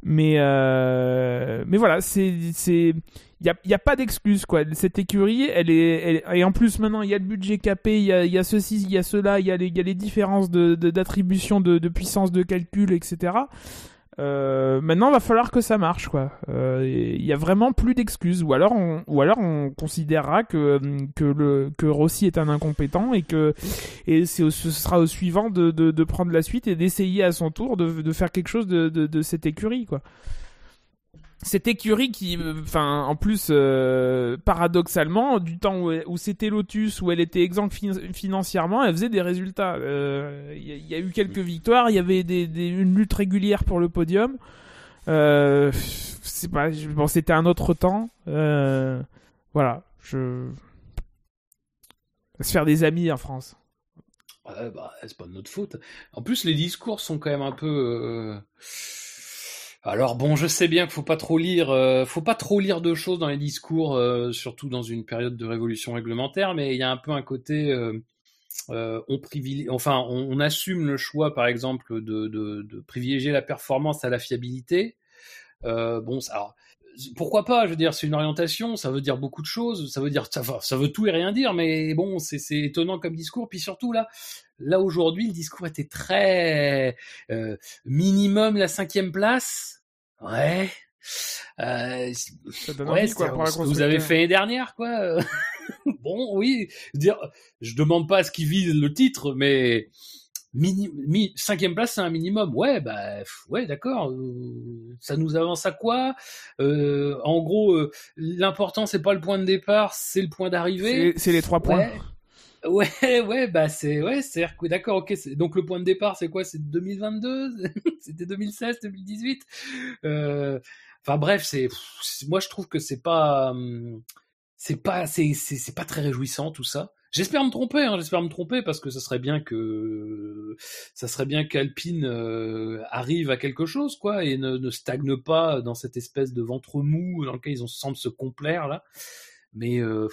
mais euh, mais voilà, c'est c'est il y a, y a pas d'excuse quoi. Cette écurie, elle est, et en plus maintenant il y a le budget capé, il y a, y a ceci, il y a cela, il y a les, y a les différences de d'attribution de, de, puissance de calcul, etc. Euh, maintenant, va falloir que ça marche, quoi. Euh, il y a vraiment plus d'excuses, ou alors on, ou alors on considérera que que le que Rossi est un incompétent et que et c'est ce sera au suivant de, de, de prendre la suite et d'essayer à son tour de, de faire quelque chose de, de, de cette écurie, quoi cette écurie qui, enfin, en plus, euh, paradoxalement, du temps où, c'était Lotus, où elle était exempte financièrement, elle faisait des résultats. Il euh, y, a eu quelques victoires, il y avait des, une lutte régulière pour le podium. Euh, c'est pas, bon, c'était un autre temps. Euh, voilà, je se faire des amis en France. Ouais, bah, c'est pas de notre faute. En plus, les discours sont quand même un peu alors bon, je sais bien qu'il faut pas trop lire, euh, faut pas trop lire de choses dans les discours, euh, surtout dans une période de révolution réglementaire, mais il y a un peu un côté, euh, on privilégie, enfin, on, assume le choix, par exemple, de, privilégier la performance à la fiabilité. bon, alors, pourquoi pas Je veux dire, c'est une orientation, ça veut dire beaucoup de choses, ça veut dire, ça, ça veut tout et rien dire, mais bon, c'est étonnant comme discours. Puis surtout là, là aujourd'hui, le discours était très minimum la cinquième place Ouais. Euh, ouais, quoi, pour ce que vous avez fait l'année dernière, quoi. bon, oui. Dire, je demande pas à ce qu'ils vise le titre, mais mini, cinquième place, c'est un minimum. Ouais, bah, ouais, d'accord. Euh, ça nous avance à quoi? Euh, En gros, euh, l'important c'est pas le point de départ, c'est le point d'arrivée. C'est les trois points. Ouais, ouais, bah c'est ouais, c'est d'accord, ok. Donc le point de départ, c'est quoi C'est 2022 C'était 2016, 2018 euh, Enfin bref, c'est moi je trouve que c'est pas hum, c'est pas c'est c'est pas très réjouissant tout ça. J'espère me tromper, hein, j'espère me tromper parce que ça serait bien que ça serait bien qu'Alpine euh, arrive à quelque chose quoi et ne, ne, stagne pas dans cette espèce de ventre mou dans lequel ils ont semblent se complaire là. Mais euh,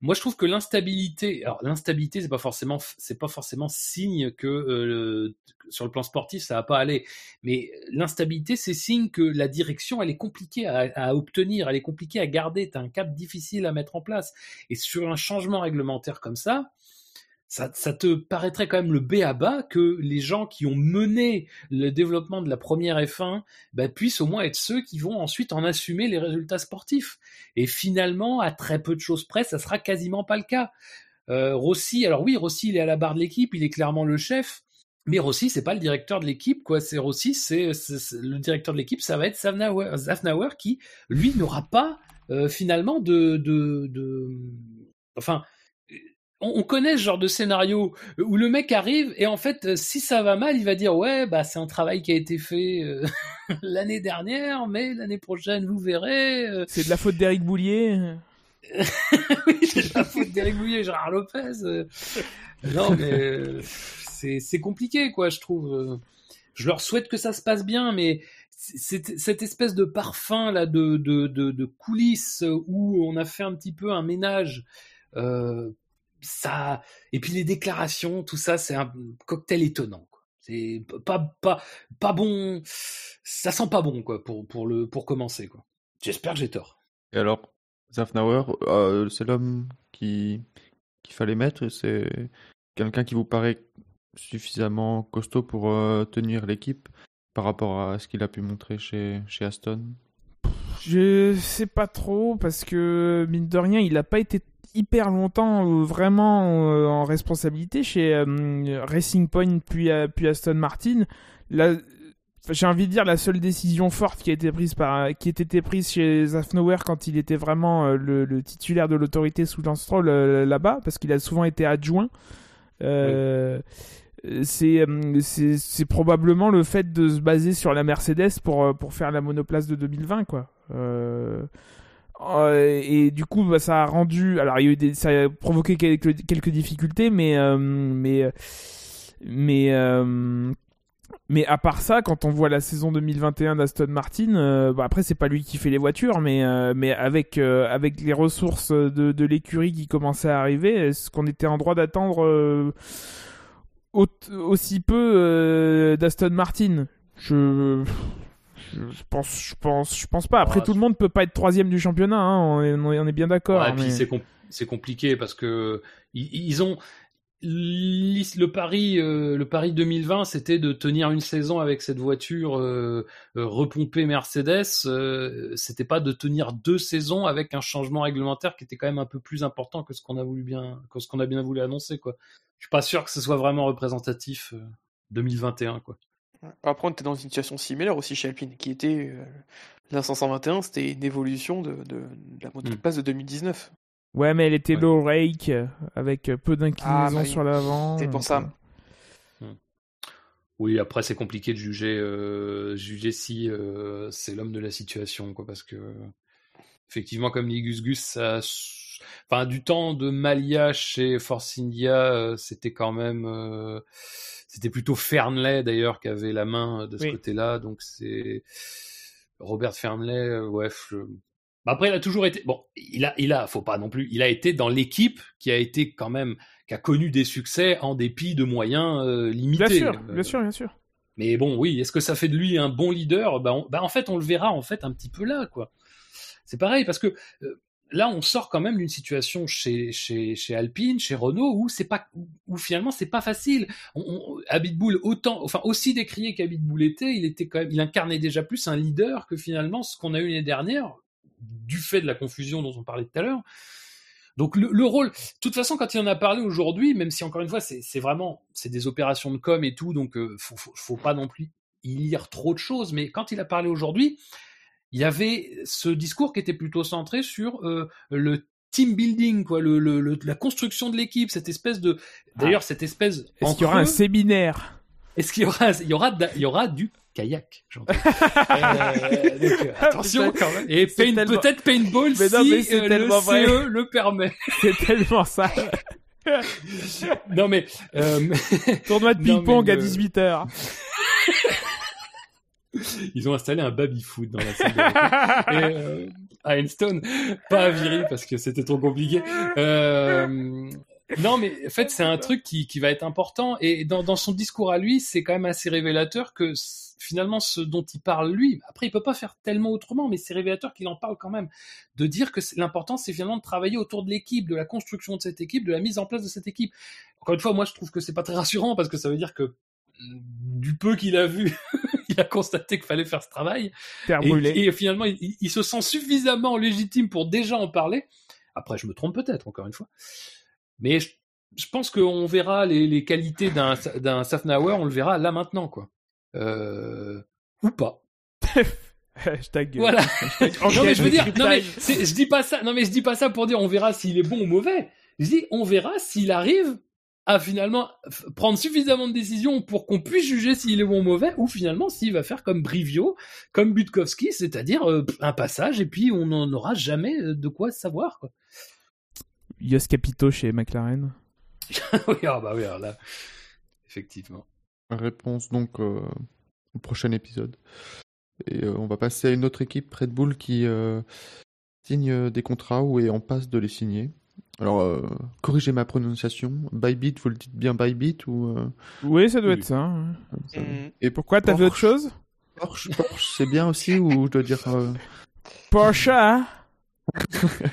moi, je trouve que l'instabilité, alors l'instabilité, c'est pas forcément, c'est pas forcément signe que euh, sur le plan sportif, ça va pas aller. Mais l'instabilité, c'est signe que la direction, elle est compliquée à, obtenir, elle est compliquée à garder. T'as un cap difficile à mettre en place. Et sur un changement réglementaire comme ça, ça, te paraîtrait quand même le B à bas que les gens qui ont mené le développement de la première F1 bah, puissent au moins être ceux qui vont ensuite en assumer les résultats sportifs. Et finalement, à très peu de choses près, ça sera quasiment pas le cas. Euh, Rossi, alors oui, Rossi, il est à la barre de l'équipe, il est clairement le chef. Mais Rossi, c'est pas le directeur de l'équipe, quoi. C'est Rossi, c'est le directeur de l'équipe, ça va être Zafnauer, qui, lui, n'aura pas euh, finalement de, de, enfin, on, connaît ce genre de scénario où le mec arrive et en fait, euh, si ça va mal, il va dire ouais, bah c'est un travail qui a été fait euh, l'année dernière, mais l'année prochaine vous verrez. Euh. C'est de la faute d'Éric Boulier. oui, c'est de la faute d'Éric Boulier, Gérard Lopez. Non, mais c'est compliqué quoi, je trouve. Je leur souhaite que ça se passe bien, mais cette espèce de parfum là de, de, de, coulisses où on a fait un petit peu un ménage euh, ça et puis les déclarations, tout ça, c'est un cocktail étonnant. C'est pas pas pas bon. Ça sent pas bon quoi pour pour le pour commencer quoi. J'espère que j'ai tort. Et alors, Zafnauer, euh, c'est l'homme qui qu'il fallait mettre. C'est quelqu'un qui vous paraît suffisamment costaud pour euh, tenir l'équipe par rapport à ce qu'il a pu montrer chez chez Aston? Je sais pas trop parce que mine de rien, il n'a pas été hyper longtemps euh, vraiment euh, en responsabilité chez euh, Racing Point puis, puis Aston Martin. j'ai envie de dire la seule décision forte qui a été prise par qui été prise chez Zafnauer quand il était vraiment le, titulaire de l'autorité sous Lance là-bas parce qu'il a souvent été adjoint. C'est, c'est, probablement le fait de se baser sur la Mercedes pour, pour faire la monoplace de 2020 quoi. Euh, et du coup, bah, ça a rendu. Alors, il y a eu ça a provoqué quelques, quelques difficultés, mais euh, mais mais euh, mais à part ça, quand on voit la saison 2021 d'Aston Martin, bah, après c'est pas lui qui fait les voitures, mais mais avec avec les ressources de, de l'écurie qui commençaient à arriver, est-ce qu'on était en droit d'attendre aussi peu d'Aston Martin? Je je pense, je pense, je pense pas. Après, tout le monde peut pas être troisième du championnat. Hein. On, est, on, est, bien d'accord. et puis c'est compliqué parce que ils, ont le pari, euh, le pari 2020, c'était de tenir une saison avec cette voiture euh, euh, repompée Mercedes. c'était pas de tenir deux saisons avec un changement réglementaire qui était quand même un peu plus important que ce qu'on a voulu bien, que ce qu'on a bien voulu annoncer. Quoi. Je suis pas sûr que ce soit vraiment représentatif 2021. Quoi. Après, on était dans une situation similaire aussi chez Alpine, qui était euh, la 521, c'était une évolution de, de, la motoplace mm. de 2019. Ouais, mais elle était low rake, avec peu d'inclinaison ah, bah sur l'avant. C'est pour ça. Euh, mm. Oui, après c'est compliqué de juger, euh, juger si c'est l'homme de la situation, quoi, parce que effectivement, comme dit Gus Gus, ça, enfin, du temps de Malia chez Force India, c'était quand même c'était plutôt Fernley d'ailleurs qui avait la main de ce côté-là. Donc c'est Robert Fernley, euh, ouais. Bah, après, il a toujours été. Bon, il a, il a, faut pas non plus. Il a été dans l'équipe qui a été quand même, qui a connu des succès en dépit de moyens euh, limités. Bien sûr, bien sûr, bien sûr. Mais bon, oui, est-ce que ça fait de lui un bon leader? Bah, bah, en fait, on le verra en fait un petit peu là, quoi. C'est pareil parce que euh, là, on sort quand même d'une situation chez, chez, chez Alpine, chez Renault, où c'est pas, où finalement c'est pas facile. On, on, autant, enfin aussi décrié qu'Abitbull était, il était quand même, il incarnait déjà plus un leader que finalement ce qu'on a eu l'année dernière, du fait de la confusion dont on parlait tout à l'heure. Donc le, rôle, de toute façon, quand il en a parlé aujourd'hui, même si encore une fois c'est vraiment, c'est des opérations de com et tout, donc euh, faut, faut, faut pas non plus y lire trop de choses, mais quand il a parlé aujourd'hui, il y avait ce discours qui était plutôt centré sur euh, le team building, quoi, le, le, le- la construction de l'équipe, cette espèce de, d'ailleurs, cette espèce. Ah. Est-ce qu'il y aura un séminaire? Est-ce qu'il y aura, il y aura, il y aura du kayak, j'entends. Euh, donc, euh, attention Putain, quand même. Et tellement- peut-être paintball Mais non, si mais c'est euh, le vrai. CE le permet. C'est tellement ça. non mais, euh, Tournoi de ping-pong à le- 18h. ils ont installé un baby foot dans la salle de. Et, euh, à Enstone, pas à Viry parce que c'était trop compliqué. Euh, non, mais en fait, c'est un truc qui, qui va être important. Et dans, dans son discours à lui, c'est quand même assez révélateur que finalement, ce dont il parle lui, après, il peut pas faire tellement autrement, mais c'est révélateur qu'il en parle quand même. De dire que l'important, c'est finalement de travailler autour de l'équipe, de la construction de cette équipe, de la mise en place de cette équipe. Encore une fois, moi, je trouve que c'est pas très rassurant parce que ça veut dire que mm, du peu qu'il a vu, il a constaté qu'il fallait faire ce travail. Et, et finalement, il, se sent suffisamment légitime pour déjà en parler. Après, je me trompe peut-être, encore une fois. Mais je, je pense qu'on verra les, les qualités d'un d'un Safnauer, on le verra là maintenant, quoi. Euh, ou pas. Hashtag. Voilà. non mais je veux dire, non mais je dis pas ça. Non mais je dis pas ça pour dire on verra s'il est bon ou mauvais. Je dis on verra s'il arrive à finalement prendre suffisamment de décisions pour qu'on puisse juger s'il est bon ou mauvais, ou finalement s'il va faire comme Brivio, comme Butkowski, c'est-à-dire euh, un passage et puis on n'en aura jamais euh, de quoi savoir. Quoi. Yos Capito chez McLaren. oui, ah bah oui, alors là, effectivement. Réponse donc euh, au prochain épisode. Et euh, on va passer à une autre équipe, Red Bull, qui euh, signe des contrats ou est en passe de les signer. Alors, euh, corrigez ma prononciation. Bybit, vous le dites bien Bybit ou euh, Oui, ça doit Oui. être ça. hein. Mm. Et Pourquoi t'as vu autre chose? Porsche, Porsche, c'est bien aussi ou je dois dire euh, Porsche, hein?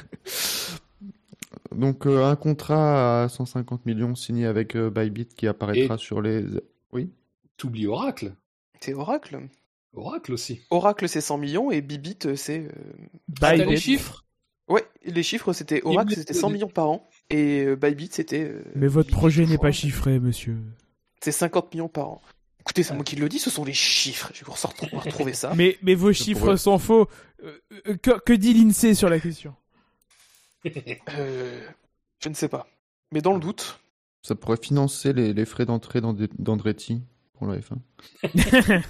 Donc euh, un contrat à 150 millions signé avec euh, Bybit qui apparaîtra sur les. Oui? T'oublies Oracle. C'est Oracle? Oracle aussi. Oracle, c'est 100 millions et Bibit, c'est. euh, Ah, les chiffres? Ouais, les chiffres, c'était Oracle, c'était 100 millions par an. Et euh, Bybit, c'était. euh, Mais votre projet je n'est pas chiffré, monsieur. C'est 50 millions par an. Écoutez, c'est moi qui le dis, ce sont les chiffres. Je vais vous ressortir- retrouver ça. Mais, mais vos chiffres sont faux. Euh, euh, que, que dit l'INSEE sur la question? Euh, je ne sais pas. Mais dans le doute, Ça pourrait financer les, les frais d'entrée d'Andre- d'Andretti pour la F1.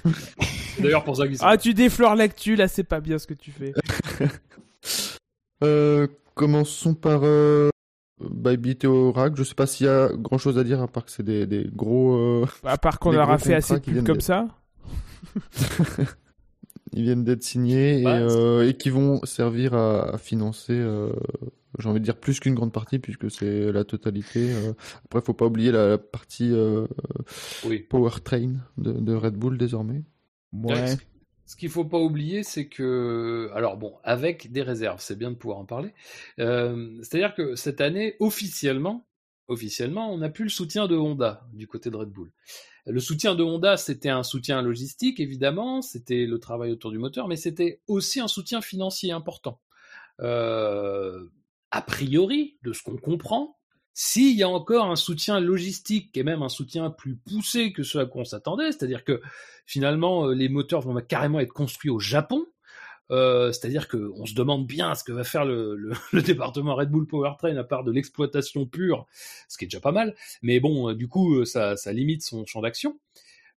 D'ailleurs, pour ça qu'ils sont Ah, tu déflores l'actu, là, c'est pas bien ce que tu fais. Euh, commençons par euh, Bybit et Oracle. Je sais pas s'il y a grand chose à dire à part que c'est des, des gros. euh, À part qu'on aura gros fait assez de pubs comme ça. ils viennent d'être signés et, euh, et qui vont servir à, à financer. euh, J'ai envie de dire plus qu'une grande partie puisque c'est la totalité. euh. Après, faut pas oublier la, la partie euh, Oui. powertrain de, de Red Bull désormais. Ouais. Ce- qu'il faut pas oublier, c'est que, alors bon, avec des réserves, c'est bien de pouvoir en parler. Euh, C'est-à-dire que cette année, officiellement, officiellement, on n'a plus le soutien de Honda du côté de Red Bull. Le soutien de Honda, c'était un soutien logistique, évidemment, c'était le travail autour du moteur, mais c'était aussi un soutien financier important. Euh, a priori, de ce qu'on comprend, s'il y a encore un soutien logistique et même un soutien plus poussé que ce à quoi on s'attendait, c'est-à-dire que finalement euh, les moteurs vont carrément être construits au Japon, euh, c'est-à-dire qu'on se demande bien ce que va faire le, département Red Bull Powertrain à part de l'exploitation pure, ce qui est déjà pas mal, mais bon, euh, du coup, ça, limite son champ d'action.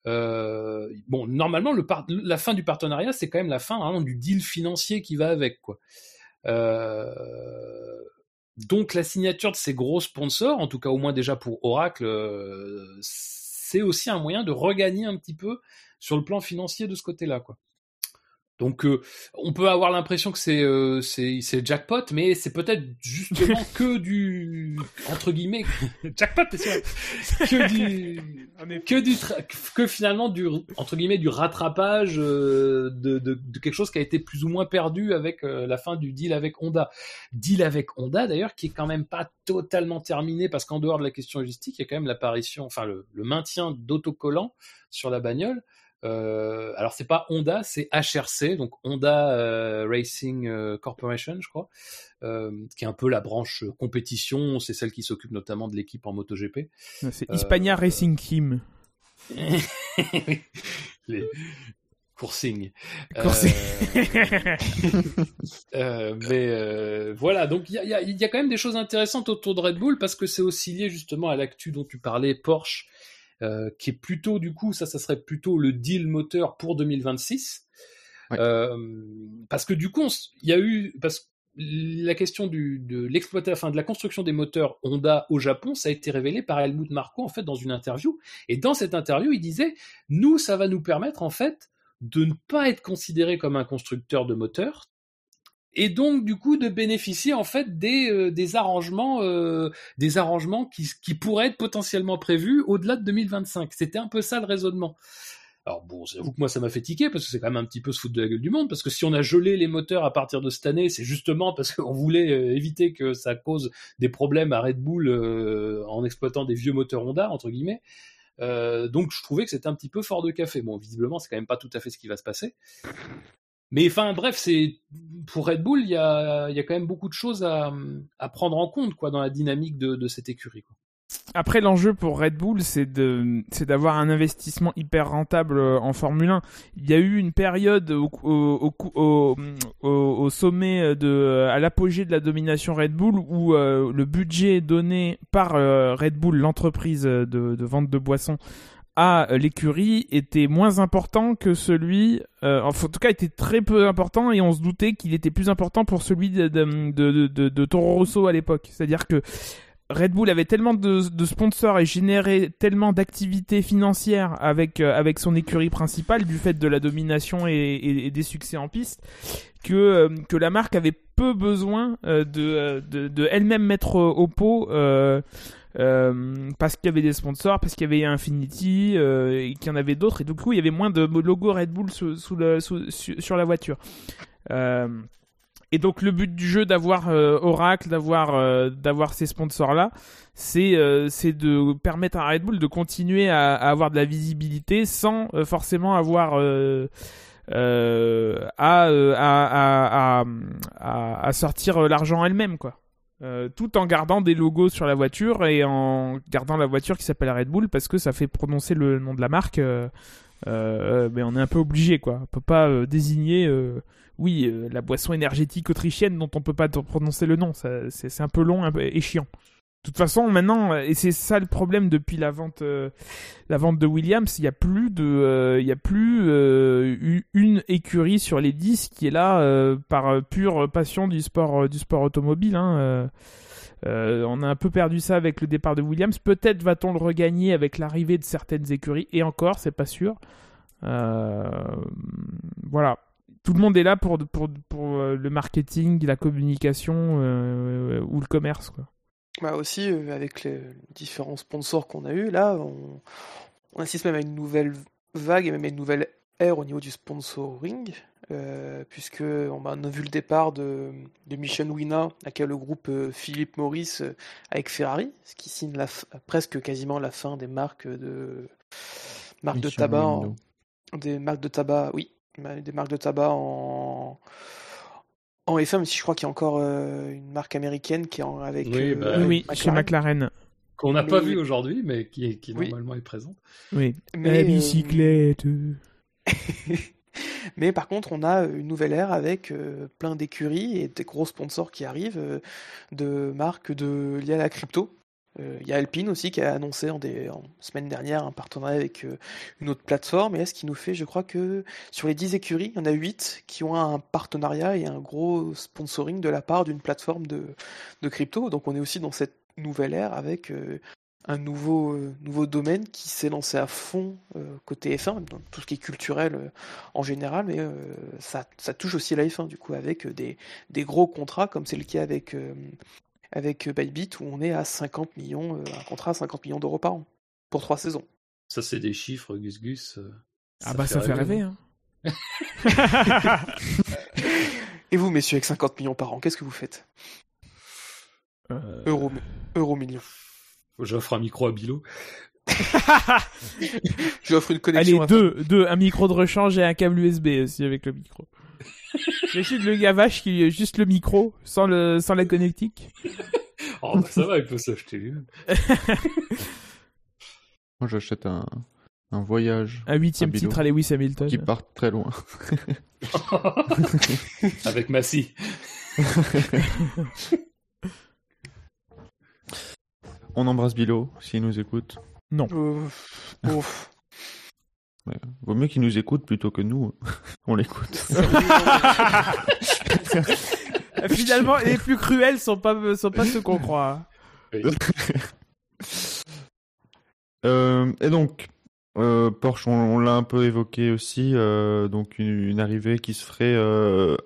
Euh, bon, normalement, la fin du partenariat, c'est quand même la fin vraiment, du deal financier qui va avec, quoi. Donc la signature de ces gros sponsors, en tout cas au moins déjà pour Oracle, euh, c'est aussi un moyen de regagner un petit peu sur le plan financier de ce côté-là, quoi. Donc euh, on peut avoir l'impression que c'est euh, c'est jackpot, mais c'est peut-être justement que du entre guillemets jackpot, que du que du tra- que finalement du entre guillemets du rattrapage euh, de, de, de quelque chose qui a été plus ou moins perdu avec euh, la fin du deal avec Honda. Deal avec Honda d'ailleurs qui est quand même pas totalement terminé parce qu'en dehors de la question logistique, il y a quand même l'apparition, enfin le, le maintien d'autocollants sur la bagnole. Euh, alors c'est pas Honda, c'est HRC, donc Honda euh, Racing euh, Corporation, je crois, euh, qui est un peu la branche compétition. C'est celle qui s'occupe notamment de l'équipe en MotoGP. C'est Hispania Racing Team. les, Coursing. Coursing. Mais voilà, donc il y y a, quand même des choses intéressantes autour de Red Bull parce que c'est aussi lié justement à l'actu dont tu parlais, Porsche, euh, qui est plutôt du coup, ça, ça serait plutôt le deal moteur pour 2026. Ouais. parce que du coup, il y a eu, parce la question du, de l'exploitation, enfin de la construction des moteurs Honda au Japon, ça a été révélé par Helmut Marko en fait dans une interview. Et dans cette interview, il disait nous, ça va nous permettre en fait de ne pas être considéré comme un constructeur de moteurs et donc du coup de bénéficier en fait des, euh, des arrangements euh, des arrangements qui, qui pourraient être potentiellement prévus au-delà de 2025. C'était un peu ça le raisonnement. Alors bon, j'avoue que moi ça m'a fait tiquer parce que c'est quand même un petit peu se foutre de la gueule du monde parce que si on a gelé les moteurs à partir de cette année, c'est justement parce qu'on voulait euh, éviter que ça cause des problèmes à Red Bull en exploitant des vieux moteurs Honda entre guillemets. Donc je trouvais que c'était un petit peu fort de café. Bon, visiblement c'est quand même pas tout à fait ce qui va se passer. Mais enfin bref, c'est pour Red Bull, il y a, quand même beaucoup de choses à, prendre en compte dans la dynamique de, cette écurie. Après, l'enjeu pour Red Bull, c'est d'avoir un investissement hyper rentable en Formule 1. Il y a eu une période au, sommet de, à l'apogée de la domination Red Bull où euh, le budget donné par euh, Red Bull, l'entreprise de, vente de boissons, à l'écurie était moins important que celui, euh, en tout cas était très peu important et on se doutait qu'il était plus important pour celui de, de, de, de, Toro Rosso à l'époque. C'est-à-dire que Red Bull avait tellement de, sponsors et générait tellement d'activités financières avec euh, avec son écurie principale du fait de la domination et, des succès en piste que euh, que la marque avait peu besoin euh, de, de, de elle-même mettre au pot parce qu'il y avait des sponsors, parce qu'il y avait Infinity et qu'il y en avait d'autres et du coup il y avait moins de logos Red Bull sur la voiture. Et donc le but du jeu d'avoir euh, Oracle, d'avoir euh, ces sponsors là, c'est euh, de permettre à Red Bull de continuer à, avoir de la visibilité sans forcément avoir à, à, sortir l'argent elle-même quoi. Tout en gardant des logos sur la voiture et en gardant la voiture qui s'appelle Red Bull parce que ça fait prononcer le nom de la marque. mais on est un peu obligé quoi. On peut pas désigner oui, euh, la boisson énergétique autrichienne dont on peut pas prononcer le nom, c'est un peu long et chiant. Toute façon, maintenant, et c'est ça le problème depuis la vente, euh, la vente de Williams, il n'y a plus de, euh, il y a plus une écurie sur les 10 qui est là par pure passion du sport, du sport automobile. Hein, on a un peu perdu ça avec le départ de Williams. Peut-être va-t-on le regagner avec l'arrivée de certaines écuries, et encore, c'est pas sûr. voilà tout le monde est là pour, pour, pour euh, le marketing, la communication euh, ou le commerce. Quoi. Bah aussi, euh, avec les différents sponsors qu'on a eu là, on, on, assiste même à une nouvelle vague et même à une nouvelle ère au niveau du sponsoring, euh, puisque on a vu le départ de, de Mission Wina, avec le groupe Philippe Maurice avec Ferrari, ce qui signe la presque quasiment la fin des marques de marques de tabac, en, des marques de tabac, oui, des marques de tabac en en F1, même si je crois qu'il y a encore euh, une marque américaine qui est en, avec oui, euh, bah, oui McLaren. chez McLaren qu'on n'a mais... pas vu aujourd'hui, mais qui, qui oui. normalement est présente. Oui. Mais, La bicyclette. Euh... mais par contre, on a une nouvelle ère avec euh, plein d'écuries et des gros sponsors qui arrivent euh, de marques de liées à la crypto. Euh, il y a Alpine aussi qui a annoncé en, semaine dernière un partenariat avec euh, une autre plateforme. Et là, ce qui nous fait, je crois que sur les 10 écuries, il y en a 8 qui ont un partenariat et un gros sponsoring de la part d'une plateforme de, crypto. Donc on est aussi dans cette nouvelle ère avec euh, un nouveau, nouveau domaine qui s'est lancé à fond côté F1, dans tout ce qui est culturel en général, mais ça, ça touche aussi la F1 du coup avec des, des gros contrats comme c'est le cas avec avec Bybit où on est à 50 millions, un contrat à 50 millions d'euros par an pour trois saisons. Ça, c'est des chiffres, Gus Gus. ah bah ça fait rêver. Hein. Et vous, messieurs, avec 50 millions par an, qu'est-ce que vous faites? Euh... Euro, euro millions. J'offre un micro à Bilo. J'offre une connexion. Allez, deux, deux, un micro de rechange et un câble USB aussi avec le micro. J'achète le gavage qui est juste le micro, sans, le, sans la connectique. oh, bah ça va, il peut s'acheter lui Moi, j'achète un, un voyage Un huitième titre à Lewis Hamilton. qui part très loin. Avec Massy. On embrasse Bilo s'il nous écoute. Euh, ouf. Vaut mieux qu'il nous écoute plutôt que nous. On l'écoute. Finalement, les plus cruels sont pas, sont pas ceux qu'on croit. Euh, et donc, euh, Porsche, on, on l'a un peu évoqué aussi, euh, donc une, une arrivée qui se ferait euh,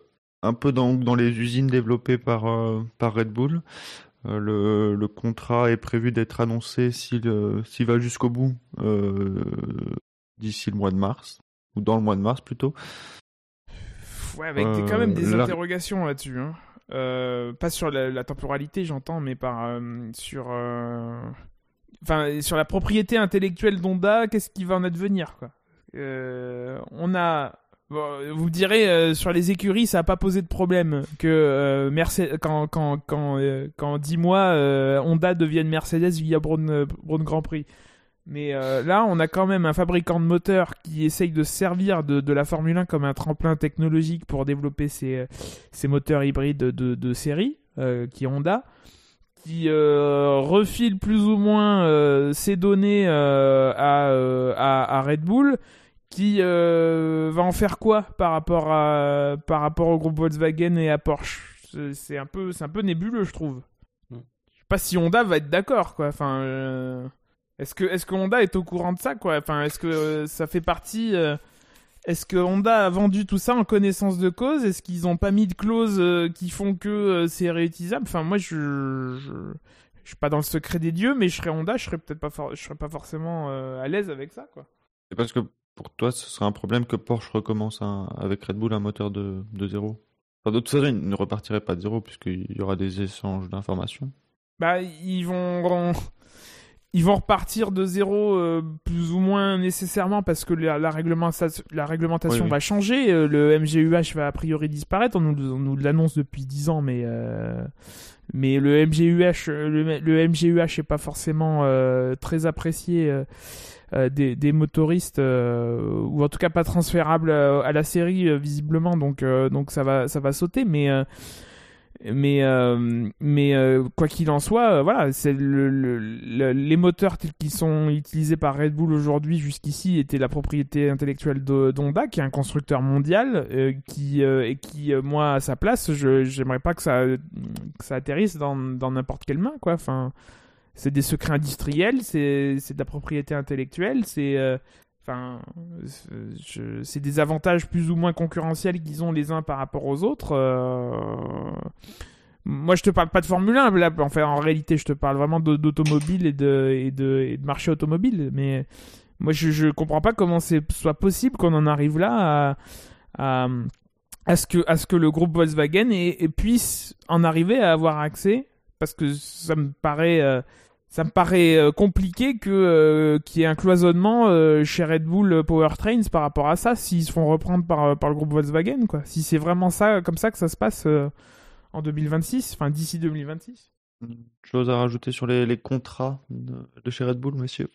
un peu dans, dans les usines développées par, euh, par Red Bull. Euh, le, le contrat est prévu d'être annoncé s'il euh, s'il va jusqu'au bout euh, d'ici le mois de mars, ou dans le mois de mars plutôt. Ouais, avec des- quand même des Euh, la- interrogations là-dessus. hein. Euh, pas sur la, la temporalité, j'entends, mais par euh, sur, euh, enfin, sur la propriété intellectuelle d'Honda. Qu'est-ce qui va en advenir, quoi Euh, On a, bon, vous direz, euh, sur les écuries, ça a pas posé de problème que euh, Mercedes, quand quand quand euh, quand dix mois, euh, Honda devienne Mercedes via Braun, Braun Grand Prix. Mais euh, là, on a quand même un fabricant de moteurs qui essaye de se servir de, de la Formule 1 comme un tremplin technologique pour développer ses, ses moteurs hybrides de, de série, euh, qui est Honda, qui euh, refile plus ou moins ses données à, à, à Red Bull, qui va en faire quoi par rapport, à, par rapport au groupe Volkswagen et à Porsche? C'est- un, peu- un peu nébuleux, je trouve. Je sais pas si Honda va être d'accord, quoi. Enfin... est-ce que, est-ce que Honda est au courant de ça, quoi? Enfin, est-ce que euh, ça fait partie euh, Est-ce que Honda a vendu tout ça en connaissance de cause? Est-ce qu'ils ont pas mis de clauses euh, qui font que c'est réutilisable? Enfin, moi, je, je, je suis pas dans le secret des dieux, mais je serais Honda, je serais peut-être pas, for- je serais pas forcément à l'aise avec ça, quoi. C'est parce que pour toi, ce serait un problème que Porsche recommence un- avec Red Bull un moteur de, de zéro? Enfin, de toute façon, il ne repartirait pas de zéro puisqu'il y aura des échanges d'informations. Bah, ils vont, ils vont repartir de zéro euh, plus ou moins nécessairement parce que la, la, réglementation, la réglementation Oui, oui. va changer. euh, le MGUH va a priori disparaître. On nous, nous l'annonce depuis 10 ans, mais euh, mais le MGUH, le, le MGUH est pas forcément euh, très apprécié. euh, euh, des, des motoristes euh, ou en tout cas pas transférable à la série visiblement donc euh, donc ça va ça va sauter mais euh, mais euh, mais euh, quoi qu'il en soit euh, voilà c'est le, le- le- les moteurs tels qu'ils sont utilisés par Red Bull aujourd'hui jusqu'ici étaient la propriété intellectuelle d'Honda qui est un constructeur mondial euh, qui euh, et qui moi à sa place je j'aimerais pas que ça que ça atterrisse dans dans n'importe quelle main quoi. Enfin c'est des secrets industriels c'est de la propriété intellectuelle c'est Enfin, c'est- des avantages plus ou moins concurrentiels qu'ils ont les uns par rapport aux autres. euh, Moi, je te parle pas de Formule 1. Là, enfin, en réalité, je te parle vraiment d'automobile et de, marché automobile. Mais moi, je, je comprends pas comment c'est soit possible qu'on en arrive là à, ce, que, le groupe Volkswagen puisse en arriver à avoir accès. Parce que ça me paraît. euh, ça me paraît euh, compliqué que euh, qu'il y ait un cloisonnement euh, chez Red Bull Powertrains par rapport à ça s'ils se font reprendre par, par le groupe Volkswagen quoi. Si c'est vraiment ça comme ça que ça se passe euh, en 2026, enfin d'ici 2026. Chose à rajouter sur les, les contrats de, de chez Red Bull, monsieur?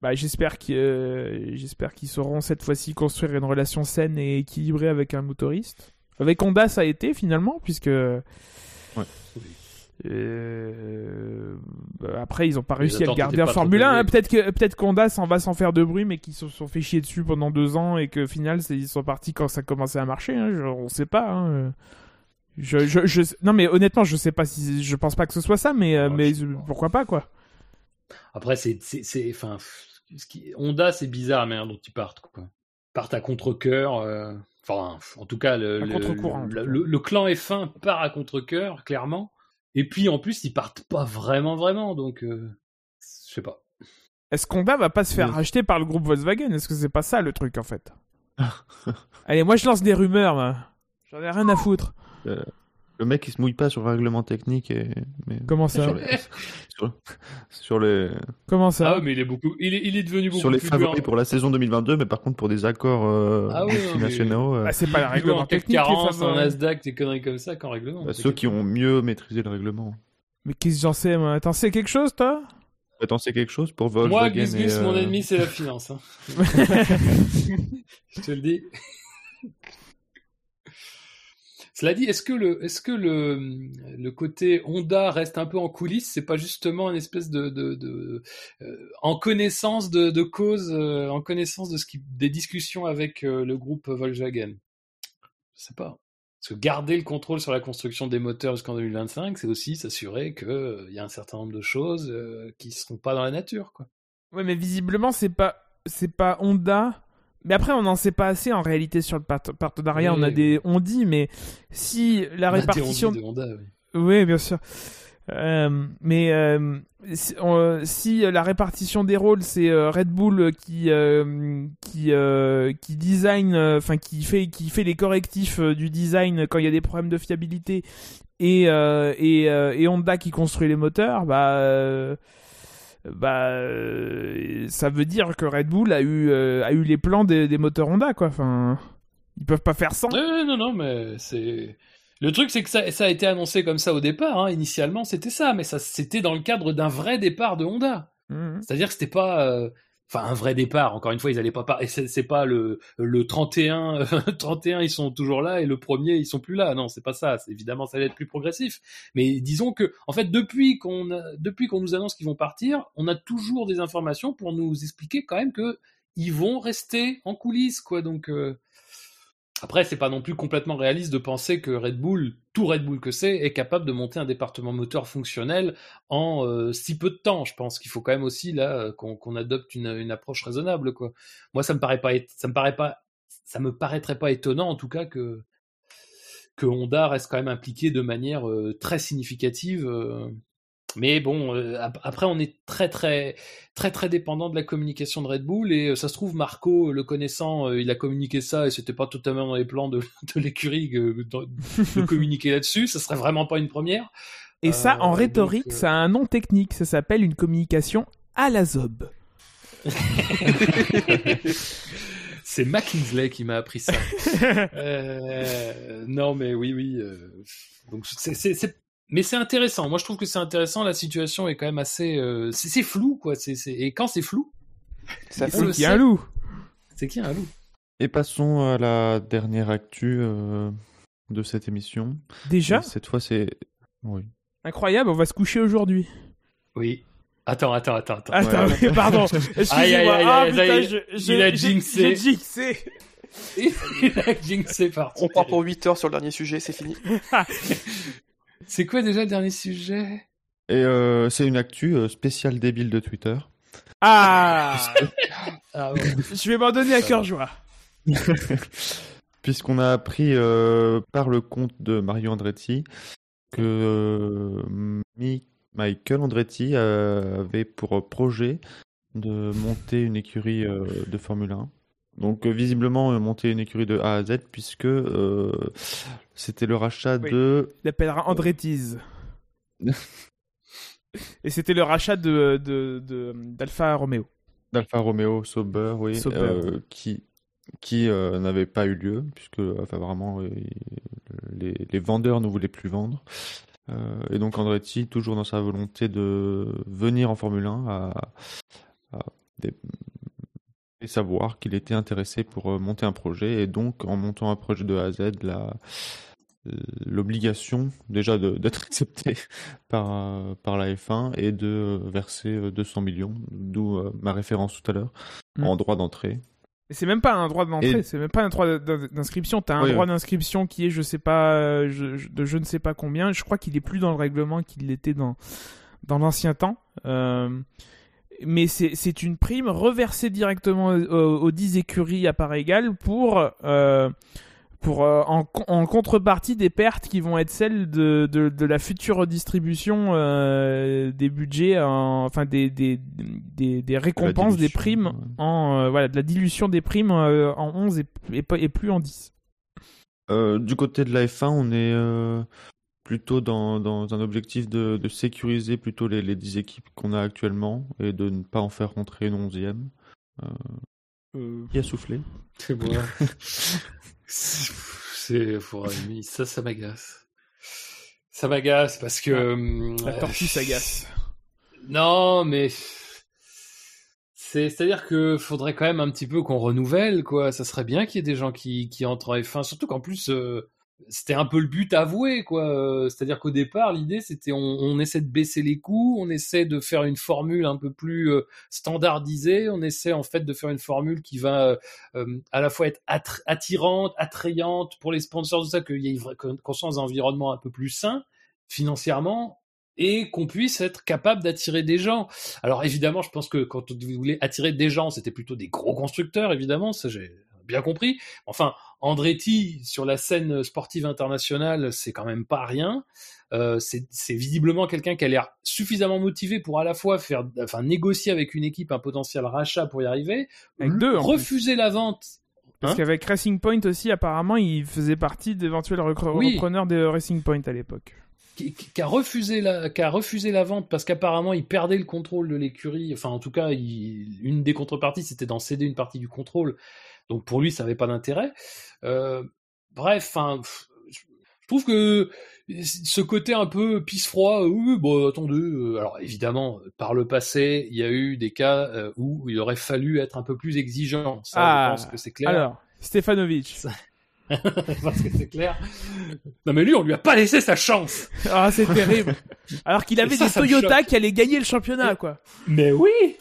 Bah j'espère qu'ils euh, j'espère qu'ils sauront cette fois-ci construire une relation saine et équilibrée avec un motoriste. Avec Honda ça a été finalement puisque Euh, bah, après, ils ont pas réussi à le garder en Formule 1. élevées. hein. Peut-être que peut-être qu'Honda s'en va sans faire de bruit, mais qu'ils se sont fait chier dessus pendant deux ans et que final, ils sont partis quand ça commençait à marcher. hein. On sait pas. hein. Je, je, je- non, mais honnêtement, je sais pas si je pense pas que ce soit ça, mais euh, Ouais, mais pourquoi pas quoi. Après, c'est, enfin, ce qui- Honda, c'est bizarre manière dont ils partent, quoi. Ils partent à contre-coeur. euh, Enfin, en tout cas, le, le, clan F1 part à contre-coeur, clairement. Et puis, en plus, ils partent pas vraiment, vraiment. Donc, euh, je sais pas. Est-ce qu'Honda va pas se faire racheter par le groupe Volkswagen? Est-ce que c'est pas ça le truc en fait? Allez, moi je lance des rumeurs. moi. J'en ai rien à foutre. Le mec, il se mouille pas sur le règlement technique et. Mais... Comment ça Sur les, sur, sur les, Comment ça Ah, mais il est beaucoup, il est, il est devenu beaucoup sur les plus favoris dur. pour la saison 2022, mais par contre pour des accords euh, Ah oui, non, mais- multinationaux, euh, Bah, c'est pas le règlement technique qui est 40, en. Nasdaq, des conneries comme ça qu'en règlement. bah, ceux qui ont mieux maîtrisé le règlement. Mais qu'est-ce que j'en sais, moi? T'en sais quelque chose, toi? T'en quelque chose pour Volkswagen Moi, Gus Gus, mon ennemi, c'est la finance. Hein. Je te le dis. Cela dit, est-ce que le, côté Honda reste un peu en coulisses? C'est pas justement une espèce de, euh, en connaissance de, cause, euh, en connaissance de ce qui, des discussions avec euh, le groupe Volkswagen? Je sais pas. Parce que garder le contrôle sur la construction des moteurs jusqu'en 2025, c'est aussi s'assurer qu'il y a un certain nombre de choses qui ne seront pas dans la nature, quoi. Ouais, mais visiblement, c'est pas, pas Honda mais après, on n'en sait pas assez en réalité sur le partenariat. On a des on dit, mais si la répartition. De Honda, oui. oui. bien sûr. Euh, mais euh, si, la répartition des rôles, c'est euh, Red Bull qui qui qui design, enfin qui fait qui fait les correctifs du design quand il y a des problèmes de fiabilité, et et, et Honda qui construit les moteurs, bah bah euh, ça veut dire que Red Bull a eu euh, a eu les plans des, moteurs Honda quoi. Enfin, ils peuvent pas faire sans. non non mais c'est le truc c'est que ça, ça, a été annoncé comme ça au départ. Hein. Initialement c'était ça, mais ça c'était dans le cadre d'un vrai départ de Honda. Mmh. C'est-à-dire que c'était pas euh, enfin un vrai départ. Encore une fois, ils allaient pas et c'est pas le le 31 31 ils sont toujours là et le premier ils sont plus là. Non, c'est pas ça. Évidemment, ça allait être plus progressif. Mais disons que en fait depuis qu'on depuis qu'on nous annonce qu'ils vont partir, on a toujours des informations pour nous expliquer quand même que ils vont rester en coulisses quoi. Donc euh, après, c'est pas non plus complètement réaliste de penser que Red Bull, tout Red Bull que c'est, est capable de monter un département moteur fonctionnel en euh, si peu de temps. Je pense qu'il faut quand même aussi là qu'on adopte une, approche raisonnable. Quoi. Moi, ça me paraît pas, ça me paraît pas, ça me paraîtrait pas étonnant en tout cas que que Honda reste quand même impliqué de manière euh, très significative euh, mais bon, euh, après on est très très très très dépendant de la communication de Red Bull et euh, ça se trouve Marco, le connaissant, euh, il a communiqué ça et c'était pas totalement dans les plans de, de l'écurie de, de, communiquer là-dessus. Ça serait vraiment pas une première. Et ça, en rhétorique, ça a un nom technique. Ça s'appelle une communication à la zob. C'est McKinsley qui m'a appris ça. non, mais oui, oui. donc c'est mais c'est intéressant. Moi, je trouve que c'est intéressant. La situation est quand même assez. Euh, c'est flou, quoi. C'est Et quand c'est flou, c'est qu'il y a un loup. C'est qu'il y a un loup. Et passons à la dernière actu euh, de cette émission. Déjà Cette fois, c'est. Oui. Incroyable, on va se coucher aujourd'hui. Oui. Attends, attends, attends, attends. Attends, pardon. Excusez-moi. Ah, il a jinxé. J'ai jinxé. il a jinxé parti. On part pour 8 heures sur le dernier sujet, c'est fini. C'est quoi déjà le dernier sujet? Et euh, c'est une actu euh, spéciale débile de Twitter. Ah, ah Je vais m'en donner à cœur joie. Puisqu'on a appris euh, par le compte de Mario Andretti que Michael Andretti avait pour projet de monter une écurie de Formule 1. Donc visiblement monter une écurie de A à Z puisque c'était le rachat de. Il l'appellera Andretti's. Et c'était le rachat de, d'Alfa Romeo. D'Alfa Romeo Sauber, oui. Euh, qui qui euh, n'avait pas eu lieu, puisque enfin, vraiment euh, les, les, vendeurs ne voulaient plus vendre. et donc Andretti, toujours dans sa volonté de venir en Formule 1, a, savoir qu'il était intéressé pour monter un projet. Et donc, en montant un projet de A à Z, la, l'obligation déjà d'être accepté par, par la F1 et de verser 200 euh, millions, d'où euh, ma référence tout à l'heure, mm. en droit d'entrée. Et c'est même pas un droit d'entrée, c'est même pas un droit d'inscription. T'as un droit d'inscription qui est, je sais pas, euh, je, de je ne sais pas combien. Je crois qu'il est plus dans le règlement qu'il l'était dans dans l'ancien temps. Mais c'est une prime reversée directement aux, 10 écuries à part égale pour pour euh, en, en, contrepartie des pertes qui vont être celles de, de, de la future redistribution euh, des budgets, enfin des, des, des, des récompenses, des primes, en, euh, voilà, de la dilution des primes en 11 et, et, plus en 10. du côté de la F1, on est plutôt dans, dans, un objectif de, de sécuriser plutôt les, les 10 équipes qu'on a actuellement et de ne pas en faire rentrer une 11e. Qui a soufflé C'est moi. C'est ça, ça m'agace. Ça m'agace parce que la tortue s'agace. Non, mais c'est à dire que faudrait quand même un petit peu qu'on renouvelle quoi. Ça serait bien qu'il y ait des gens qui qui entrent en F1, surtout qu'en plus euh, c'était un peu le but avoué quoi. C'est-à-dire qu'au départ l'idée c'était on, on, essaie de baisser les coûts, on essaie de faire une formule un peu plus euh, standardisée, on essaie en fait de faire une formule qui va euh, à la fois être attirante, attrayante pour les sponsors, tout ça qu'il y ait une conscience d'environnement un peu plus sain financièrement et qu'on puisse être capable d'attirer des gens. Alors évidemment, je pense que quand vous voulez attirer des gens, c'était plutôt des gros constructeurs, évidemment, ça j'ai bien compris. Enfin, Andretti sur la scène sportive internationale, c'est quand même pas rien. Euh, c'est visiblement quelqu'un qui a l'air suffisamment motivé pour à la fois faire, enfin négocier avec une équipe un potentiel rachat pour y arriver, avec deux, refuser la vente. Parce hein qu'avec Racing Point aussi, apparemment, il faisait partie d'éventuels repreneurs de Racing Point à l'époque qui, a refusé la, qui a refusé la vente parce qu'apparemment il perdait le contrôle de l'écurie. Enfin, en tout cas, une des contreparties c'était d'en céder une partie du contrôle. Donc pour lui, ça n'avait pas d'intérêt. Euh, bref, enfin, je trouve que ce côté un peu pisse froid, oui, bon, attendez. Euh, alors évidemment, par le passé, il y a eu des cas euh, où il aurait fallu être un peu plus exigeant. Ça, ah, je pense que c'est clair. Alors, Stefanovic. parce que c'est clair. Non mais lui, on lui a pas laissé sa chance. Ah, c'est terrible. Alors qu'il avait des Toyota qui allaient gagner le championnat, quoi. Mais oui.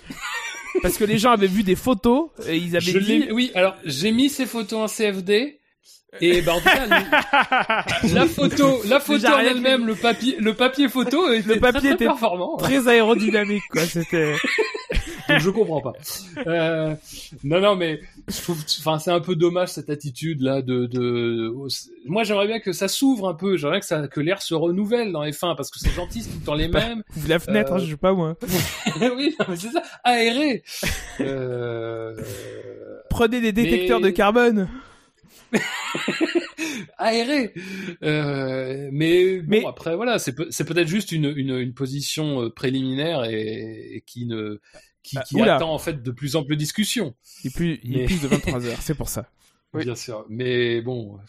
Parce que les gens avaient vu des photos et ils avaient dit. Oui, alors j'ai mis ces photos en CFD. Et ben en tout cas, la photo, la photo en elle-même, le papier, le papier photo, était le papier très, était performant. Très aérodynamique, quoi. C'était. Donc je comprends pas. Euh, non, non, mais enfin, c'est un peu dommage cette attitude là de. de... Moi, j'aimerais bien que ça s'ouvre un peu. J'aimerais que ça, que l'air se renouvelle dans les fins parce que c'est gentil, c'est tout le temps les bah, mêmes. La fenêtre, euh... je sais pas moi. oui, c'est ça. Aéré. Euh... Prenez des détecteurs de carbone. aéré. Euh, mais, bon, après voilà, c'est peut-être juste une, une, une, position préliminaire et, et qui ne qui, ah, qui attend en fait de plus amples discussions. Il plus, il est plus de 23 heures, c'est pour ça. Oui. Bien sûr, mais bon.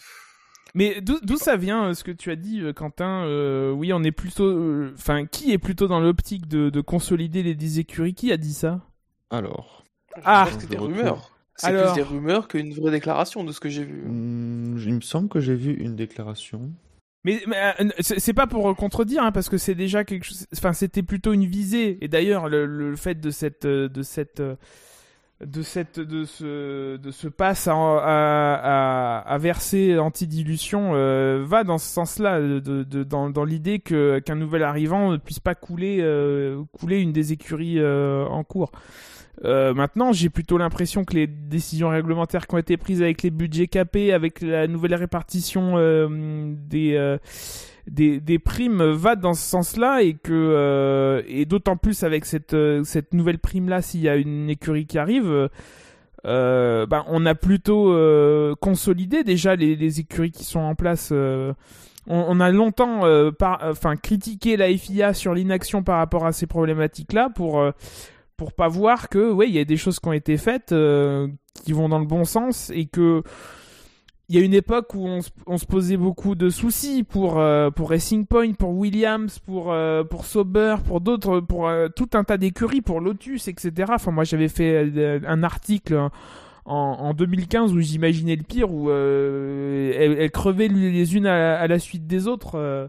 Mais d'où ça vient euh, ce que tu as dit, euh, Quentin euh, Oui, on est plutôt. Enfin, qui est plutôt dans l'optique de, de, consolider les 10 écuries Qui a dit ça? Alors. Ah, c'est des rumeurs. C'est plus des rumeurs qu'une vraie déclaration de ce que j'ai vu. Hmm, il me semble que j'ai vu une déclaration. Mais, euh, c'est pas pour contredire, hein, parce que c'est déjà quelque chose. Enfin, c'était plutôt une visée. Et d'ailleurs, le, fait de cette, euh, de cette, euh, de cette, de ce, de ce passe à, à, à, verser anti-dilution va dans ce sens-là, de, de, dans, dans l'idée que qu'un nouvel arrivant ne puisse pas couler, couler une des écuries en cours. Euh, maintenant, j'ai plutôt l'impression que les décisions réglementaires qui ont été prises avec les budgets capés, avec la nouvelle répartition euh, des, euh, des, des primes, va dans ce sens-là et que et d'autant plus avec cette cette nouvelle prime là, s'il y a une écurie qui arrive. bah, on a plutôt consolidé déjà les, les, écuries qui sont en place. On, a longtemps par, enfin critiqué la FIA sur l'inaction par rapport à ces problématiques-là pour pour pas voir que ouais il y a des choses qui ont été faites euh, qui vont dans le bon sens et que il y a une époque où on, se posait beaucoup de soucis pour euh, pour Racing Point, pour Williams, pour euh, pour Sauber, pour d'autres, pour tout un tas d'écuries, pour Lotus, etc. Enfin moi j'avais fait un article en, en 2015 où j'imaginais le pire où elles, crevaient les unes à, à, la suite des autres.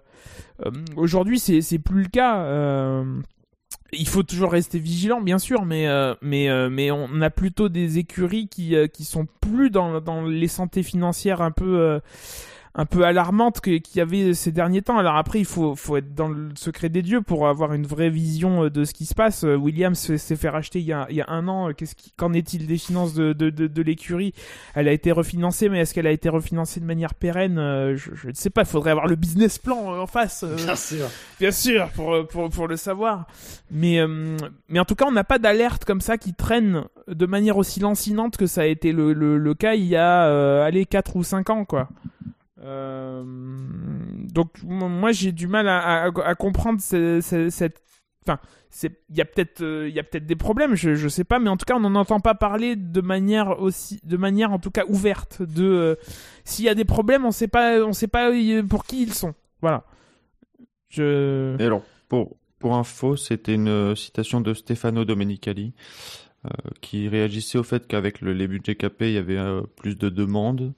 Aujourd'hui c'est c'est plus le cas il faut toujours rester vigilant, bien sûr, mais euh, mais euh, mais on a plutôt des écuries qui euh, qui sont plus dans dans les santé financières un peu un peu alarmante qu'il y avait ces derniers temps. Alors après, il faut, faut être dans le secret des dieux pour avoir une vraie vision euh, de ce qui se passe. Euh, Williams s'est fait racheter il y a, il y a un an. Qu'est-ce qui, qu'en est-il des finances de, de, de, de l'écurie? Elle a été refinancée, mais est-ce qu'elle a été refinancée de manière pérenne? Euh, je, ne sais pas. Il faudrait avoir le business plan en face. Bien sûr. Bien sûr, pour, pour, pour le savoir. Mais, mais en tout cas, on n'a pas d'alerte comme ça qui traîne de manière aussi lancinante que ça a été le, le, le cas il y a, euh, allez, 4 ou 5 ans, quoi. Euh, donc moi j'ai du mal à, comprendre cette, enfin il y a peut-être euh, il peut-être des problèmes je je sais pas mais en tout cas on n'en entend pas parler de manière aussi de manière en tout cas ouverte de euh, s'il y a des problèmes on sait pas on sait pas pour qui ils sont. Voilà. Je et alors pour pour info, c'était une citation de Stefano Domenicali qui réagissait au fait qu'avec le, les budgets capés, il y avait euh, plus de demandes.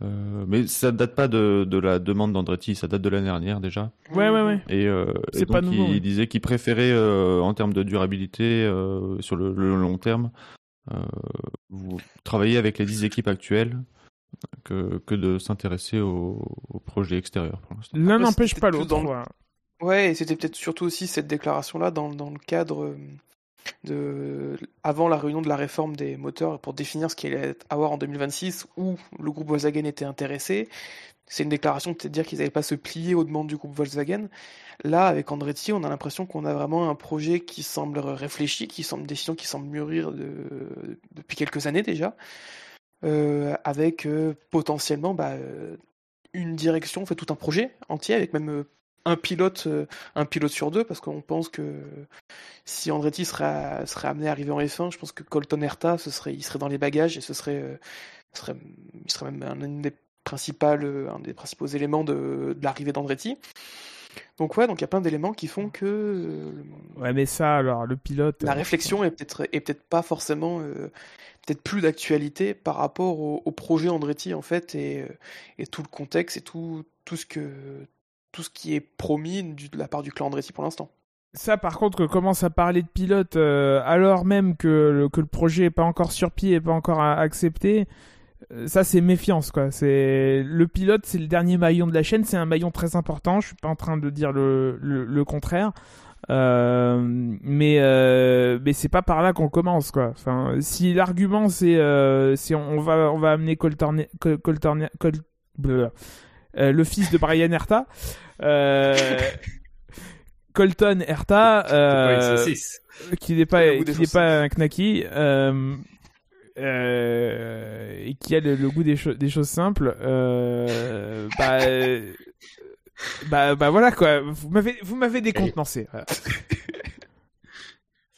Euh, mais ça date pas de, de la demande d'Andretti, ça date de l'année dernière déjà. Ouais, ouais, ouais. Et, euh, et C'est donc pas nouveau, il disait qu'il préférait euh, en termes de durabilité euh, sur le, le long terme euh, vous travailler avec les 10 équipes actuelles que, que de s'intéresser aux, projets extérieurs pour l'instant. L'un n'empêche pas l'autre. le-. Ouais, et c'était peut-être surtout aussi cette déclaration-là dans, dans le cadre euh, de avant la réunion de la réforme des moteurs pour définir ce qu'il allait avoir en 2026 où le groupe Volkswagen était intéressé. C'est une déclaration peut-être dire qu'ils n'allaient pas se plier aux demandes du groupe Volkswagen. Là, avec Andretti, on a l'impression qu'on a vraiment un projet qui semble réfléchi, qui semble décision qui semble mûrir de- depuis quelques années déjà, euh, avec euh, potentiellement bah, euh, une direction, fait tout un projet entier, avec même un pilote, euh, un pilote sur deux, parce qu'on pense que si Andretti serait, serait amené à arriver en F1, je pense que Colton Herta, ce serait, il serait dans les bagages et ce serait, euh, ce serait, il serait même un, des principales, euh, un des principaux éléments de, de l'arrivée d'Andretti. Donc ouais, donc il y a plein d'éléments qui font que euh, Ouais, mais ça, alors, le pilote. la euh, réflexion est peut-être est peut-être pas forcément euh, peut-être plus d'actualité par rapport au, au projet Andretti en fait et, et tout le contexte et tout tout ce que tout ce qui est promis de la part du clan Andretti pour l'instant. Ça, par contre, que commence à parler de pilote euh, alors même que le, que le projet est pas encore sur pied et pas encore a- accepté, euh, ça c'est méfiance quoi. C'est le pilote, c'est le dernier maillon de la chaîne, c'est un maillon très important. Je suis pas en train de dire le, le, contraire. Euh, mais euh, mais c'est pas par là qu'on commence quoi. Enfin, si l'argument c'est euh, c'est on, va on va amener Colton Col- Colton Col- blablabla. Euh, le fils de Brian Herta, euh, Colton Herta, euh, qui n'est pas, qui n'est un knacky, euh, euh, et qui a le, le goût des, cho- des choses simples, euh, bah, euh, bah, bah voilà quoi. Vous m'avez, vous m'avez décontenancé. voilà.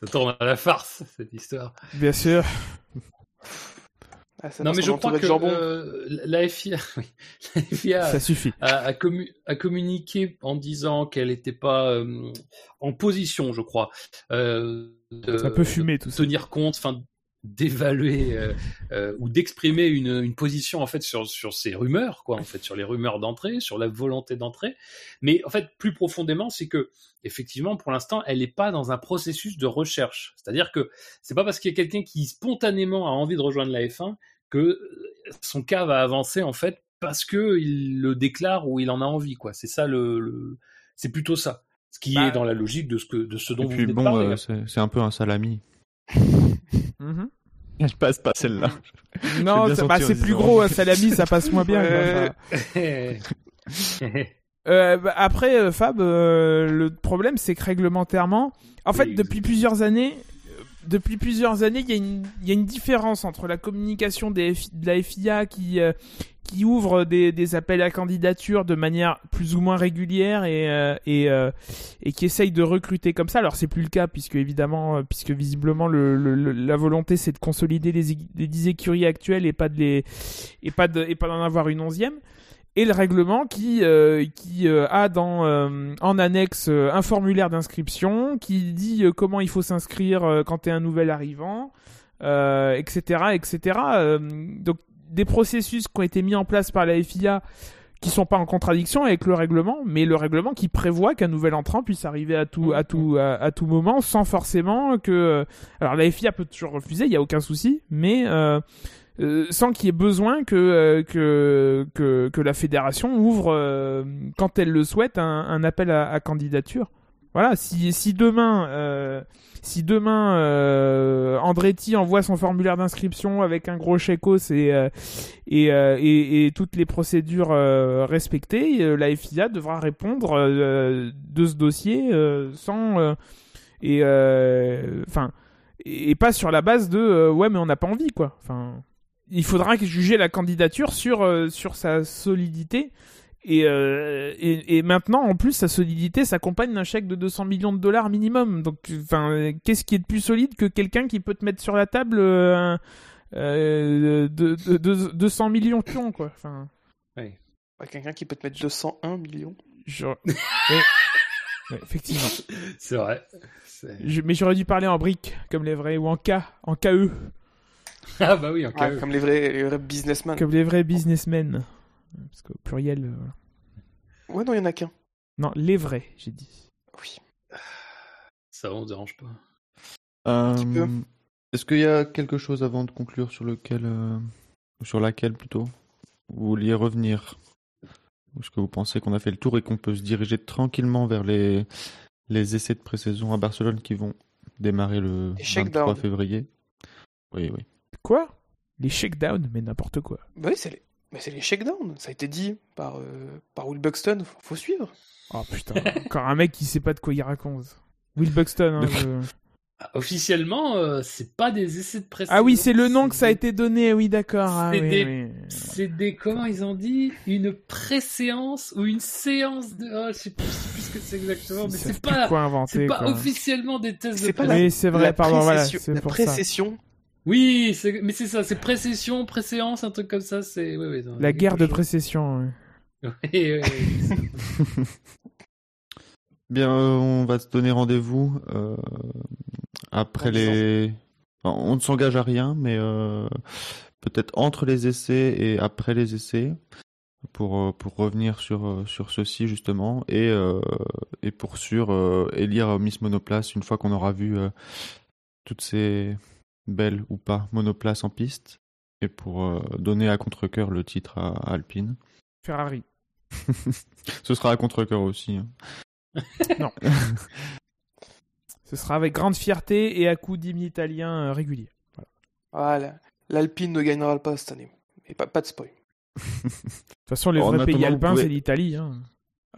Ça tourne à la farce, cette histoire. Bien sûr. Ah, non, mais je crois que euh, la FIA, oui, la FIA Ça suffit. a, a commu- a communiqué en disant qu'elle n'était pas euh, en position, je crois, euh, de, Ça peut fumer tout de ça. tenir compte, enfin d'évaluer euh, euh, ou d'exprimer une, une position en fait sur sur ces rumeurs quoi en fait sur les rumeurs d'entrée sur la volonté d'entrée mais en fait plus profondément c'est que effectivement pour l'instant elle n'est pas dans un processus de recherche c'est-à-dire que c'est pas parce qu'il y a quelqu'un qui spontanément a envie de rejoindre la F1 que euh, son cas va avancer en fait parce que il le déclare ou il en a envie quoi c'est ça le, le- c'est plutôt ça ce qui Bah, est dans la logique de ce que de ce dont Et vous puis bon, euh, c'est un peu un salami. Mhm. Je passe pas celle-là. Non, ça- senti bah, plus gros, un salami, ça passe moins bien. Euh, bah, après, euh, Fab, euh, le problème, c'est que réglementairement, en fait, depuis plusieurs années, depuis plusieurs années, il y, a une- différence entre la communication de la FIA qui euh, qui ouvre des, appels à candidature de manière plus ou moins régulière et euh, euh, et qui essaye de recruter comme ça. Alors c'est plus le cas puisque évidemment, puisque visiblement le, le- le- la volonté c'est de consolider les, les 10 écuries actuelles et pas d'en avoir une onzième et le règlement qui euh, qui euh, a dans euh, en annexe euh, un formulaire d'inscription qui dit euh, comment il faut s'inscrire euh, quand tu es un nouvel arrivant etc etc donc des processus qui ont été mis en place par la FIA qui sont pas en contradiction avec le règlement mais le règlement qui prévoit qu'un nouvel entrant puisse arriver à tout à tout à, tout moment sans forcément que alors la FIA peut toujours refuser il y a aucun souci mais euh, sans qu'il y ait besoin que, euh, que, que, la fédération ouvre, euh, quand elle le souhaite, un, appel à, candidature. Voilà, si, si demain, si demain Andretti envoie son formulaire d'inscription avec un gros chèque et, et, et, toutes les procédures respectées, la FIA devra répondre de ce dossier sans et enfin et pas sur la base de ouais mais on n'a pas envie quoi. Enfin il faudra juger la candidature sur, euh, sur sa solidité. Et, euh, et, et maintenant, en plus, sa solidité s'accompagne d'un chèque de 200 millions de dollars minimum. Donc, enfin, qu'est-ce qui est de plus solide que quelqu'un qui peut te mettre sur la table euh, euh, de, de, de- 200 millions de pions, quoi. Enfin, Ouais, Quelqu'un qui peut te mettre 201 millions. je- Ouais, effectivement. C'est vrai. Je- mais j'aurais dû parler en briques, comme les vrais, ou en K, en KE, Ah bah oui, en Ah, cas. comme les vrais, les vrais businessmen. comme les vrais businessmen. Parce qu'au pluriel. euh. Ouais, non, il y en a qu'un. Non, les vrais, j'ai dit. Oui. Ça va, on se dérange pas. petit peu. Euh, Est-ce qu'il y a quelque chose avant de conclure sur lequel, euh, ou sur laquelle plutôt, vous vouliez revenir? Est-ce que vous pensez qu'on a fait le tour et qu'on peut se diriger tranquillement vers les, les essais de pré-saison à Barcelone qui vont démarrer le Les 23 shakedowns. février? Oui, oui. Quoi? Les shakedowns Mais n'importe quoi. Bah oui, c'est les... Mais c'est les shakedowns. Ça a été dit par, euh, par Will Buxton. Faut, faut suivre. Oh putain, encore un mec qui sait pas de quoi il raconte. Will Buxton, hein, je- Ah, Officiellement, euh, c'est pas des essais de presse. Ah oui, c'est le nom que ça a été donné, oui, d'accord. Ah, C'est oui, des- oui. C'est des comment ils ont dit une pré-séance ou une séance de oh, je sais plus, je sais plus ce que c'est exactement mais c'est pas quoi inventer. c'est pas quoi. officiellement des tests de la- Oui, c'est vrai, la pardon, voilà, la pour ça. pré-session. Oui, mais c'est ça, c'est pré-session, pré-séance, un truc comme ça, c'est La guerre de chose. précession. ouais. Oui, oui, oui. Bien, euh, on va se donner rendez-vous euh, après les. Enfin, on ne s'engage à rien, mais euh, peut-être entre les essais et après les essais pour pour revenir sur sur ceci justement et euh, et pour sûr euh, élire Miss Monoplace une fois qu'on aura vu euh, toutes ces belles ou pas monoplaces en piste et pour euh, donner à contre-cœur le titre à, à Alpine. Ferrari. Ce sera à contre-cœur aussi. hein. Ce sera avec grande fierté et à coup d'hymne italien euh, régulier. Voilà. L'Alpine ne gagnera pas cette année. Et pas, pas de spoil. De toute façon, les En vrais pays alpins, pouvez- c'est l'Italie. hein.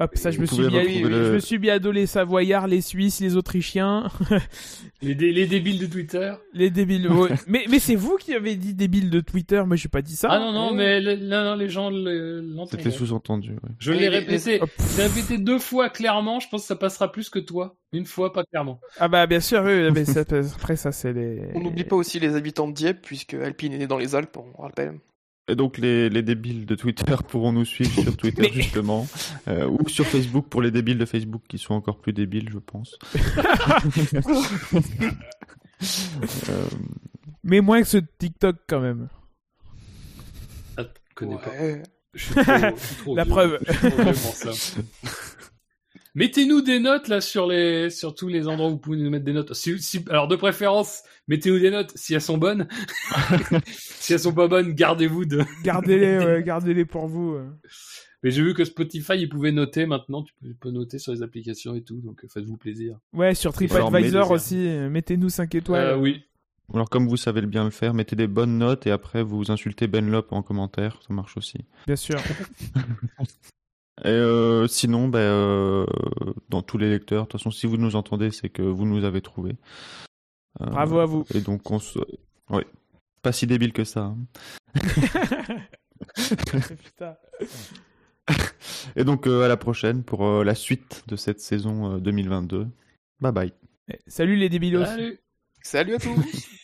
Hop, ça, je me, suis mis à... retrouver je le- me suis mis à dos les Savoyards, les Suisses, les Autrichiens, les, dé- les débiles de Twitter. les débiles. Ouais. mais mais c'est vous qui avez dit débiles de Twitter, moi j'ai pas dit ça. Ah non non, mais le- non, non, les gens le- l'entendaient. C'était sous-entendu. ouais. Je l'ai répété. J'ai répété deux fois clairement. Je pense que ça passera plus que toi. Une fois, pas clairement. Ah bah bien sûr, oui, mais ça- après ça c'est les... On n'oublie pas aussi les habitants de Dieppe, puisque Alpine est né dans les Alpes, on rappelle. Et donc les, les débiles de Twitter pourront nous suivre sur Twitter Mais- justement, euh, ou sur Facebook pour les débiles de Facebook qui sont encore plus débiles, je pense. Euh, Mais moins que ce TikTok quand même. Ah, je connais pas. Ouais. Je suis trop, je suis trop La preuve. Je suis trop. Mettez-nous des notes là sur les sur tous les endroits où vous pouvez nous mettre des notes. Si, si- alors de préférence, mettez-nous des notes si elles sont bonnes. si elles sont pas bonnes, gardez-vous de. Gardez-les, ouais, gardez-les pour vous. Mais j'ai vu que Spotify il pouvait noter maintenant. Tu peux, tu peux noter sur les applications et tout, donc euh, faites-vous plaisir. Ouais, sur TripAdvisor aussi, euh, mettez-nous 5 étoiles. Euh, oui. alors comme vous savez le bien le faire, mettez des bonnes notes et après vous insultez Benlop en commentaire, ça marche aussi. Bien sûr. Et euh, sinon, ben, euh, dans tous les lecteurs, de toute façon si vous nous entendez, c'est que vous nous avez trouvés. Euh, Bravo à vous. Et donc on se... Ouais. Pas si débile que ça. hein. Et donc euh, à la prochaine pour euh, la suite de cette saison euh, 2022. Bye bye. Salut les débilos. Salut. Salut à tous